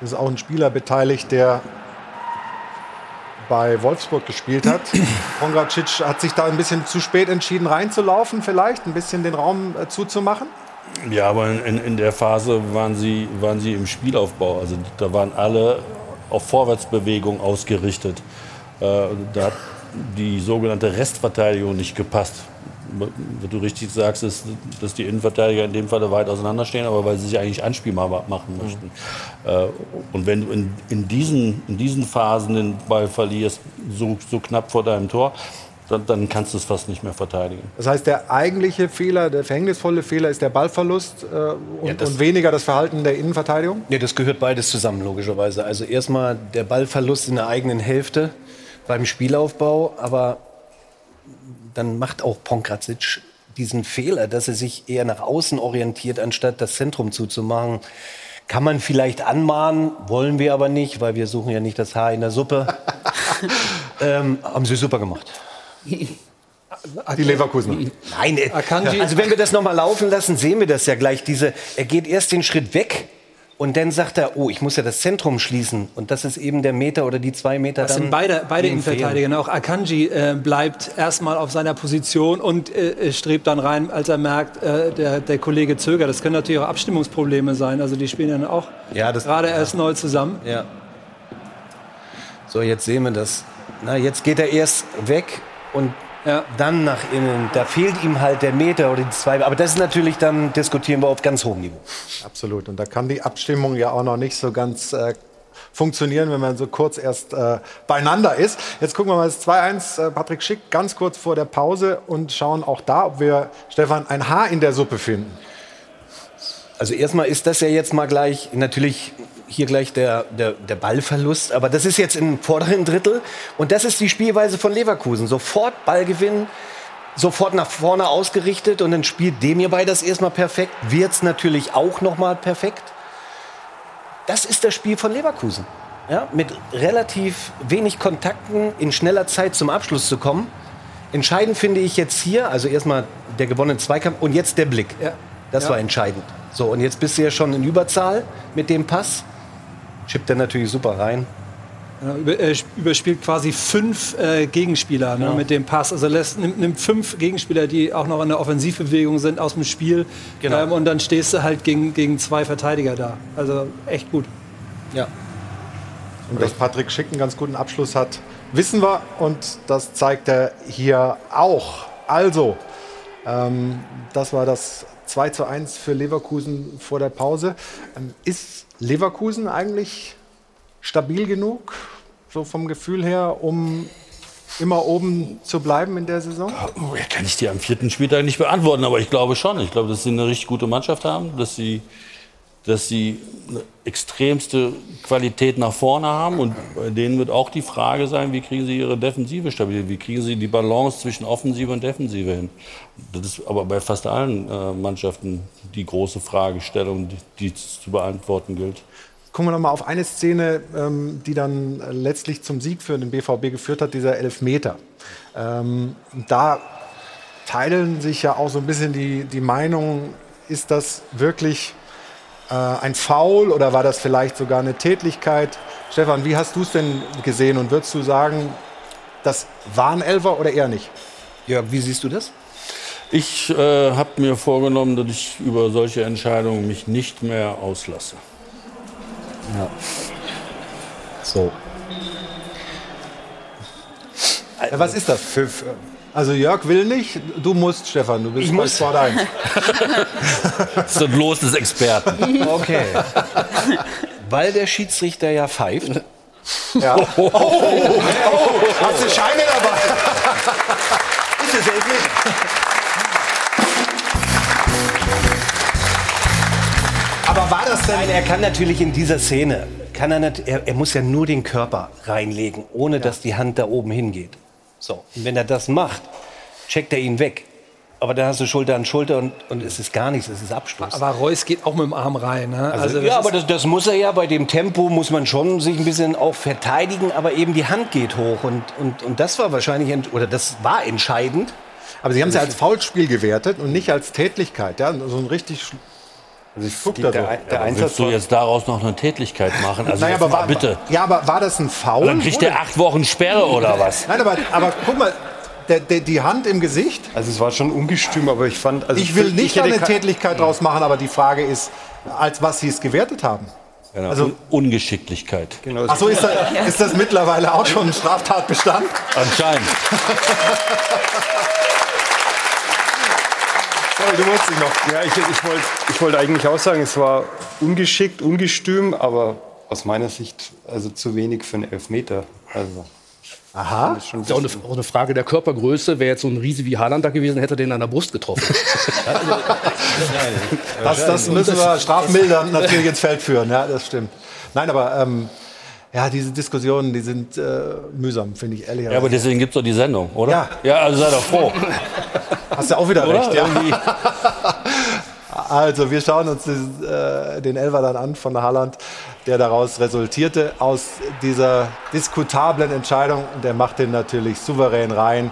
Es ist auch ein Spieler beteiligt, der bei Wolfsburg gespielt hat. Pongracic hat sich da ein bisschen zu spät entschieden, reinzulaufen, vielleicht ein bisschen den Raum äh, zuzumachen. Ja, aber in, in der Phase waren sie, waren sie im Spielaufbau. Also da waren alle auf Vorwärtsbewegung ausgerichtet. Äh, da hat die sogenannte Restverteidigung nicht gepasst. Was du richtig sagst, ist, dass die Innenverteidiger in dem Fall weit auseinanderstehen, aber weil sie sich eigentlich anspielbar machen möchten. Mhm. Und wenn du in, in, diesen, in diesen Phasen den Ball verlierst, so, so knapp vor deinem Tor, dann, dann, kannst du es fast nicht mehr verteidigen. Das heißt, der eigentliche Fehler, der verhängnisvolle Fehler ist der Ballverlust äh, und, ja, und, weniger das Verhalten der Innenverteidigung? Ja, das gehört beides zusammen, logischerweise. Also erstmal der Ballverlust in der eigenen Hälfte beim Spielaufbau, aber dann macht auch Pongracic diesen Fehler, dass er sich eher nach außen orientiert, anstatt das Zentrum zuzumachen. Kann man vielleicht anmahnen, wollen wir aber nicht, weil wir suchen ja nicht das Haar in der Suppe. ähm, haben sie super gemacht. Die Leverkusen. Nein, äh, also wenn wir das noch mal laufen lassen, sehen wir das ja gleich. Diese, er geht erst den Schritt weg und dann sagt er, oh, ich muss ja das Zentrum schließen. Und das ist eben der Meter oder die zwei Meter das sind beide, beide Innenverteidiger. Ne? Auch Akanji äh, bleibt erstmal auf seiner Position und äh, strebt dann rein, als er merkt, äh, der, der Kollege zögert. Das können natürlich auch Abstimmungsprobleme sein. Also die spielen dann auch ja, gerade ja. erst neu zusammen. Ja. So, jetzt sehen wir das. Na, jetzt geht er erst weg und ja. Dann nach innen, da fehlt ihm halt der Meter oder die zwei. Aber das ist natürlich dann, diskutieren wir auf ganz hohem Niveau. Absolut. Und da kann die Abstimmung ja auch noch nicht so ganz äh, funktionieren, wenn man so kurz erst äh, beieinander ist. Jetzt gucken wir mal das 2-1, äh, Patrick Schick, ganz kurz vor der Pause und schauen auch da, ob wir, Stefan, ein Haar in der Suppe finden. Also erstmal ist das ja jetzt mal gleich natürlich hier gleich der, der, der Ballverlust. Aber das ist jetzt im vorderen Drittel. Und das ist die Spielweise von Leverkusen. Sofort Ballgewinn, sofort nach vorne ausgerichtet. Und dann spielt dem hierbei das erstmal perfekt. Wird's natürlich auch nochmal perfekt. Das ist das Spiel von Leverkusen. Ja, mit relativ wenig Kontakten in schneller Zeit zum Abschluss zu kommen. Entscheidend finde ich jetzt hier, also erstmal der gewonnene Zweikampf und jetzt der Blick. Ja. Das ja. war entscheidend. So, und jetzt bist du ja schon in Überzahl mit dem Pass chippt er natürlich super rein. Er überspielt quasi fünf äh, Gegenspieler ne, ja. mit dem Pass. Also lässt, nimmt, nimmt, fünf Gegenspieler, die auch noch in der Offensivbewegung sind, aus dem Spiel. Genau. Ähm, und dann stehst du halt gegen, gegen zwei Verteidiger da. Also echt gut. Ja. Und dass Patrick Schick einen ganz guten Abschluss hat, wissen wir. Und das zeigt er hier auch. Also, ähm, das war das 2 zu 1 für Leverkusen vor der Pause. Ähm, ist Leverkusen eigentlich stabil genug, so vom Gefühl her, um immer oben zu bleiben in der Saison? Oh, kann ich dir am vierten Spieltag nicht beantworten, aber ich glaube schon. Ich glaube, dass sie eine richtig gute Mannschaft haben, dass sie, dass sie eine extremste Qualität nach vorne haben. Und bei denen wird auch die Frage sein, wie kriegen sie ihre Defensive stabil, wie kriegen sie die Balance zwischen Offensive und Defensive hin. Das ist aber bei fast allen äh, Mannschaften die große Fragestellung, die, die zu beantworten gilt. Gucken wir noch mal auf eine Szene, ähm, die dann letztlich zum Sieg für den BVB geführt hat, dieser Elfmeter. Ähm, da teilen sich ja auch so ein bisschen die, die Meinungen, ist das wirklich äh, ein Foul oder war das vielleicht sogar eine Tätlichkeit? Stefan, wie hast du es denn gesehen und würdest du sagen, das war ein Elfer oder eher nicht? Ja, wie siehst du das? Ich äh, habe mir vorgenommen, dass ich über solche Entscheidungen mich nicht mehr auslasse. Ja. So. Was ist das? Für, für, also Jörg will nicht, du musst, Stefan, du bist Ich bei muss. Sport 1. Das ist das Los des Experten. Okay. Weil der Schiedsrichter ja pfeift. Ja. Oh, oh, oh, oh, hast du Scheine dabei? Ist es Elfmeter? Aber war das denn... Nein, er kann natürlich in dieser Szene, kann er, nicht, er, er muss ja nur den Körper reinlegen, ohne dass die Hand da oben hingeht. So, und wenn er das macht, checkt er ihn weg. Aber dann hast du Schulter an Schulter und, und es ist gar nichts, es ist Abstoß. Aber Reus geht auch mit dem Arm rein. Ne? Also, das ja, aber das, das muss er ja. Bei dem Tempo muss man schon sich ein bisschen auch verteidigen, aber eben die Hand geht hoch. Und, und, und das war wahrscheinlich, oder das war entscheidend. Aber Sie haben es ja als Foulspiel gewertet und nicht als Tätlichkeit. Ja? So ein richtig... Also ich guck da so. der, der Einsatz willst du jetzt daraus noch eine Tätigkeit machen? Also Naja, aber war, bitte. Ja, aber war das ein Foul? Dann kriegt der acht Wochen Sperre oder was? Nein, aber, aber guck mal, der, der, die Hand im Gesicht. Also es war schon ungestüm, aber ich fand... Also ich will nicht hätte eine Tätigkeit draus machen, aber die Frage ist, als was Sie es gewertet haben. Genau. Also- Un Ungeschicklichkeit. Genau, Ach so, ist das, ist das mittlerweile auch schon ein Straftatbestand? Anscheinend. Du wolltest dich noch. Ja, ich, ich wollte ich wollte eigentlich auch sagen, es war ungeschickt, ungestüm, aber aus meiner Sicht also zu wenig für einen Elfmeter. Also, Aha. das ist schon ein ist ja auch eine, auch eine Frage der Körpergröße. Wäre jetzt so ein Riese wie Haaland da gewesen, hätte er den an der Brust getroffen. Das, das müssen wir strafmildern natürlich ins Feld führen, ja, das stimmt. Nein, aber ähm, ja, diese Diskussionen, die sind äh, mühsam, finde ich ehrlich. Ja, aber deswegen gibt es doch die Sendung, oder? Ja. Ja, also sei doch froh. Hast du auch wieder recht. Irgendwie. Also, wir schauen uns diesen, äh, den Elfer dann an von Haaland, der daraus resultierte, aus dieser diskutablen Entscheidung. Und der macht den natürlich souverän rein.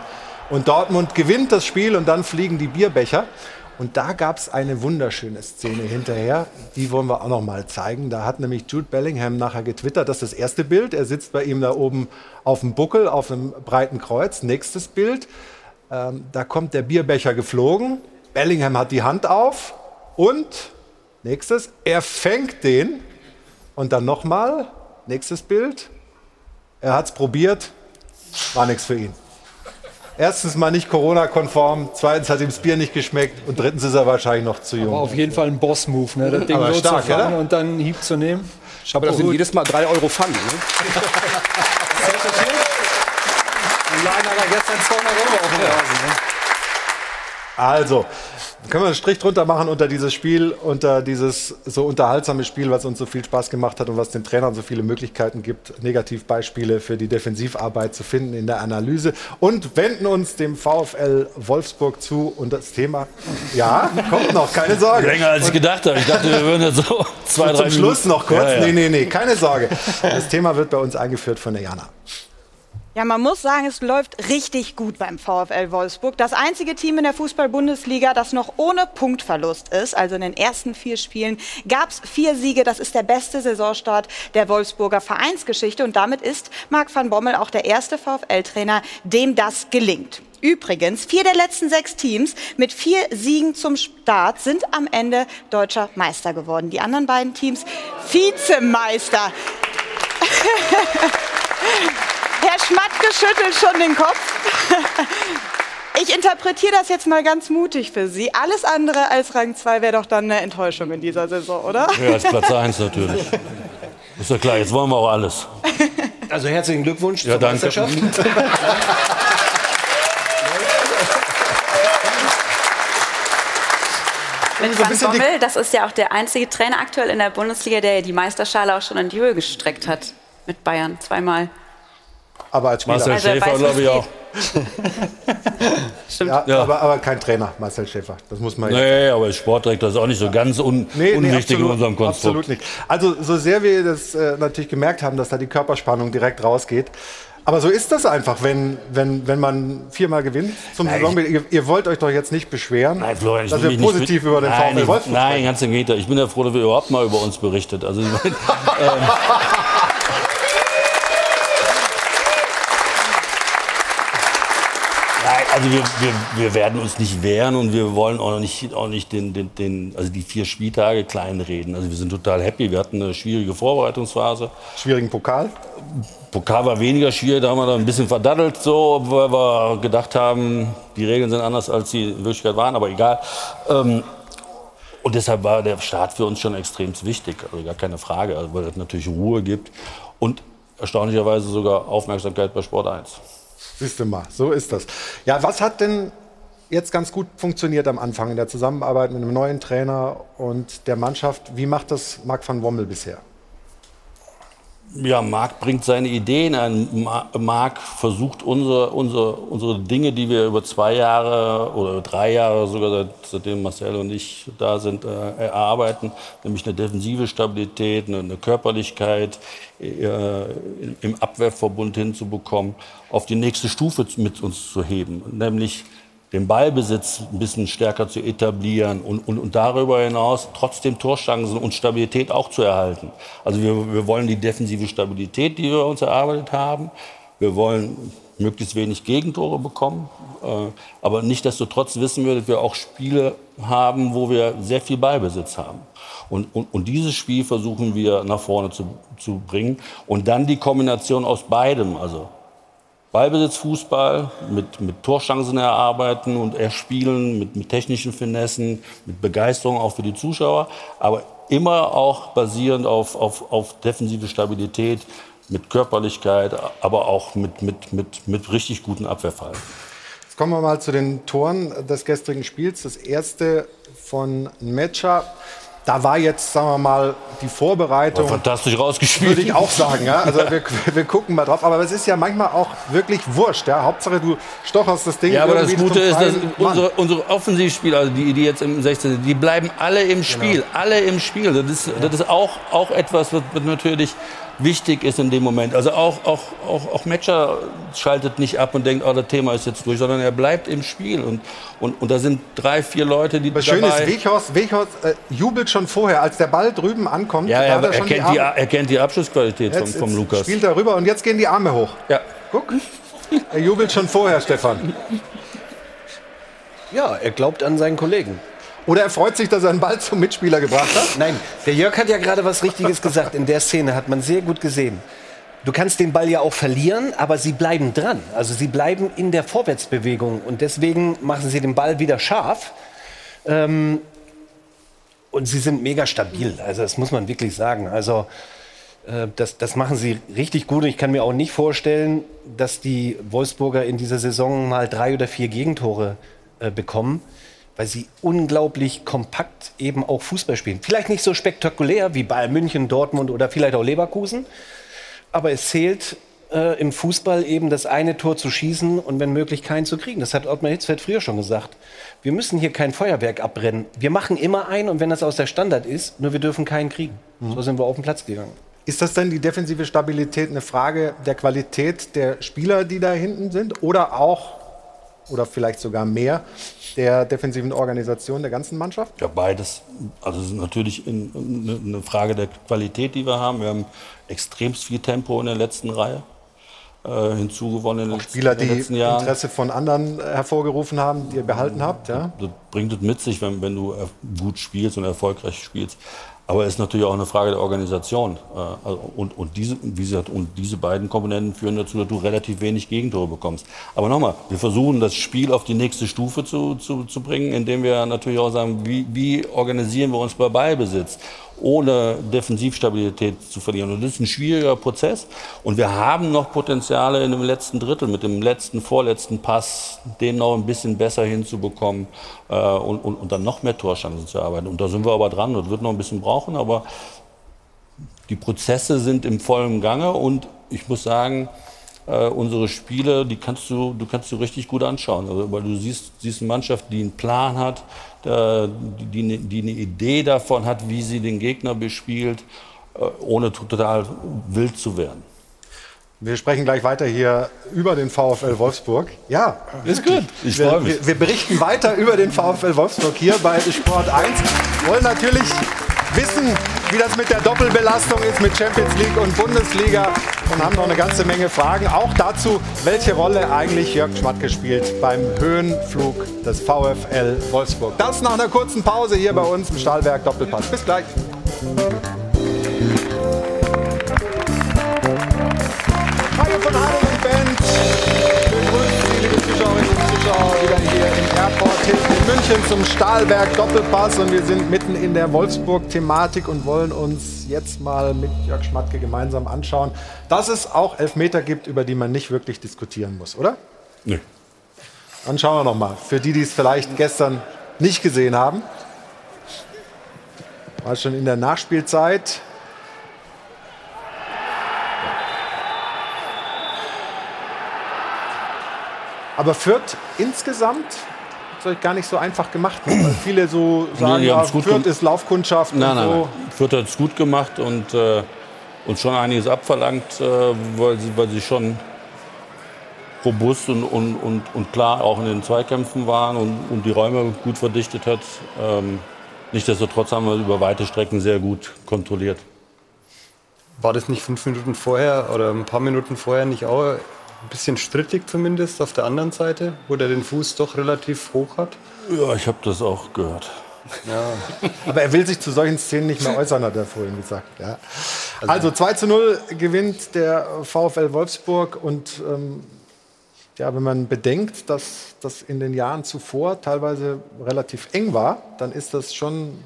Und Dortmund gewinnt das Spiel und dann fliegen die Bierbecher. Und da gab es eine wunderschöne Szene hinterher. Die wollen wir auch noch mal zeigen. Da hat nämlich Jude Bellingham nachher getwittert. Das ist das erste Bild. Er sitzt bei ihm da oben auf dem Buckel, auf einem breiten Kreuz. Nächstes Bild. Ähm, da kommt der Bierbecher geflogen. Bellingham hat die Hand auf. Und nächstes, er fängt den. Und dann nochmal, nächstes Bild. Er hat es probiert, war nichts für ihn. Erstens mal nicht Corona-konform, zweitens hat ihm das Bier nicht geschmeckt und drittens ist er wahrscheinlich noch zu jung. War auf jeden Fall ein Boss-Move, ne? das Ding Aber so stark, zu fangen oder? und dann einen Hieb zu nehmen. Aber das sind jedes Mal 3 Euro Pfand. Ne? Allein hat er gestern 200 Euro auf dem Rasen. Ne? Also, können wir einen Strich drunter machen unter dieses Spiel, unter dieses so unterhaltsame Spiel, was uns so viel Spaß gemacht hat und was den Trainern so viele Möglichkeiten gibt, Negativbeispiele für die Defensivarbeit zu finden in der Analyse und wenden uns dem VfL Wolfsburg zu und das Thema, ja, kommt noch, keine Sorge. Länger als ich gedacht habe. Ich dachte, wir würden jetzt so zwei, Zum drei Schluss Minuten- noch kurz, Ja, ja. nee, nee, nee, keine Sorge. Das Thema wird bei uns eingeführt von der Jana. Ja, man muss sagen, es läuft richtig gut beim VfL Wolfsburg. Das einzige Team in der Fußball-Bundesliga, das noch ohne Punktverlust ist. Also in den ersten vier Spielen gab es vier Siege. Das ist der beste Saisonstart der Wolfsburger Vereinsgeschichte. Und damit ist Marc van Bommel auch der erste VfL-Trainer, dem das gelingt. Übrigens, vier der letzten sechs Teams mit vier Siegen zum Start sind am Ende deutscher Meister geworden. Die anderen beiden Teams Vizemeister. Herr Schmatke schüttelt schon den Kopf. Ich interpretiere das jetzt mal ganz mutig für Sie. Alles andere als Rang 2 wäre doch dann eine Enttäuschung in dieser Saison, oder? Ja, als Platz 1 natürlich. Ist ja klar, jetzt wollen wir auch alles. Also herzlichen Glückwunsch Ja, zur danke. Meisterschaft. Mit Van Bommel, das ist ja auch der einzige Trainer aktuell in der Bundesliga, der die Meisterschale auch schon in die Höhe gestreckt hat. Mit Bayern zweimal. Aber als Spieler. Marcel Also er Schäfer, glaube ich, auch. Ja, Ja. Aber, aber kein Trainer, Marcel Schäfer. Das muss man Nee, aber als Sportdirektor ist auch nicht so ganz un unwichtig in unserem Konstrukt. Absolut nicht. Also so sehr wir das äh, natürlich gemerkt haben, dass da die Körperspannung direkt rausgeht. Aber so ist das einfach, wenn, wenn, wenn man viermal gewinnt zum Nein, Saisonbeginn. Ihr, ihr wollt euch doch jetzt nicht beschweren, Nein, Florian, ich dass nicht positiv über den nein, VfL Wolfsburg Nein, ganz im Gegenteil. Ich bin ja froh, dass wir überhaupt mal über uns berichtet. Also ich meine, ähm, Nein, Also wir, wir, wir werden uns nicht wehren und wir wollen auch nicht, auch nicht den, den, den, also die vier Spieltage kleinreden. Also wir sind total happy. Wir hatten eine schwierige Vorbereitungsphase. Schwierigen Pokal? Pokal war weniger schwierig, da haben wir da ein bisschen verdaddelt, so, weil wir gedacht haben, die Regeln sind anders, als sie in Wirklichkeit waren, aber egal. Ähm, und deshalb war der Start für uns schon extrem wichtig, also gar keine Frage, also weil es natürlich Ruhe gibt und erstaunlicherweise sogar Aufmerksamkeit bei Sport 1. Siehst du mal, so ist das. Ja, was hat denn jetzt ganz gut funktioniert am Anfang in der Zusammenarbeit mit einem neuen Trainer und der Mannschaft? Wie macht das Marc van Wommel bisher? Ja, Marc bringt seine Ideen ein. Marc versucht unsere, unsere, unsere Dinge, die wir über zwei Jahre oder drei Jahre sogar, seit, seitdem Marcel und ich da sind, äh, erarbeiten, nämlich eine defensive Stabilität, eine, eine Körperlichkeit äh, im Abwehrverbund hinzubekommen, auf die nächste Stufe mit uns zu heben, nämlich den Ballbesitz ein bisschen stärker zu etablieren und, und, und darüber hinaus trotzdem Torchancen und Stabilität auch zu erhalten. Also wir, wir wollen die defensive Stabilität, die wir uns erarbeitet haben. Wir wollen möglichst wenig Gegentore bekommen. Äh, aber nichtdestotrotz wissen wir, dass wir auch Spiele haben, wo wir sehr viel Ballbesitz haben. Und, und, und dieses Spiel versuchen wir nach vorne zu, zu bringen. Und dann die Kombination aus beidem, also Ballbesitzfußball mit, mit Torchancen erarbeiten und erspielen, mit, mit technischen Finessen, mit Begeisterung auch für die Zuschauer, aber immer auch basierend auf, auf, auf defensive Stabilität, mit Körperlichkeit, aber auch mit, mit, mit, mit richtig guten Abwehrfallen. Jetzt kommen wir mal zu den Toren des gestrigen Spiels. Das erste von Metscher. Da war jetzt, sagen wir mal, die Vorbereitung. War fantastisch rausgespielt. Würde ich auch sagen, ja. Also wir, wir, gucken mal drauf. Aber es ist ja manchmal auch wirklich wurscht, ja. Hauptsache du stocherst das Ding. Ja, aber das Gute ist, dass unsere, unsere Offensivspieler, also die, die jetzt im 16. die bleiben alle im Spiel. Genau. Alle im Spiel. Das ist, das ist auch, auch etwas, was natürlich wichtig ist in dem Moment. Also auch, auch, auch, auch Matcher schaltet nicht ab und denkt, oh, das Thema ist jetzt durch, sondern er bleibt im Spiel. Und, und, und da sind drei, vier Leute, die Was schön ist, Weghorst, Weghorst äh, jubelt schon vorher, als der Ball drüben ankommt. Ja, er, er, kennt, die, die er kennt die Abschlussqualität jetzt, vom, vom Lukas. spielt er rüber und jetzt gehen die Arme hoch. Ja. Guck, er jubelt schon vorher, Stefan. Ja, er glaubt an seinen Kollegen. Oder er freut sich, dass er einen Ball zum Mitspieler gebracht hat? Nein, der Jörg hat ja gerade was Richtiges gesagt. In der Szene hat man sehr gut gesehen. Du kannst den Ball ja auch verlieren, aber sie bleiben dran. Also sie bleiben in der Vorwärtsbewegung. Und deswegen machen sie den Ball wieder scharf. Ähm, und sie sind mega stabil. Also das muss man wirklich sagen. Also äh, das, das machen sie richtig gut. Und ich kann mir auch nicht vorstellen, dass die Wolfsburger in dieser Saison mal drei oder vier Gegentore äh, bekommen weil sie unglaublich kompakt eben auch Fußball spielen. Vielleicht nicht so spektakulär wie Bayern München, Dortmund oder vielleicht auch Leverkusen, aber es zählt äh, im Fußball eben das eine Tor zu schießen und wenn möglich keinen zu kriegen. Das hat Ottmar Hitzfeld früher schon gesagt. Wir müssen hier kein Feuerwerk abbrennen. Wir machen immer einen und wenn das aus der Standard ist, nur wir dürfen keinen kriegen. Mhm. So sind wir auf den Platz gegangen. Ist das denn die defensive Stabilität eine Frage der Qualität der Spieler, die da hinten sind oder auch oder vielleicht sogar mehr der defensiven Organisation der ganzen Mannschaft? Ja, beides. Also es ist natürlich eine Frage der Qualität, die wir haben. Wir haben extremst viel Tempo in der letzten Reihe äh, hinzugewonnen in Spieler, in den letzten die Jahren. Interesse von anderen hervorgerufen haben, die ihr behalten habt. Ja? Das bringt es mit sich, wenn, wenn du gut spielst und erfolgreich spielst. Aber es ist natürlich auch eine Frage der Organisation. Äh, also, und, und, diese, wie gesagt, und diese beiden Komponenten führen dazu, dass du relativ wenig Gegentore bekommst. Aber nochmal, wir versuchen das Spiel auf die nächste Stufe zu, zu, zu bringen, indem wir natürlich auch sagen, wie, wie organisieren wir uns bei Ballbesitz ohne Defensivstabilität zu verlieren. Und das ist ein schwieriger Prozess. Und wir haben noch Potenziale in dem letzten Drittel, mit dem letzten, vorletzten Pass, den noch ein bisschen besser hinzubekommen äh, und, und, und dann noch mehr Torchancen zu erarbeiten. Und da sind wir aber dran. Das wird noch ein bisschen brauchen, aber die Prozesse sind im vollen Gange und ich muss sagen, äh, unsere Spiele, die kannst du, du kannst du richtig gut anschauen, also, weil du siehst, siehst eine Mannschaft, die einen Plan hat, die, die eine Idee davon hat, wie sie den Gegner bespielt, äh, ohne total wild zu werden. Wir sprechen gleich weiter hier über den VfL Wolfsburg. Ja, ist gut. Ich freue mich. Wir, wir, berichten weiter über den VfL Wolfsburg hier bei Sport 1. Wollen natürlich wissen, wie das mit der Doppelbelastung ist mit Champions League und Bundesliga und haben noch eine ganze Menge Fragen. Auch dazu, welche Rolle eigentlich Jörg Schmatke spielt beim Höhenflug des VfL Wolfsburg. Das nach einer kurzen Pause hier bei uns im Stahlberg Doppelpass. Bis gleich. In München zum Stahlberg Doppelpass. Und wir sind mitten in der Wolfsburg-Thematik und wollen uns jetzt mal mit Jörg Schmatke gemeinsam anschauen, dass es auch Elfmeter gibt, über die man nicht wirklich diskutieren muss, oder? Nee. Dann schauen wir noch mal. Für die, die es vielleicht gestern nicht gesehen haben. War schon in der Nachspielzeit. Aber Fürth insgesamt euch gar nicht so einfach gemacht, weil viele so sagen, die ja, Fürth ist Laufkundschaft Nein, und nein, so. nein. Fürth hat es gut gemacht und äh, uns schon einiges abverlangt, äh, weil, sie, weil sie schon robust und, und, und, und klar auch in den Zweikämpfen waren und, und die Räume gut verdichtet hat. Ähm, Nichtsdestotrotz haben wir über weite Strecken sehr gut kontrolliert. War das nicht fünf Minuten vorher oder ein paar Minuten vorher nicht auch ein bisschen strittig zumindest auf der anderen Seite, wo der den Fuß doch relativ hoch hat? Ja, ich habe das auch gehört. Ja. Aber er will sich zu solchen Szenen nicht mehr äußern, hat er vorhin gesagt. Ja. Also 2 zu 0 gewinnt der VfL Wolfsburg und ähm, ja, wenn man bedenkt, dass das in den Jahren zuvor teilweise relativ eng war, dann ist das schon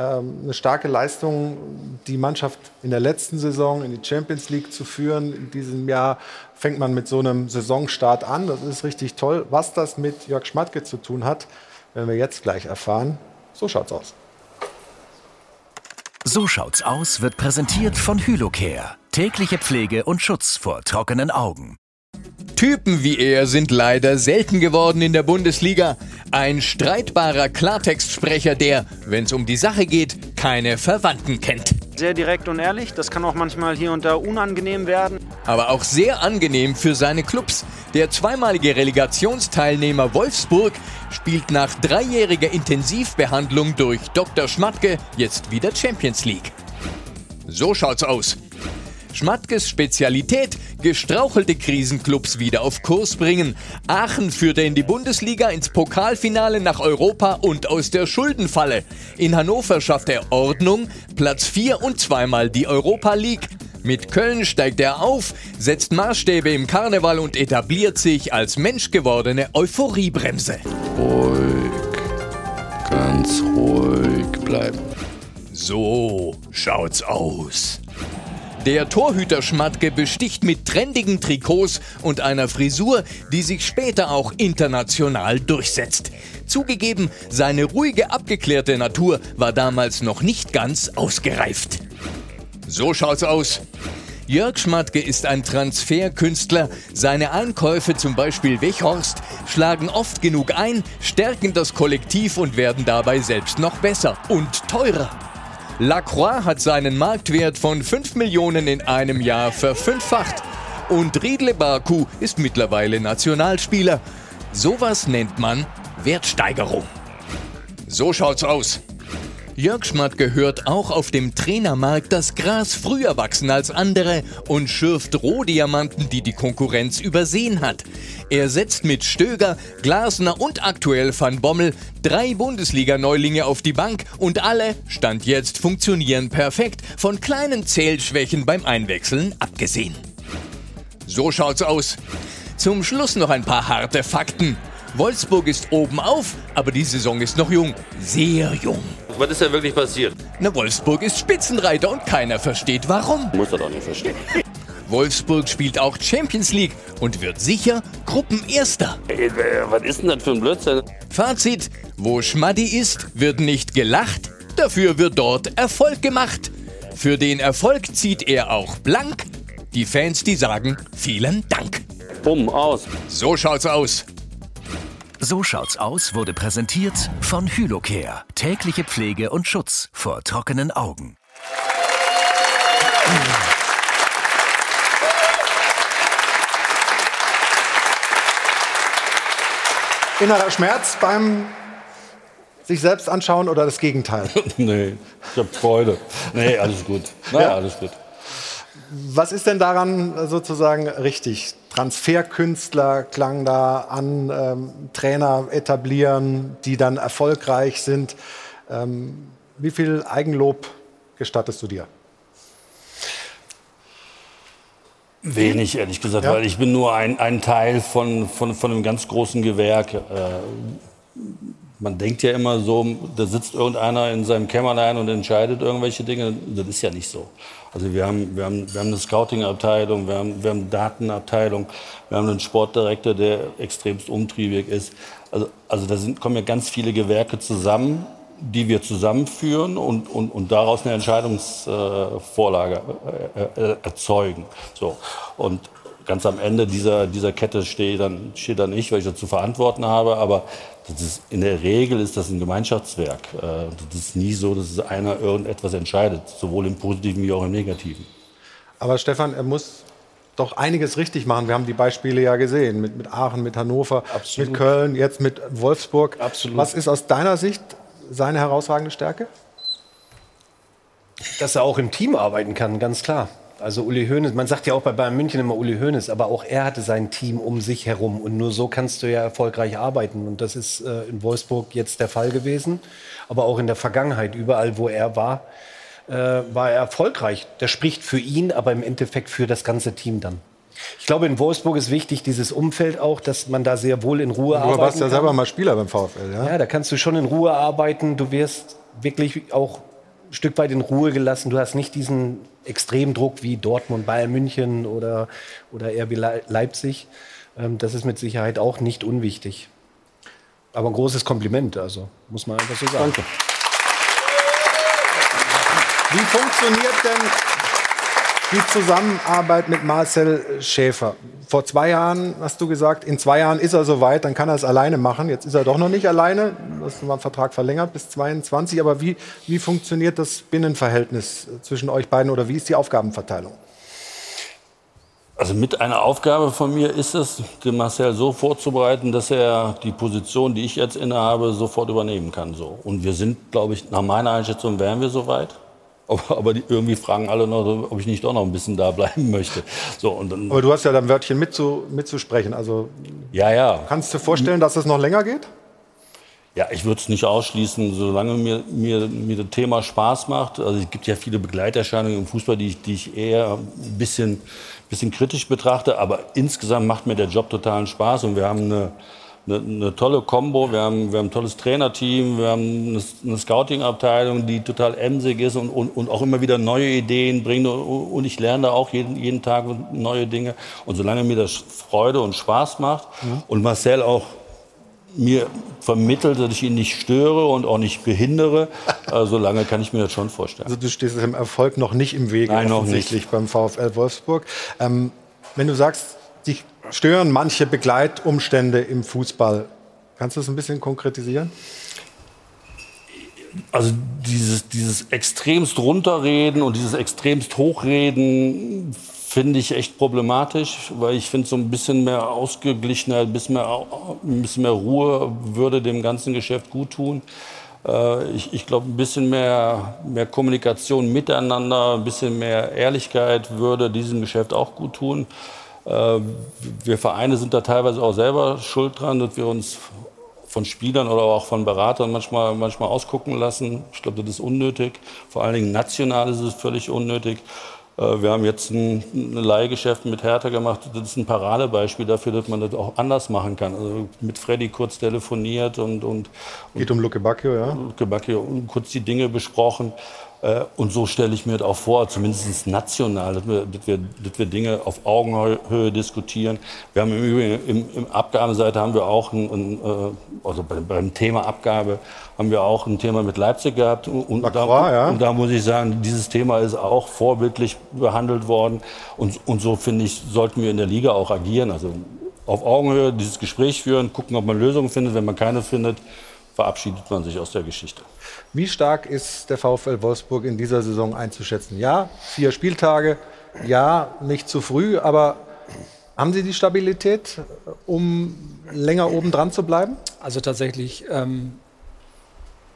eine starke Leistung, die Mannschaft in der letzten Saison in die Champions League zu führen. In diesem Jahr fängt man mit so einem Saisonstart an. Das ist richtig toll. Was das mit Jörg Schmatke zu tun hat, werden wir jetzt gleich erfahren. So schaut's aus. So schaut's aus wird präsentiert von Hylocare. Tägliche Pflege und Schutz vor trockenen Augen. Typen wie er sind leider selten geworden in der Bundesliga. Ein streitbarer Klartextsprecher, der, wenn es um die Sache geht, keine Verwandten kennt. Sehr direkt und ehrlich, das kann auch manchmal hier und da unangenehm werden. Aber auch sehr angenehm für seine Clubs. Der zweimalige Relegationsteilnehmer Wolfsburg spielt nach dreijähriger Intensivbehandlung durch Dr. Schmatke jetzt wieder Champions League. So schaut's aus. Schmatkes Spezialität, gestrauchelte Krisenclubs wieder auf Kurs bringen. Aachen führte in die Bundesliga ins Pokalfinale nach Europa und aus der Schuldenfalle. In Hannover schafft er Ordnung, Platz 4 und zweimal die Europa League. Mit Köln steigt er auf, setzt Maßstäbe im Karneval und etabliert sich als menschgewordene Euphoriebremse. Ruhig, ganz ruhig bleiben. So schaut's aus. Der Torhüter Schmatke besticht mit trendigen Trikots und einer Frisur, die sich später auch international durchsetzt. Zugegeben, seine ruhige, abgeklärte Natur war damals noch nicht ganz ausgereift. So schaut's aus. Jörg Schmatke ist ein Transferkünstler. Seine Einkäufe, zum Beispiel Wechhorst, schlagen oft genug ein, stärken das Kollektiv und werden dabei selbst noch besser und teurer. Lacroix hat seinen Marktwert von 5 Millionen in einem Jahr verfünffacht. Und Riedle Baku ist mittlerweile Nationalspieler. Sowas nennt man Wertsteigerung. So schaut's aus. Jörg Schmatke hört auch auf dem Trainermarkt das Gras früher wachsen als andere und schürft Rohdiamanten, die die Konkurrenz übersehen hat. Er setzt mit Stöger, Glasner und aktuell Van Bommel drei Bundesliga-Neulinge auf die Bank und alle, Stand jetzt, funktionieren perfekt, von kleinen Zählschwächen beim Einwechseln abgesehen. So schaut's aus. Zum Schluss noch ein paar harte Fakten. Wolfsburg ist oben auf, aber die Saison ist noch jung. Sehr jung. Was ist denn wirklich passiert? Na, Wolfsburg ist Spitzenreiter und keiner versteht warum. Muss er doch nicht verstehen. Wolfsburg spielt auch Champions League und wird sicher Gruppenerster. Ey, äh, was ist denn das für ein Blödsinn? Fazit: Wo Schmaddi ist, wird nicht gelacht, dafür wird dort Erfolg gemacht. Für den Erfolg zieht er auch blank. Die Fans, die sagen vielen Dank. Bumm, aus. So schaut's aus. So schaut's aus wurde präsentiert von Hylocare. Tägliche Pflege und Schutz vor trockenen Augen. Innerer Schmerz beim sich selbst anschauen oder das Gegenteil? nee, ich habe Freude. Nee, alles gut. Na, Ja? alles gut. Was ist denn daran sozusagen richtig? Transferkünstler klang da an, ähm, Trainer etablieren, die dann erfolgreich sind. Ähm, wie viel Eigenlob gestattest du dir? Wenig, ehrlich gesagt, Ja? weil ich bin nur ein, ein Teil von, von, von einem ganz großen Gewerk. Äh, man denkt ja immer so, da sitzt irgendeiner in seinem Kämmerlein und entscheidet irgendwelche Dinge. Das ist ja nicht so. Also wir haben, wir haben, wir haben eine Scouting-Abteilung, wir haben, wir haben eine Datenabteilung, wir haben einen Sportdirektor, der extremst umtriebig ist. Also, also da sind, kommen ja ganz viele Gewerke zusammen, die wir zusammenführen und, und, und daraus eine Entscheidungsvorlage äh, äh, erzeugen. So. Und ganz am Ende dieser, dieser Kette stehe dann, stehe dann ich, weil ich das zu verantworten habe. Aber ist, in der Regel ist das ein Gemeinschaftswerk. Äh, Das ist nie so, dass einer irgendetwas entscheidet, sowohl im Positiven wie auch im Negativen. Aber Stefan, er muss doch einiges richtig machen. Wir haben die Beispiele ja gesehen, mit, mit Aachen, mit Hannover, mit Köln, jetzt mit Wolfsburg. Absolut. Was ist aus deiner Sicht seine herausragende Stärke? Dass er auch im Team arbeiten kann, ganz klar. Also Uli Hoeneß, man sagt ja auch bei Bayern München immer Uli Hoeneß, aber auch er hatte sein Team um sich herum und nur so kannst du ja erfolgreich arbeiten und das ist äh, in Wolfsburg jetzt der Fall gewesen, aber auch in der Vergangenheit überall, wo er war, äh, war er erfolgreich. Das spricht für ihn, aber im Endeffekt für das ganze Team dann. Ich glaube, in Wolfsburg ist wichtig dieses Umfeld auch, dass man da sehr wohl in Ruhe Du arbeiten warst ja selber mal Spieler beim VfL, ja? Ja, da kannst du schon in Ruhe arbeiten. Du wirst wirklich auch ein Stück weit in Ruhe gelassen. Du hast nicht diesen Extremdruck wie Dortmund, Bayern München oder, oder RB Le- Leipzig. Ähm, das ist mit Sicherheit auch nicht unwichtig. Aber ein großes Kompliment, also muss man einfach so sagen. Danke. Wie funktioniert denn die Zusammenarbeit mit Marcel Schäfer? Vor zwei Jahren hast du gesagt, in zwei Jahren ist er soweit, dann kann er es alleine machen. Jetzt ist er doch noch nicht alleine. Du hast den Vertrag verlängert bis 22. Aber wie, wie funktioniert das Binnenverhältnis zwischen euch beiden oder wie ist die Aufgabenverteilung? Also mit einer Aufgabe von mir ist es, den Marcel so vorzubereiten, dass er die Position, die ich jetzt innehabe, sofort übernehmen kann. So. Und wir sind, glaube ich, nach meiner Einschätzung wären wir soweit. Aber, aber die, irgendwie fragen alle noch, ob ich nicht doch noch ein bisschen da bleiben möchte. So, und dann, Aber du hast ja dann Wörtchen mitzu, mitzusprechen. Also ja, ja. kannst du dir vorstellen, dass es noch länger geht? Ja, ich würde es nicht ausschließen, solange mir, mir, mir das Thema Spaß macht. Also es gibt ja viele Begleiterscheinungen im Fußball, die ich, die ich eher ein bisschen, bisschen kritisch betrachte. Aber insgesamt macht mir der Job totalen Spaß und wir haben eine, eine, eine tolle Kombo. Wir haben, wir haben ein tolles Trainerteam, wir haben eine, eine Scouting-Abteilung, die total emsig ist und, und, und auch immer wieder neue Ideen bringt. Und, ich lerne da auch jeden, jeden Tag neue Dinge. Und solange mir das Freude und Spaß macht und Marcel auch mir vermittelt, dass ich ihn nicht störe und auch nicht behindere, äh, solange kann ich mir das schon vorstellen. Also du stehst dem Erfolg noch nicht im Wege, Nein, offensichtlich beim VfL Wolfsburg. Ähm, wenn du sagst, dich stören manche Begleitumstände im Fußball, kannst du das ein bisschen konkretisieren? Also dieses, dieses extremst runterreden und dieses extremst hochreden finde ich echt problematisch, weil ich finde so ein bisschen mehr Ausgeglichenheit, ein bisschen mehr, ein bisschen mehr Ruhe würde dem ganzen Geschäft gut tun. Äh, Ich, ich glaube, ein bisschen mehr, mehr Kommunikation miteinander, ein bisschen mehr Ehrlichkeit würde diesem Geschäft auch gut tun. Äh, Wir Vereine sind da teilweise auch selber schuld dran, dass wir uns von Spielern oder auch von Beratern manchmal, manchmal ausgucken lassen. Ich glaube, das ist unnötig. Vor allen Dingen national ist es völlig unnötig. Äh, Wir haben jetzt ein, Leihgeschäft mit Hertha gemacht. Das ist ein Paradebeispiel dafür, dass man das auch anders machen kann. Also mit Freddy kurz telefoniert und, und, Geht um Luke Bacchio, ja? Luke Bacchio und kurz die Dinge besprochen. Äh, Und so stelle ich mir das auch vor, zumindest national, dass wir, dass, wir, dass wir Dinge auf Augenhöhe diskutieren. Wir haben im Übrigen im, im Abgabenseite haben wir auch ein, ein, äh, also beim, beim Thema Abgabe haben wir auch ein Thema mit Leipzig gehabt. Und, und, da, ja. und da muss ich sagen, dieses Thema ist auch vorbildlich behandelt worden. Und, und so finde ich, sollten wir in der Liga auch agieren. Also auf Augenhöhe dieses Gespräch führen, gucken, ob man Lösungen findet. Wenn man keine findet, verabschiedet man sich aus der Geschichte. Wie stark ist der VfL Wolfsburg in dieser Saison einzuschätzen? Ja, vier Spieltage, ja, nicht zu früh, aber haben Sie die Stabilität, um länger oben dran zu bleiben? Also tatsächlich ähm,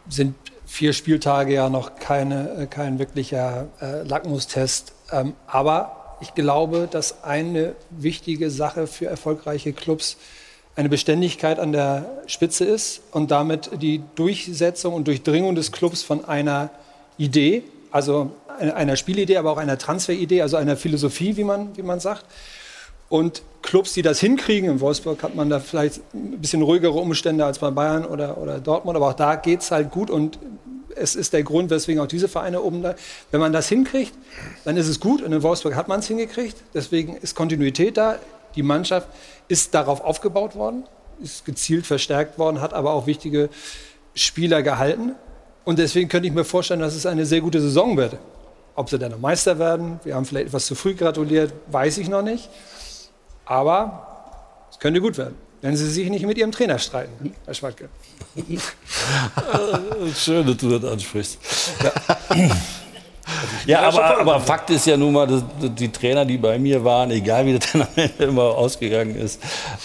sind vier Spieltage ja noch keine, äh, kein wirklicher äh, Lackmustest. Ähm, aber ich glaube, dass eine wichtige Sache für erfolgreiche Clubs eine Beständigkeit an der Spitze ist und damit die Durchsetzung und Durchdringung des Clubs von einer Idee, also einer Spielidee, aber auch einer Transferidee, also einer Philosophie, wie man, wie man sagt. Und Clubs, die das hinkriegen, in Wolfsburg hat man da vielleicht ein bisschen ruhigere Umstände als bei Bayern oder, oder Dortmund, aber auch da geht es halt gut und es ist der Grund, weswegen auch diese Vereine oben da. Wenn man das hinkriegt, dann ist es gut und in Wolfsburg hat man es hingekriegt. Deswegen ist Kontinuität da. Die Mannschaft ist darauf aufgebaut worden, ist gezielt verstärkt worden, hat aber auch wichtige Spieler gehalten. Und deswegen könnte ich mir vorstellen, dass es eine sehr gute Saison wird. Ob sie dann noch Meister werden, wir haben vielleicht etwas zu früh gratuliert, weiß ich noch nicht. Aber es könnte gut werden, wenn sie sich nicht mit ihrem Trainer streiten, Herr Schwadke. Schön, dass du das ansprichst. Ja. Ja, aber, aber Fakt ist ja nun mal, dass die Trainer, die bei mir waren, egal wie das dann am Ende immer ausgegangen ist.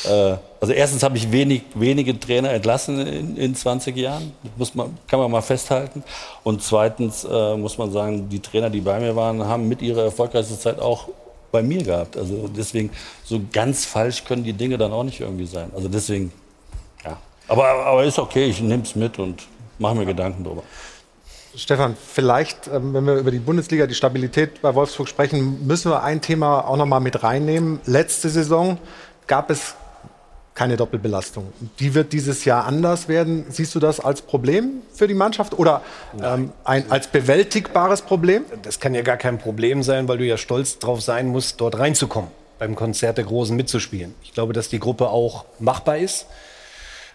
Äh, also erstens habe ich wenig, wenige Trainer entlassen in, in 20 Jahren. Das muss man, kann man mal festhalten. Und zweitens äh, muss man sagen, die Trainer, die bei mir waren, haben mit ihrer erfolgreichsten Zeit auch bei mir gehabt. Also deswegen, so ganz falsch können die Dinge dann auch nicht irgendwie sein. Also deswegen, ja. Aber, aber ist okay, ich nehme es mit und mache mir Gedanken drüber. Stefan, vielleicht, ähm, wenn wir über die Bundesliga, die Stabilität bei Wolfsburg sprechen, müssen wir ein Thema auch noch mal mit reinnehmen. Letzte Saison gab es keine Doppelbelastung. Die wird dieses Jahr anders werden. Siehst du das als Problem für die Mannschaft oder ähm, ein, als bewältigbares Problem? Das kann ja gar kein Problem sein, weil du ja stolz drauf sein musst, dort reinzukommen, beim Konzert der Großen mitzuspielen. Ich glaube, dass die Gruppe auch machbar ist.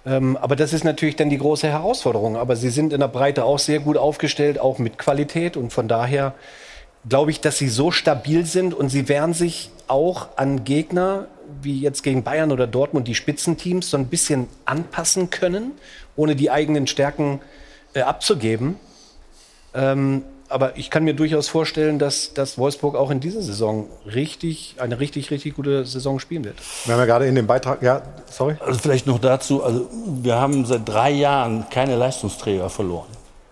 Ähm, aber das ist natürlich dann die große Herausforderung. Aber sie sind in der Breite auch sehr gut aufgestellt, auch mit Qualität. Und von daher glaube ich, dass sie so stabil sind und sie werden sich auch an Gegner wie jetzt gegen Bayern oder Dortmund die Spitzenteams so ein bisschen anpassen können, ohne die eigenen Stärken äh, abzugeben. Ähm, aber ich kann mir durchaus vorstellen, dass, dass Wolfsburg auch in dieser Saison richtig, eine richtig, richtig gute Saison spielen wird. Wir haben ja gerade in dem Beitrag, ja, sorry. Also vielleicht noch dazu, also wir haben seit drei Jahren keine Leistungsträger verloren.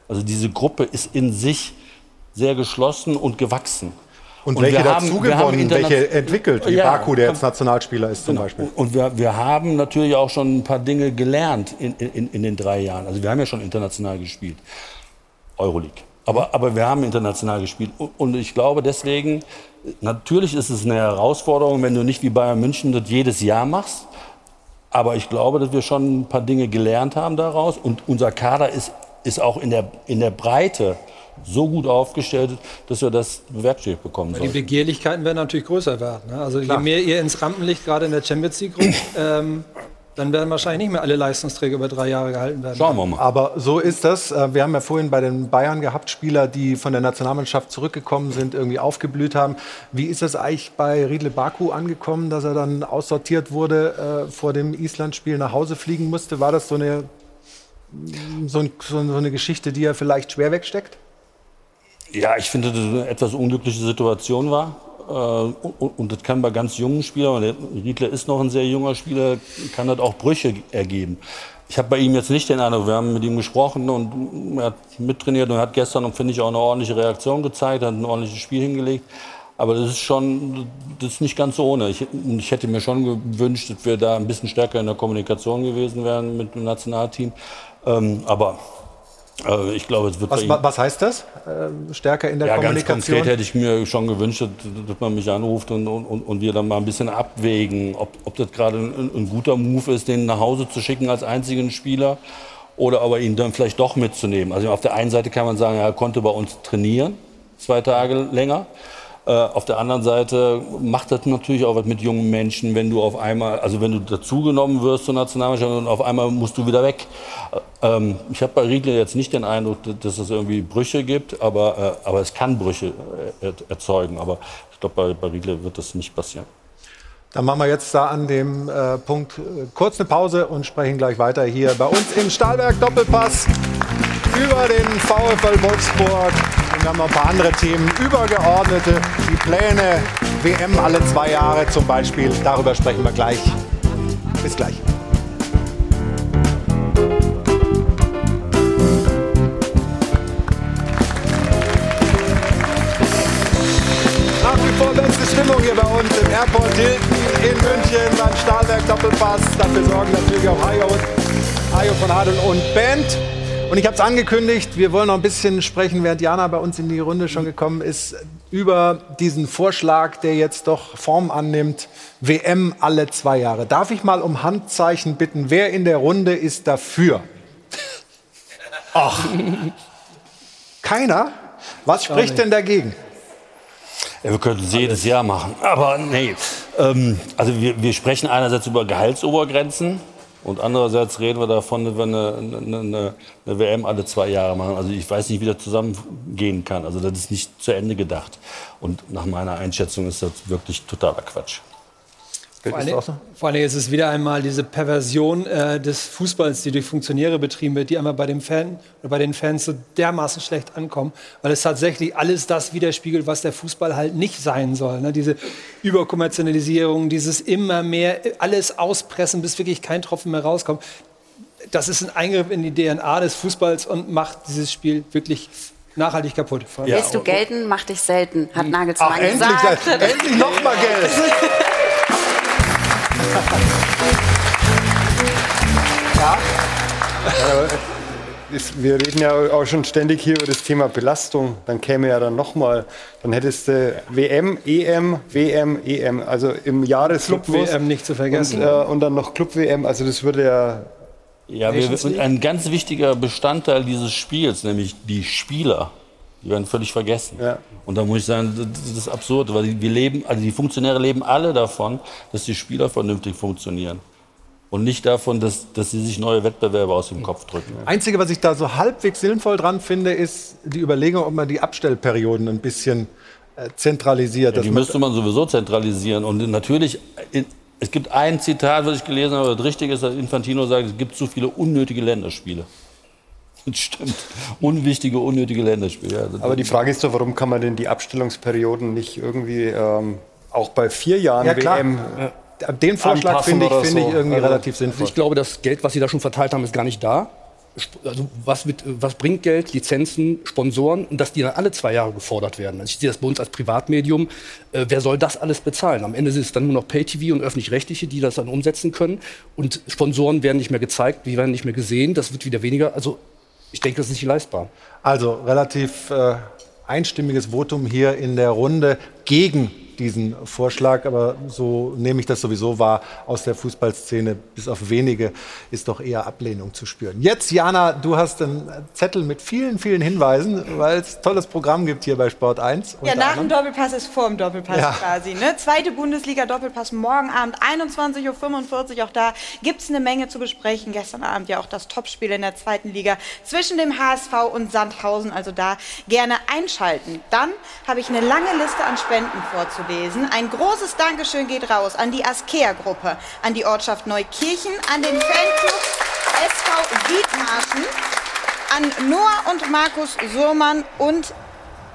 Also diese Gruppe ist in sich sehr geschlossen und gewachsen. Und, und welche dazu gewonnen, welche entwickelt, wie ja, Baku, der jetzt Nationalspieler ist zum genau. Beispiel. Und wir, wir haben natürlich auch schon ein paar Dinge gelernt in, in, in den drei Jahren. Also wir haben ja schon international gespielt. Euroleague. Aber, aber wir haben international gespielt. Und ich glaube deswegen, natürlich ist es eine Herausforderung, wenn du nicht wie Bayern München das jedes Jahr machst. Aber ich glaube, dass wir schon ein paar Dinge gelernt haben daraus. Und unser Kader ist, ist auch in der, in der Breite so gut aufgestellt, dass wir das bewerkstelligt bekommen sollen. Die Begehrlichkeiten werden natürlich größer werden. Ne? Also Klar. je mehr ihr ins Rampenlicht gerade in der Champions League rückt, ähm, dann werden wahrscheinlich nicht mehr alle Leistungsträger über drei Jahre gehalten werden. Schauen wir mal. Aber so ist das. Äh, wir haben ja vorhin bei den Bayern gehabt, Spieler, die von der Nationalmannschaft zurückgekommen sind, irgendwie aufgeblüht haben. Wie ist das eigentlich bei Riedle Baku angekommen, dass er dann aussortiert wurde, äh, vor dem Island-Spiel nach Hause fliegen musste? War das so eine, so, ein, so eine Geschichte, die er vielleicht schwer wegsteckt? Ja, ich finde, dass es eine etwas unglückliche Situation war. Äh, und das kann bei ganz jungen Spielern, und Riedler ist noch ein sehr junger Spieler, kann das auch Brüche ergeben. Ich habe bei ihm jetzt nicht den Eindruck, wir haben mit ihm gesprochen und er hat mittrainiert und hat gestern, finde ich, auch eine ordentliche Reaktion gezeigt, hat ein ordentliches Spiel hingelegt. Aber das ist schon, das ist nicht ganz ohne. Ich, ich hätte mir schon gewünscht, dass wir da ein bisschen stärker in der Kommunikation gewesen wären mit dem Nationalteam. Ähm, aber also ich glaube, es wird was, was heißt das? Äh, stärker in der ja, Kommunikation? Ganz konkret hätte ich mir schon gewünscht, dass man mich anruft und, und, und wir dann mal ein bisschen abwägen, ob, ob das gerade ein, ein, guter Move ist, den nach Hause zu schicken als einzigen Spieler oder aber ihn dann vielleicht doch mitzunehmen. Also auf der einen Seite kann man sagen, er konnte bei uns trainieren, zwei Tage länger. Äh, auf der anderen Seite macht das natürlich auch was mit jungen Menschen, wenn du auf einmal, also wenn du dazugenommen wirst zur Nationalmannschaft und auf einmal musst du wieder weg. Äh, ähm, ich habe bei Riedle jetzt nicht den Eindruck, dass es irgendwie Brüche gibt, aber, äh, aber es kann Brüche erzeugen. Aber ich glaube, bei, bei Riedle wird das nicht passieren. Dann machen wir jetzt da an dem äh, Punkt äh, kurz eine Pause und sprechen gleich weiter hier bei uns im Stahlberg Doppelpass über den VfL Wolfsburg. Und wir haben noch ein paar andere Themen, übergeordnete, die Pläne, WM alle zwei Jahre zum Beispiel. Darüber sprechen wir gleich. Bis gleich. Nach wie vor beste Stimmung hier bei uns im Airport Hilton in München beim Stahlwerk Doppelpass. Dafür sorgen natürlich auch Hajo, Hajo von Adel und Band. Und ich habe es angekündigt, wir wollen noch ein bisschen sprechen, während Jana bei uns in die Runde schon gekommen ist, über diesen Vorschlag, der jetzt doch Form annimmt, WM alle zwei Jahre. Darf ich mal um Handzeichen bitten, wer in der Runde ist dafür? Ach, keiner? Was spricht denn dagegen? Ja, wir könnten es jedes Jahr machen. Aber nee. Ähm, also wir, wir sprechen einerseits über Gehaltsobergrenzen und andererseits reden wir davon, dass wir eine, eine, eine, eine WM alle zwei Jahre machen. Also ich weiß nicht, wie das zusammengehen kann. Also das ist nicht zu Ende gedacht. Und nach meiner Einschätzung ist das wirklich totaler Quatsch. Vor allem, vor allem ist es wieder einmal diese Perversion äh, des Fußballs, die durch Funktionäre betrieben wird, die einmal bei, dem Fan, oder bei den Fans so dermaßen schlecht ankommen, weil es tatsächlich alles das widerspiegelt, was der Fußball halt nicht sein soll. Ne? Diese Überkommerzialisierung, dieses immer mehr alles auspressen, bis wirklich kein Tropfen mehr rauskommt. Das ist ein Eingriff in die DNA des Fußballs und macht dieses Spiel wirklich nachhaltig kaputt. Ja. Lässt du gelten, mach dich selten, hat Nagelsmann Ach, endlich, gesagt. endlich noch mal Geld. Ja. Es- wir reden ja auch schon ständig hier über das Thema Belastung. Dann käme ja dann nochmal, dann hättest du WM, EM, WM, EM, also im Jahresrhythmus. Club-WM nicht zu vergessen. Und, äh, und dann noch Club-WM, also das würde ja... Ja, wir, League? ein ganz wichtiger Bestandteil dieses Spiels, nämlich die Spieler, die werden völlig vergessen. Und da muss ich sagen, das ist absurd, weil die- wir leben, also die Funktionäre leben alle davon, dass die Spieler vernünftig funktionieren. Und nicht davon, dass, dass sie sich neue Wettbewerbe aus dem Kopf drücken. Einzige, was ich da so halbwegs sinnvoll dran finde, ist die Überlegung, ob man die Abstellperioden ein bisschen äh, zentralisiert. Ja, die müsste man sowieso zentralisieren. Und natürlich, es gibt ein Zitat, was ich gelesen habe, das richtig ist, dass Infantino sagt, es gibt zu viele unnötige Länderspiele. Das stimmt. Unwichtige, unnötige Länderspiele. Ja, Aber die Frage ist doch, warum kann man denn die Abstellungsperioden nicht irgendwie ähm, auch bei vier Jahren Ja, klar. WM Den Vorschlag finde ich, oder finde ich so? irgendwie Also- relativ sinnvoll. Also ich glaube, das Geld, was sie da schon verteilt haben, ist gar nicht da. Also was, mit, was bringt Geld, Lizenzen, Sponsoren und dass die dann alle zwei Jahre gefordert werden. Also ich sehe das bei uns als Privatmedium. Äh, wer soll das alles bezahlen? Am Ende ist es dann nur noch Pay-TV und öffentlich-rechtliche, die das dann umsetzen können. Und Sponsoren werden nicht mehr gezeigt, die werden nicht mehr gesehen. Das wird wieder weniger. Also ich denke, das ist nicht leistbar. Also relativ äh, einstimmiges Votum hier in der Runde gegen diesen Vorschlag, aber so nehme ich das sowieso wahr. Aus der Fußballszene bis auf wenige ist doch eher Ablehnung zu spüren. Jetzt, Jana, du hast einen Zettel mit vielen, vielen Hinweisen, weil es ein tolles Programm gibt hier bei Sport 1. Ja, nach dem. Doppelpass ist vor dem Doppelpass Ja. quasi. Ne? Zweite Bundesliga-Doppelpass morgen Abend, 21.45 Uhr. Auch da gibt es eine Menge zu besprechen. Gestern Abend ja auch das Topspiel in der zweiten Liga zwischen dem HSV und Sandhausen. Also da gerne einschalten. Dann habe ich eine lange Liste an Spenden vorzulesen. Ein großes Dankeschön geht raus an die Askea-Gruppe, an die Ortschaft Neukirchen, an den Fanclub SV Wiedmarschen, an Noah und Markus Surmann und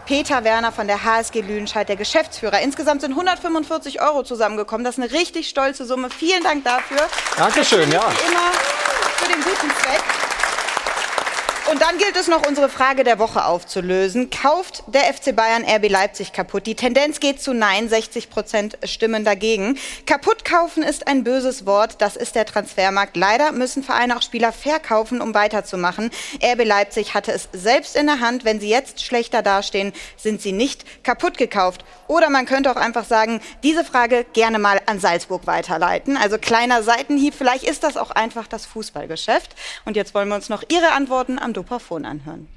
Peter Werner von der HSG Lüdenscheid, der Geschäftsführer. Insgesamt sind 145 Euro zusammengekommen. Das ist eine richtig stolze Summe. Vielen Dank dafür. Dankeschön, ja. Wie immer für den guten Zweck. Und dann gilt es noch, unsere Frage der Woche aufzulösen. Kauft der FC Bayern RB Leipzig kaputt? Die Tendenz geht zu Nein, 60 Prozent stimmen dagegen. Kaputt kaufen ist ein böses Wort, das ist der Transfermarkt. Leider müssen Vereine auch Spieler verkaufen, um weiterzumachen. RB Leipzig hatte es selbst in der Hand. Wenn sie jetzt schlechter dastehen, sind sie nicht kaputt gekauft. Oder man könnte auch einfach sagen, diese Frage gerne mal an Salzburg weiterleiten. Also kleiner Seitenhieb, vielleicht ist das auch einfach das Fußballgeschäft. Und jetzt wollen wir uns noch Ihre Antworten am Dopafon anhören.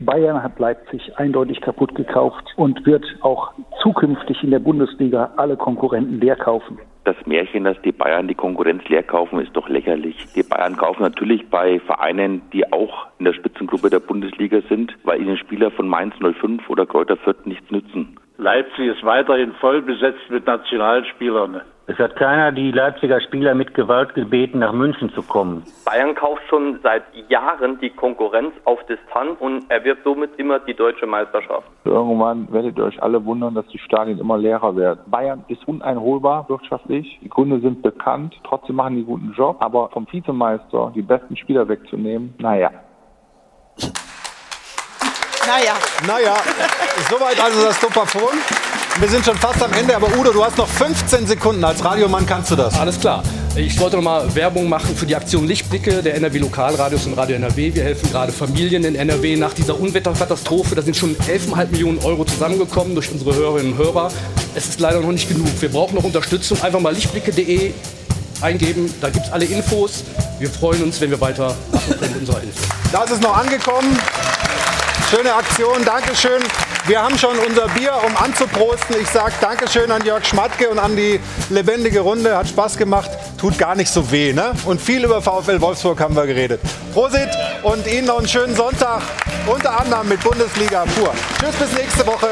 Bayern hat Leipzig eindeutig kaputt gekauft und wird auch zukünftig in der Bundesliga alle Konkurrenten leer kaufen. Das Märchen, dass die Bayern die Konkurrenz leer kaufen, ist doch lächerlich. Die Bayern kaufen natürlich bei Vereinen, die auch in der Spitzengruppe der Bundesliga sind, weil ihnen Spieler von Mainz 05 oder Kräuter Fürth nichts nützen. Leipzig ist weiterhin voll besetzt mit Nationalspielern. Es hat keiner die Leipziger Spieler mit Gewalt gebeten, nach München zu kommen. Bayern kauft schon seit Jahren die Konkurrenz auf Distanz und erwirbt somit immer die deutsche Meisterschaft. Irgendwann werdet ihr euch alle wundern, dass die Stadien immer leerer werden. Bayern ist uneinholbar wirtschaftlich. Die Gründe sind bekannt. Trotzdem machen die guten Job. Aber vom Vizemeister die besten Spieler wegzunehmen, naja. Naja. Naja, soweit also das Dopafon. Wir sind schon fast am Ende, aber Udo, du hast noch 15 Sekunden. Als Radiomann kannst du das. Alles klar. Ich wollte noch mal Werbung machen für die Aktion Lichtblicke der NRW Lokalradios und Radio NRW. Wir helfen gerade Familien in NRW nach dieser Unwetterkatastrophe. Da sind schon 11,5 Millionen Euro zusammengekommen durch unsere Hörerinnen und Hörer. Es ist leider noch nicht genug. Wir brauchen noch Unterstützung. Einfach mal lichtblicke.de eingeben. Da gibt es alle Infos. Wir freuen uns, wenn wir weiter mit unserer Hilfe. Das ist noch angekommen. Schöne Aktion, Dankeschön. Wir haben schon unser Bier, um anzuprosten. Ich sage Dankeschön an Jörg Schmatke und an die lebendige Runde. Hat Spaß gemacht, tut gar nicht so weh. Ne? Und viel über VfL Wolfsburg haben wir geredet. Prosit und Ihnen noch einen schönen Sonntag, unter anderem mit Bundesliga pur. Tschüss, bis nächste Woche.